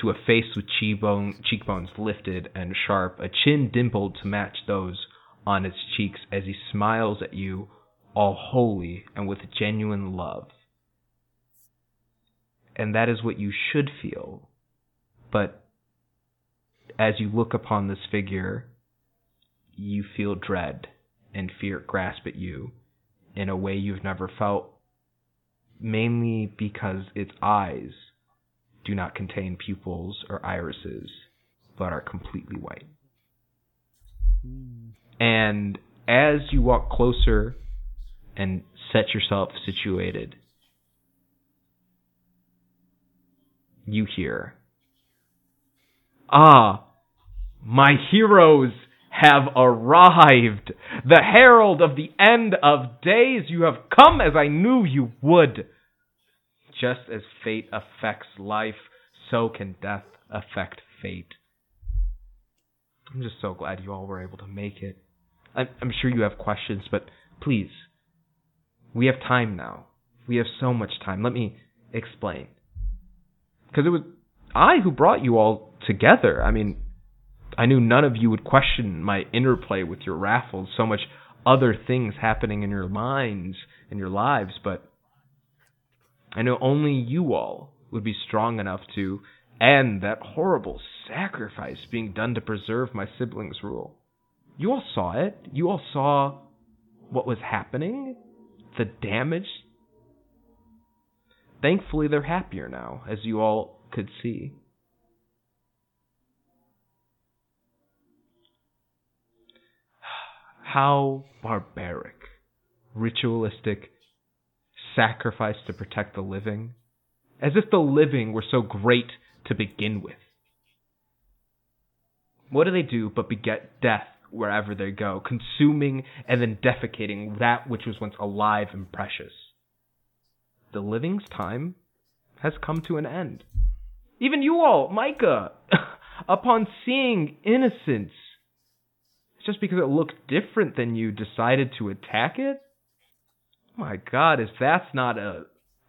A: to a face with cheekbone, cheekbones lifted and sharp, a chin dimpled to match those on its cheeks as he smiles at you, all holy and with genuine love. And that is what you should feel. But as you look upon this figure, you feel dread and fear grasp at you in a way you've never felt, mainly because its eyes do not contain pupils or irises, but are completely white. And as you walk closer and set yourself situated, you hear, Ah, my heroes have arrived. The herald of the end of days, you have come as I knew you would. Just as fate affects life, so can death affect fate. I'm just so glad you all were able to make it. I'm, I'm sure you have questions, but please, we have time now. We have so much time. Let me explain. Because it was I who brought you all together. I mean, I knew none of you would question my interplay with your raffles, so much other things happening in your minds and your lives, but I know only you all would be strong enough to end that horrible sacrifice being done to preserve my siblings' rule. You all saw it. You all saw what was happening, the damage. Thankfully, they're happier now, as you all could see. How barbaric, ritualistic sacrifice to protect the living, as if the living were so great to begin with. What do they do but beget death wherever they go, consuming and then defecating that which was once alive and precious? The living's time has come to an end. Even you all, Micah, upon seeing innocence, just because it looked different than you, decided to attack it? My God, if that's not a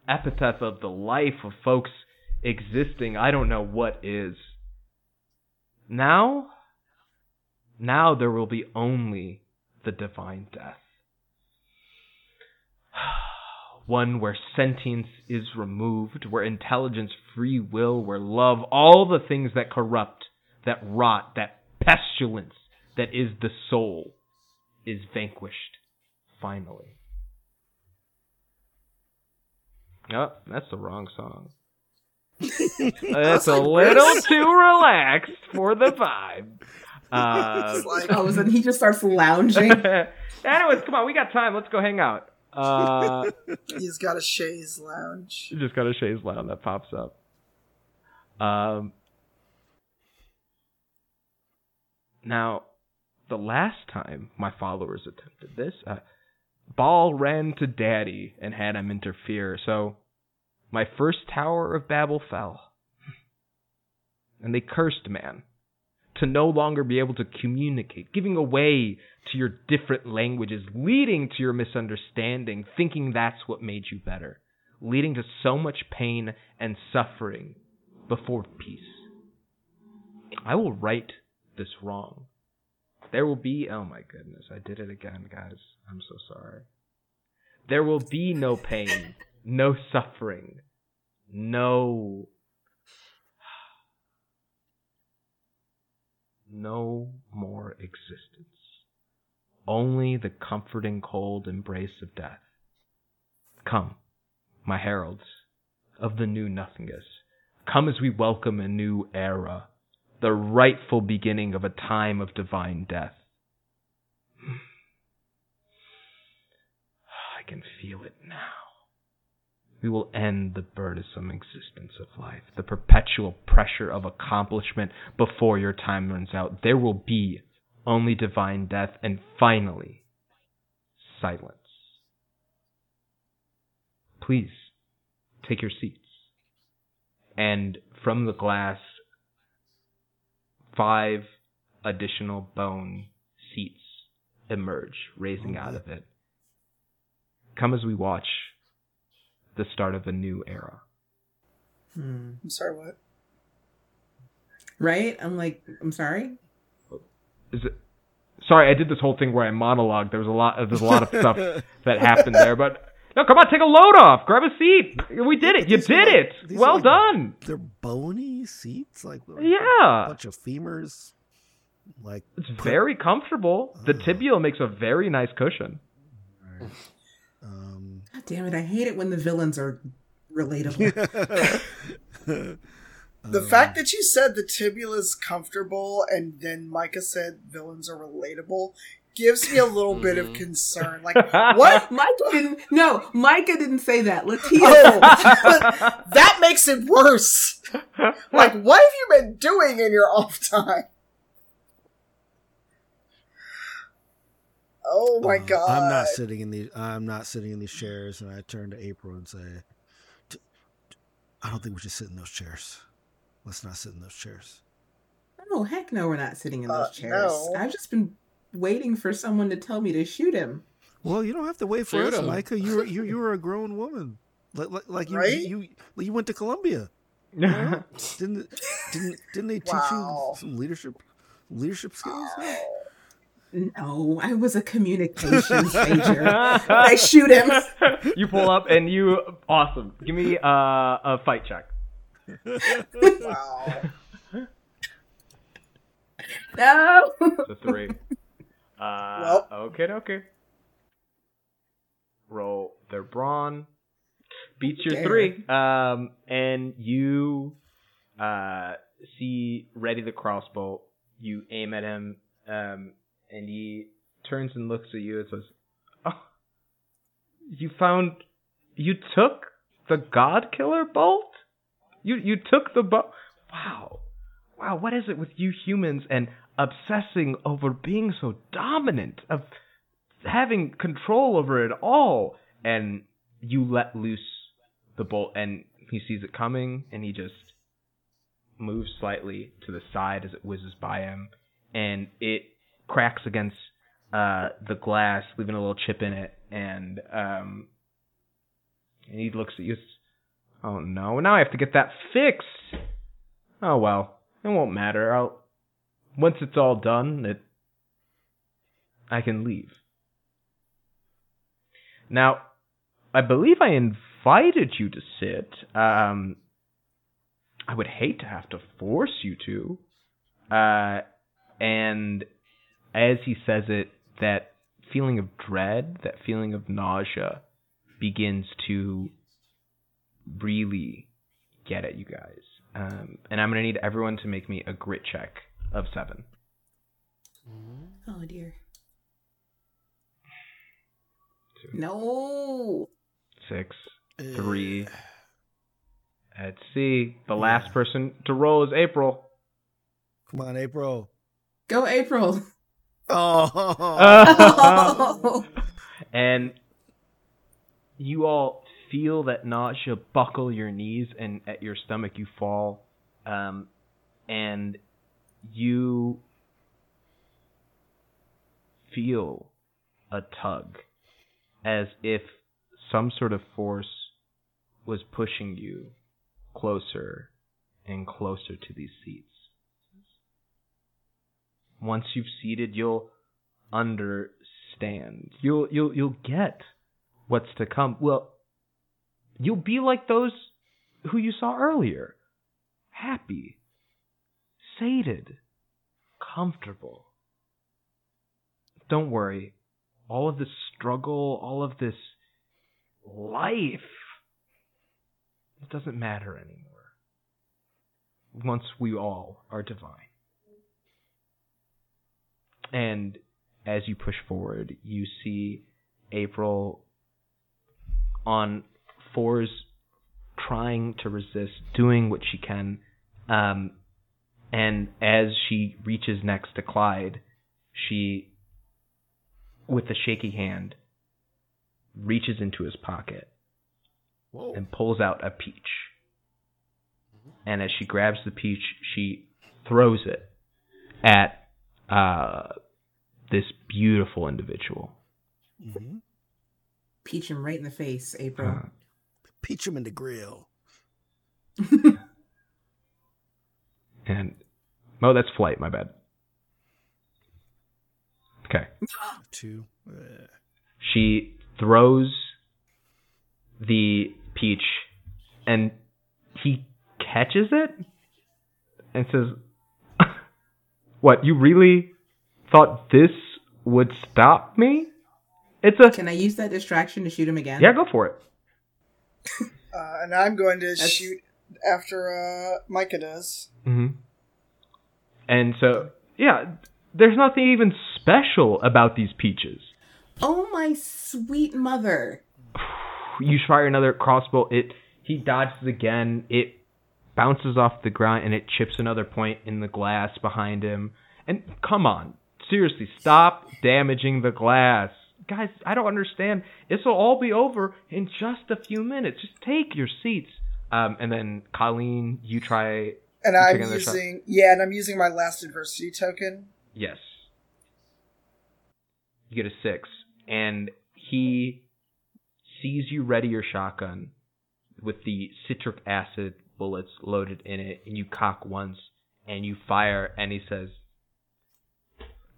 A: epithet of the life of folks existing, I don't know what is. Now, now there will be only the divine death. One where sentience is removed, where intelligence, free will, where love, all the things that corrupt, that rot, that pestilence that is the soul, is vanquished finally. Oh, that's the wrong song. That's a little too relaxed for the vibe. Uh,
B: It's like,
C: Oh, and he just starts lounging.
A: anyways, come on, we got time. Let's go hang out. Uh,
B: he's got a chaise lounge.
A: He just got a chaise lounge that pops up. Um, now, the last time my followers attempted this, uh, Baal ran to Daddy and had him interfere. So, my first Tower of Babel fell, and they cursed man to no longer be able to communicate, giving away to your different languages, leading to your misunderstanding, thinking that's what made you better, leading to so much pain and suffering before peace. I will right this wrong. There will be, oh my goodness, I did it again, guys. I'm so sorry. There will be no pain, no suffering, no no more existence. Only the comforting cold embrace of death. Come, my heralds of the new nothingness. Come as we welcome a new era, the rightful beginning of a time of divine death. I can feel it now. We will end the burdensome existence of life, the perpetual pressure of accomplishment before your time runs out. There will be only divine death, and finally, silence. Please, take your seats. And from the glass, five additional bone seats emerge, raising out of it. Come as we watch the start of a new era.
C: Hmm.
B: I'm sorry, what?
C: Right? I'm like, I'm sorry.
A: Is it? Sorry, I did this whole thing where I monologued. There was a lot. There's a lot of stuff that happened there, but no, come on, take a load off. Grab a seat. We did it. You did
D: like-
A: it. Well
D: like-
A: done.
D: They're bony seats, like, like
A: Yeah.
D: a bunch of femurs. Like,
A: It's very comfortable. The tibial makes a very nice cushion.
D: um,
C: God damn it! I hate it when the villains are relatable.
B: The fact that you said the tibula is comfortable and then Micah said villains are relatable gives me a little bit of concern. Like, what?
C: Micah didn't. No, Micah didn't say that. Latia.
B: Oh, that makes it worse. Like, what have you been doing in your off time? Oh my
D: uh,
B: god!
D: I'm not sitting in these. I'm not sitting in these chairs. And I turn to April and say, "T- t- "I don't think we should sit in those chairs. Let's not sit in those chairs."
C: Oh heck no, we're not sitting in those
B: Uh,
C: chairs.
B: no.
C: I've just been waiting for someone to tell me to shoot him.
D: Well, you don't have to wait for
E: Shoot
D: us,
E: 'em.
D: Micah. You're you you were a grown woman. Like like, like you,
B: Right?
D: you you you went to Columbia. Didn't didn't didn't they teach
B: Wow.
D: you some leadership leadership skills? huh?
C: No, I was a communications major. I shoot him.
A: you pull up and you awesome. Give me uh, a fight check.
B: Wow.
C: No.
A: The three. Uh,
B: Well.
A: okay, okay. Roll their brawn. Beats your
C: Dare.
A: three. Um, and you uh, see ready the crossbow. You aim at him, um, and he turns and looks at you and says, "Oh, you found, you took the God Killer bolt. You you took the bow. Wow, wow. What is it with you humans and obsessing over being so dominant of having control over it all?" And you let loose the bolt, and he sees it coming, and he just moves slightly to the side as it whizzes by him, and it cracks against uh, the glass, leaving a little chip in it, and um, and he looks at you. Oh no! Now I have to get that fixed. Oh well, it won't matter. I'll once it's all done, it I can leave. Now, I believe I invited you to sit. Um, I would hate to have to force you to. Uh, and as he says it, that feeling of dread, that feeling of nausea, begins to really get at you guys. Um, and I'm gonna need everyone to make me a grit check of seven.
C: Oh dear.
A: Two.
C: No.
A: Six, three. Let's see. The last person to roll is April.
D: Come on, April.
C: Go April.
D: Oh,
C: Oh.
A: and you all feel that nausea buckle your knees and at your stomach you fall um, and you feel a tug as if some sort of force was pushing you closer and closer to these seats once you've seated you'll understand. You'll you'll you'll get what's to come. Well, you'll be like those who you saw earlier. Happy, sated, comfortable. Don't worry. All of this struggle, all of this life it doesn't matter anymore. Once we all are divine. And as you push forward, you see April on fours trying to resist, doing what she can. Um, and as she reaches next to Clyde, she, with a shaky hand, reaches into his pocket
D: Whoa.
A: and pulls out a peach. And as she grabs the peach, she throws it at uh, this beautiful individual.
D: Mhm.
C: Peach him right in the face, April.
A: Uh,
D: Peach him in the grill.
A: and oh, that's flight. My bad. Okay.
D: Two.
A: She throws the peach, and he catches it and says, "What? You really thought this would stop me? It's a
C: Can I use that distraction to shoot him again?
A: yeah. Go for it.
B: Uh, and I'm going to
C: That's-
B: shoot after uh, Micah does.
A: Mm-hmm. And so, yeah, there's nothing even special about these peaches.
C: Oh my sweet mother.
A: You fire another crossbow. It he dodges again. It bounces off the ground and it chips another point in the glass behind him. And come on, seriously, stop damaging the glass, guys. I don't understand. This will all be over in just a few minutes. Just take your seats. Um, and then Colleen, you try.
B: And
A: You
B: I'm
A: another shot?
B: using yeah, and I'm using my last adversity token.
A: Yes. You get a six, and he sees you ready your shotgun with the citric acid bullets loaded in it, and you cock once, and you fire, and he says,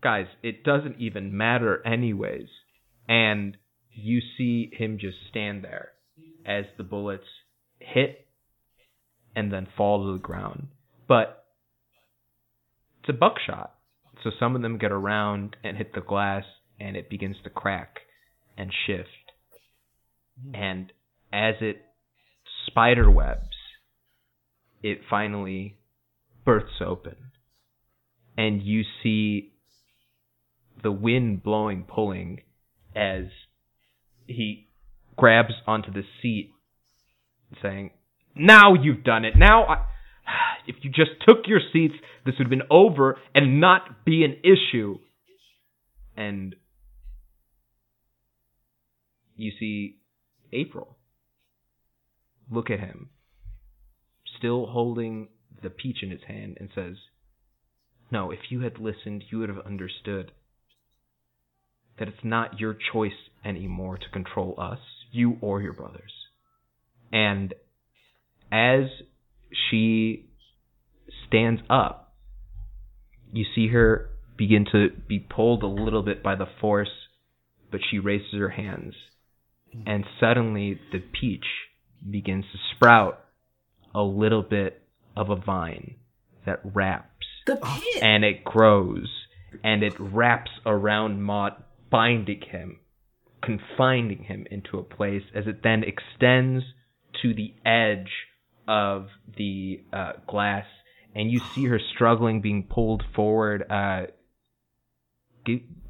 A: "Guys, it doesn't even matter anyways." And you see him just stand there as the bullets hit and then fall to the ground. But it's a buckshot. So some of them get around and hit the glass and it begins to crack and shift. Hmm. And as it spider webs, it finally bursts open. And you see the wind blowing, pulling as he grabs onto the seat, saying, Now you've done it. Now I. If you just took your seats, this would have been over and not be an issue. And you see April. Look at him, still holding the peach in his hand, and says, No, if you had listened, you would have understood that it's not your choice anymore to control us, you or your brothers. And as she stands up, you see her begin to be pulled a little bit by the force, but she raises her hands. Mm-hmm. And suddenly the peach begins to sprout a little bit of a vine that wraps
C: The pit.
A: and it grows and it wraps around Mot, binding him, confining him into a place as it then extends to the edge of the uh, glass, and you see her struggling, being pulled forward. Uh,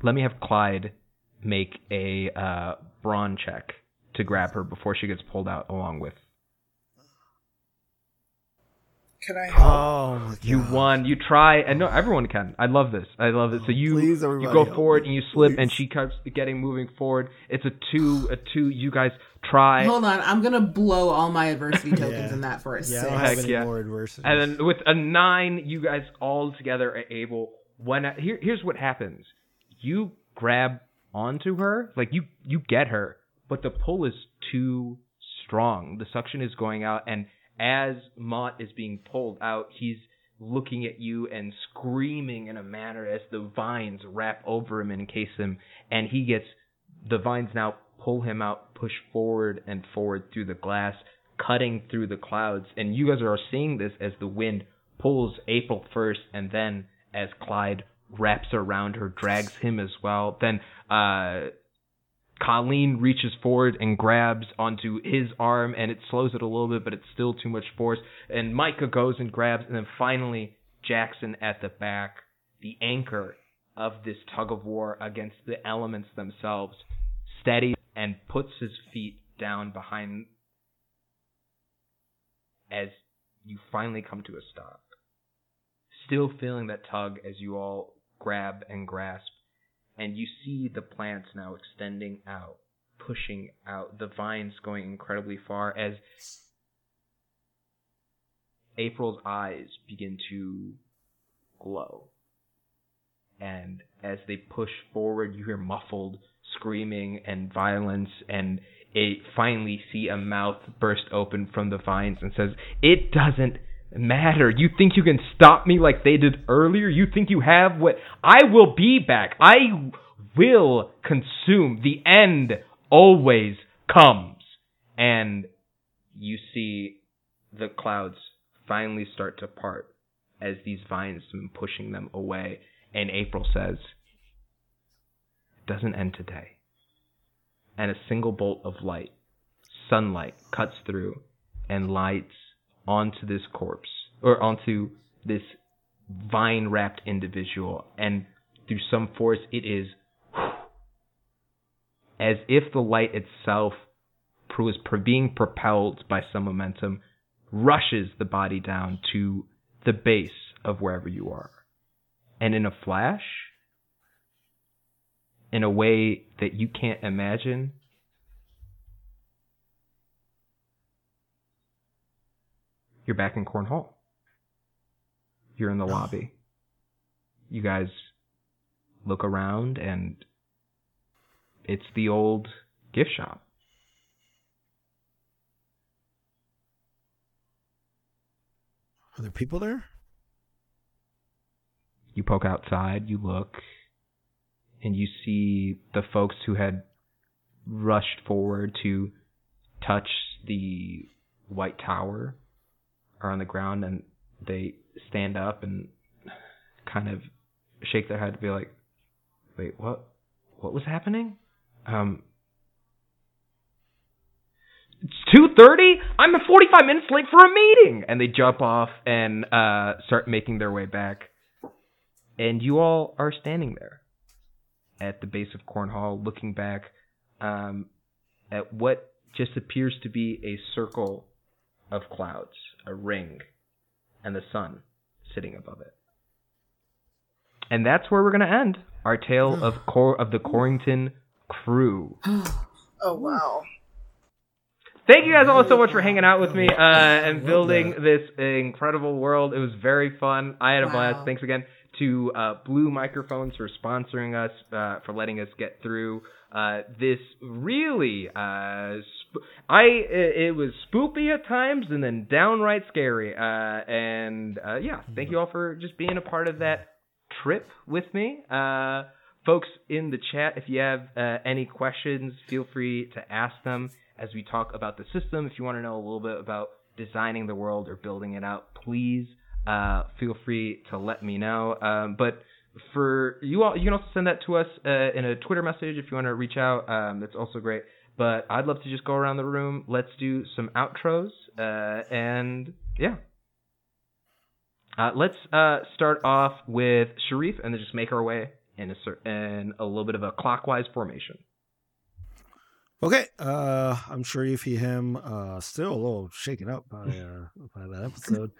A: let me have Clyde make a uh, brawn check to grab her before she gets pulled out, along with
B: Can I help?
D: Oh my god.
A: You won. You try, and no, everyone can. I love this. I love it. So you
D: Please,
A: you go forward
D: me.
A: and you slip, and she keeps getting moving forward. It's a two, a two. You guys try,
C: Hold on, I'm gonna blow all my adversity tokens
D: Yeah.
C: in that for a
D: Yeah, I
C: six.
D: don't
A: Heck yeah.
D: more adversity.
A: and then with a nine, you guys all together are able. When here, here's what happens: you grab onto her, like you you get her, but the pull is too strong. The suction is going out, and as Mot is being pulled out, he's looking at you and screaming in a manner as the vines wrap over him and encase him, and he gets the vines now pull him out, push forward and forward through the glass, cutting through the clouds. And you guys are seeing this as the wind pulls April first, and then as Clyde wraps around her, drags him as well. Then uh, Colleen reaches forward and grabs onto his arm, and it slows it a little bit, but it's still too much force. And Micah goes and grabs, and then finally Jackson at the back, the anchor of this tug of war against the elements themselves, steadies and puts his feet down behind as you finally come to a stop. Still feeling that tug as you all grab and grasp and you see the plants now extending out, pushing out, the vines going incredibly far as April's eyes begin to glow. And as they push forward, you hear muffled screaming and violence, and it finally see a mouth burst open from the vines and says, It doesn't matter. You think you can stop me like they did earlier? You think you have what? I will be back. I will consume. The end always comes. And you see the clouds finally start to part as these vines have been pushing them away. And April says, It doesn't end today. And a single bolt of light, sunlight, cuts through and lights onto this corpse or onto this vine wrapped individual and through some force it is as if the light itself was being propelled by some momentum rushes the body down to the base of wherever you are. And in a flash in a way that you can't imagine You're back in Corn Hall. You're in the lobby. You guys look around and it's the old gift shop.
D: Are there people there?
A: You poke outside, you look, and you see the folks who had rushed forward to touch the White Tower are on the ground and they stand up and kind of shake their head to be like, "Wait, what? What was happening?" Um, it's two thirty. I'm 45 minutes late for a meeting, and they jump off and uh, start making their way back. And you all are standing there at the base of Corn Hall, looking back um, at what just appears to be a circle of clouds, a ring, and the sun sitting above it. And that's where we're going to end our tale of Cor- of the Corrington crew.
B: Oh wow.
A: Thank you guys all so much for hanging out with me uh, and building this incredible world. It was very fun. I had a
C: Wow.
A: blast. Thanks again to uh, Blue Microphones for sponsoring us, uh, for letting us get through uh, this really. Uh, sp- I it, was spoopy at times and then downright scary. Uh, and uh, yeah, thank you all for just being a part of that trip with me. Folks in the chat, if you have any questions, feel free to ask them as we talk about the system. If you want to know a little bit about designing the world or building it out, please uh, feel free to let me know. Um, but for you all, you can also send that to us uh, in a Twitter message if you want to reach out. Um, that's also great. but I'd love to just go around the room. Let's do some outros, uh, and yeah. Uh, let's uh, start off with Shareef, and then just make our way in a cer- in a little bit of a clockwise formation.
D: Okay, uh, I'm Shareef he him. Uh, still a little shaken up by uh, by that episode.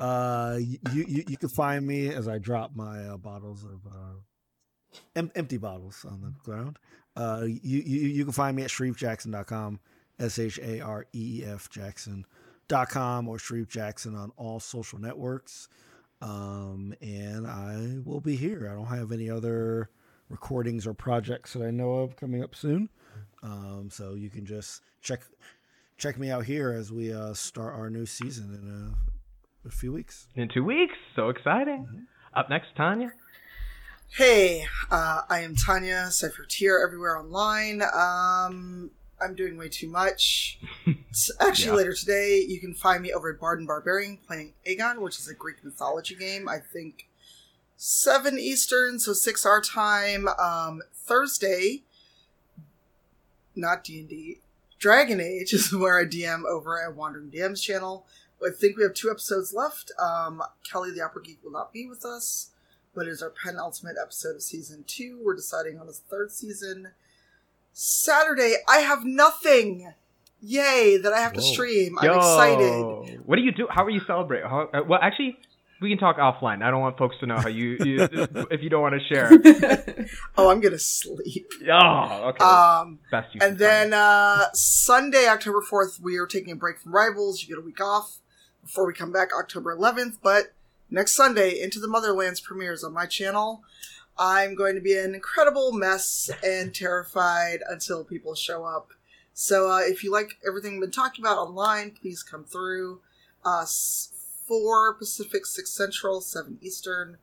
D: Uh, you you you can find me as I drop my uh, bottles of uh, em- empty bottles on the ground. Uh, you you you can find me at shareefjackson.com, s h a r e e f jackson.com or Shareef Jackson on all social networks. Um, and I will be here. I don't have any other recordings or projects that I know of coming up soon. Um, so you can just check check me out here as we uh, start our new season in a, a few weeks.
A: In two weeks, so exciting! Up next, Tanya.
B: Hey, uh, I am Tanya, Cyphertier everywhere online. Um, I'm doing way too much. It's Actually,
A: Yeah.
B: later today, you can find me over at Barden Barbarian playing Agon, which is a Greek mythology game. I think 7 Eastern, so 6 our time. Um, Thursday, not D&D, Dragon Age is where I DM over at Wandering DM's channel. I think we have two episodes left. Um, Kelly the Opera Geek will not be with us but it is our penultimate episode of season two. We're deciding on his third season. Saturday, I have nothing. Yay, that I have to
D: Whoa.
B: stream. I'm
A: Yo,
B: excited.
A: What do you do? How are you celebrate? How, uh, well, actually, we can talk offline. I don't want folks to know how you, you if you don't want to share.
B: Oh, I'm gonna sleep.
A: Oh, okay.
B: Um,
A: Best you.
B: and then uh, Sunday, October 4th, we are taking a break from Rivals. You get a week off before we come back October 11th. But next Sunday, Into the Motherlands premieres on my channel. I'm going to be an incredible mess and terrified until people show up. So uh, if you like everything we've been talking about online, please come through. Uh, s- 4 Pacific, 6 Central, 7 Eastern,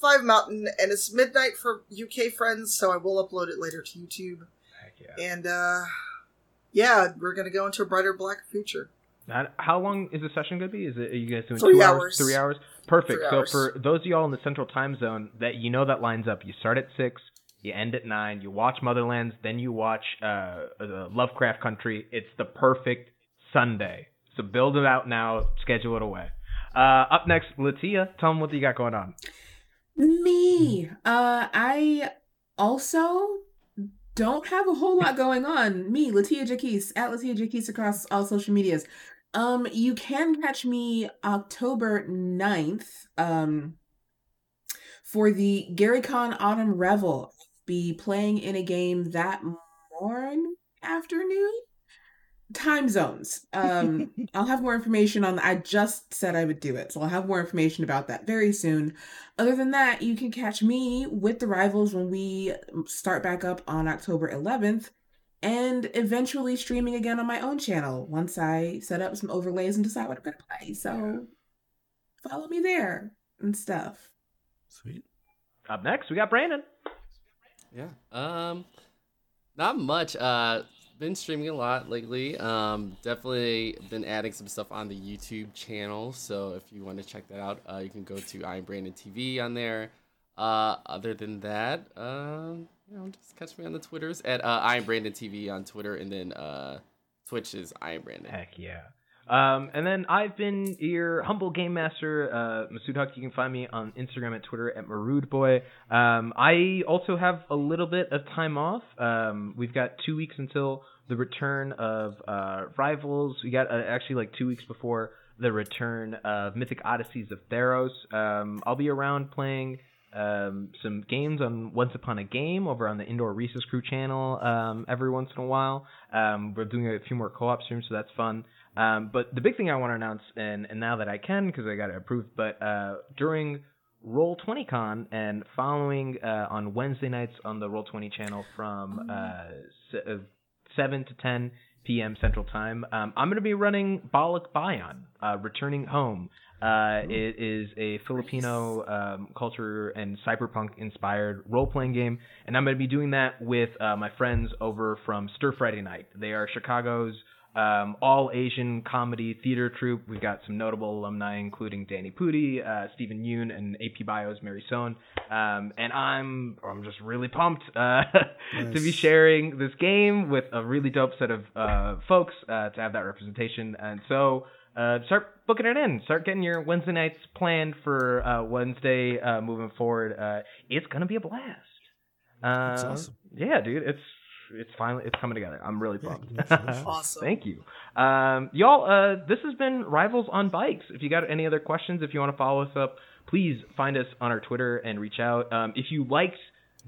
B: 5 Mountain, and it's midnight for UK friends, so I will upload it later to YouTube.
A: Heck yeah.
B: And uh yeah, we're gonna go into a brighter black future.
A: That- how long is the session going to be? Is it are you guys doing
B: Three
A: two
B: hours.
A: Three hours. Perfect.
B: Three
A: so
B: hours.
A: for those of y'all in the central time zone that you know that lines up, you start at six, you end at nine, you watch Motherlands, then you watch uh, Lovecraft Country. It's the perfect Sunday. So build it out now, schedule it away. Uh, up next, Latia, tell them what you got going on.
C: Me. Uh I also don't have a whole lot going on. Me, Latia Jaquise, at Latia Jaquise across all social medias. Um, you can catch me October 9th, um, for the Gary Con Autumn Revel. Be playing in a game that morning, afternoon, time zones. Um, I'll have more information on. I just said I would do it, so I'll have more information about that very soon. Other than that, you can catch me with the rivals when we start back up on October 11th and eventually streaming again on my own channel once I set up some overlays and decide what I'm going to play. So follow me there and stuff.
D: Sweet.
A: Up next, we got Brandon.
E: Yeah. Um, not much. Uh, been streaming a lot lately. Um, definitely been adding some stuff on the YouTube channel. So if you want to check that out, uh, you can go to I'm Brandon TV on there. Uh, other than that, um, you know, just catch me on the Twitters at uh, I'm Brandon TV on Twitter, and then uh, Twitch is I'm Brandon.
A: Heck yeah. Um, and then I've been your humble game master, uh, Masood Huck. You can find me on Instagram and Twitter at Maroodboy. Um, I also have a little bit of time off. Um, we've got two weeks until the return of uh, Rivals. We got uh, actually like two weeks before the return of Mythic Odysseys of Theros. Um, I'll be around playing um, some games on Once Upon a Game over on the Indoor Recess Crew channel um, every once in a while. Um, we're doing a few more co-op streams, so that's fun. Um, but the big thing I want to announce, and, and now that I can because I got it approved, but uh, during Roll 20 Con and following uh, on Wednesday nights on the Roll 20 channel from uh, se- uh, 7 to 10 p.m. Central Time, um, I'm going to be running Balikbayan, uh, Returning Home. Uh, it is a Filipino um, culture and cyberpunk inspired role playing game, and I'm going to be doing that with uh, my friends over from Stir Friday Night. They are Chicago's um, all Asian comedy theater troupe. We've got some notable alumni, including Danny Pudi, uh, Steven Yeun, and AP Bio's Mary Sohn. Um, and I'm I'm just really pumped uh, to be sharing this game with a really dope set of uh, folks uh, to have that representation. And so uh, start booking it in. Start getting your Wednesday nights planned for uh, Wednesday uh, moving forward. Uh, it's gonna be a blast. Uh,
D: That's awesome.
A: Yeah, dude. It's it's finally it's coming together. I'm really pumped.
D: congratulations.
B: Awesome.
A: Thank you. Um, y'all, uh, this has been Rivals on Bikes. If you got any other questions, if you want to follow us up, please find us on our Twitter and reach out. Um, if you liked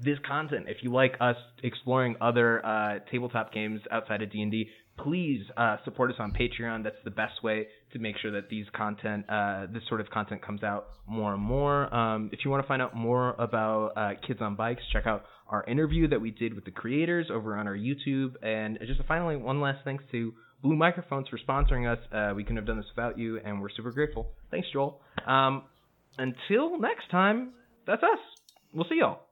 A: this content, if you like us exploring other uh, tabletop games outside of D&D, please uh, support us on Patreon. That's the best way to make sure that these content, uh, this sort of content comes out more and more. Um, if you want to find out more about uh, Kids on Bikes, check out our interview that we did with the creators over on our YouTube. And just finally, one last thanks to Blue Microphones for sponsoring us. Uh, we couldn't have done this without you, and we're super grateful. Thanks, Joel. Um, until next time, that's us. We'll see y'all.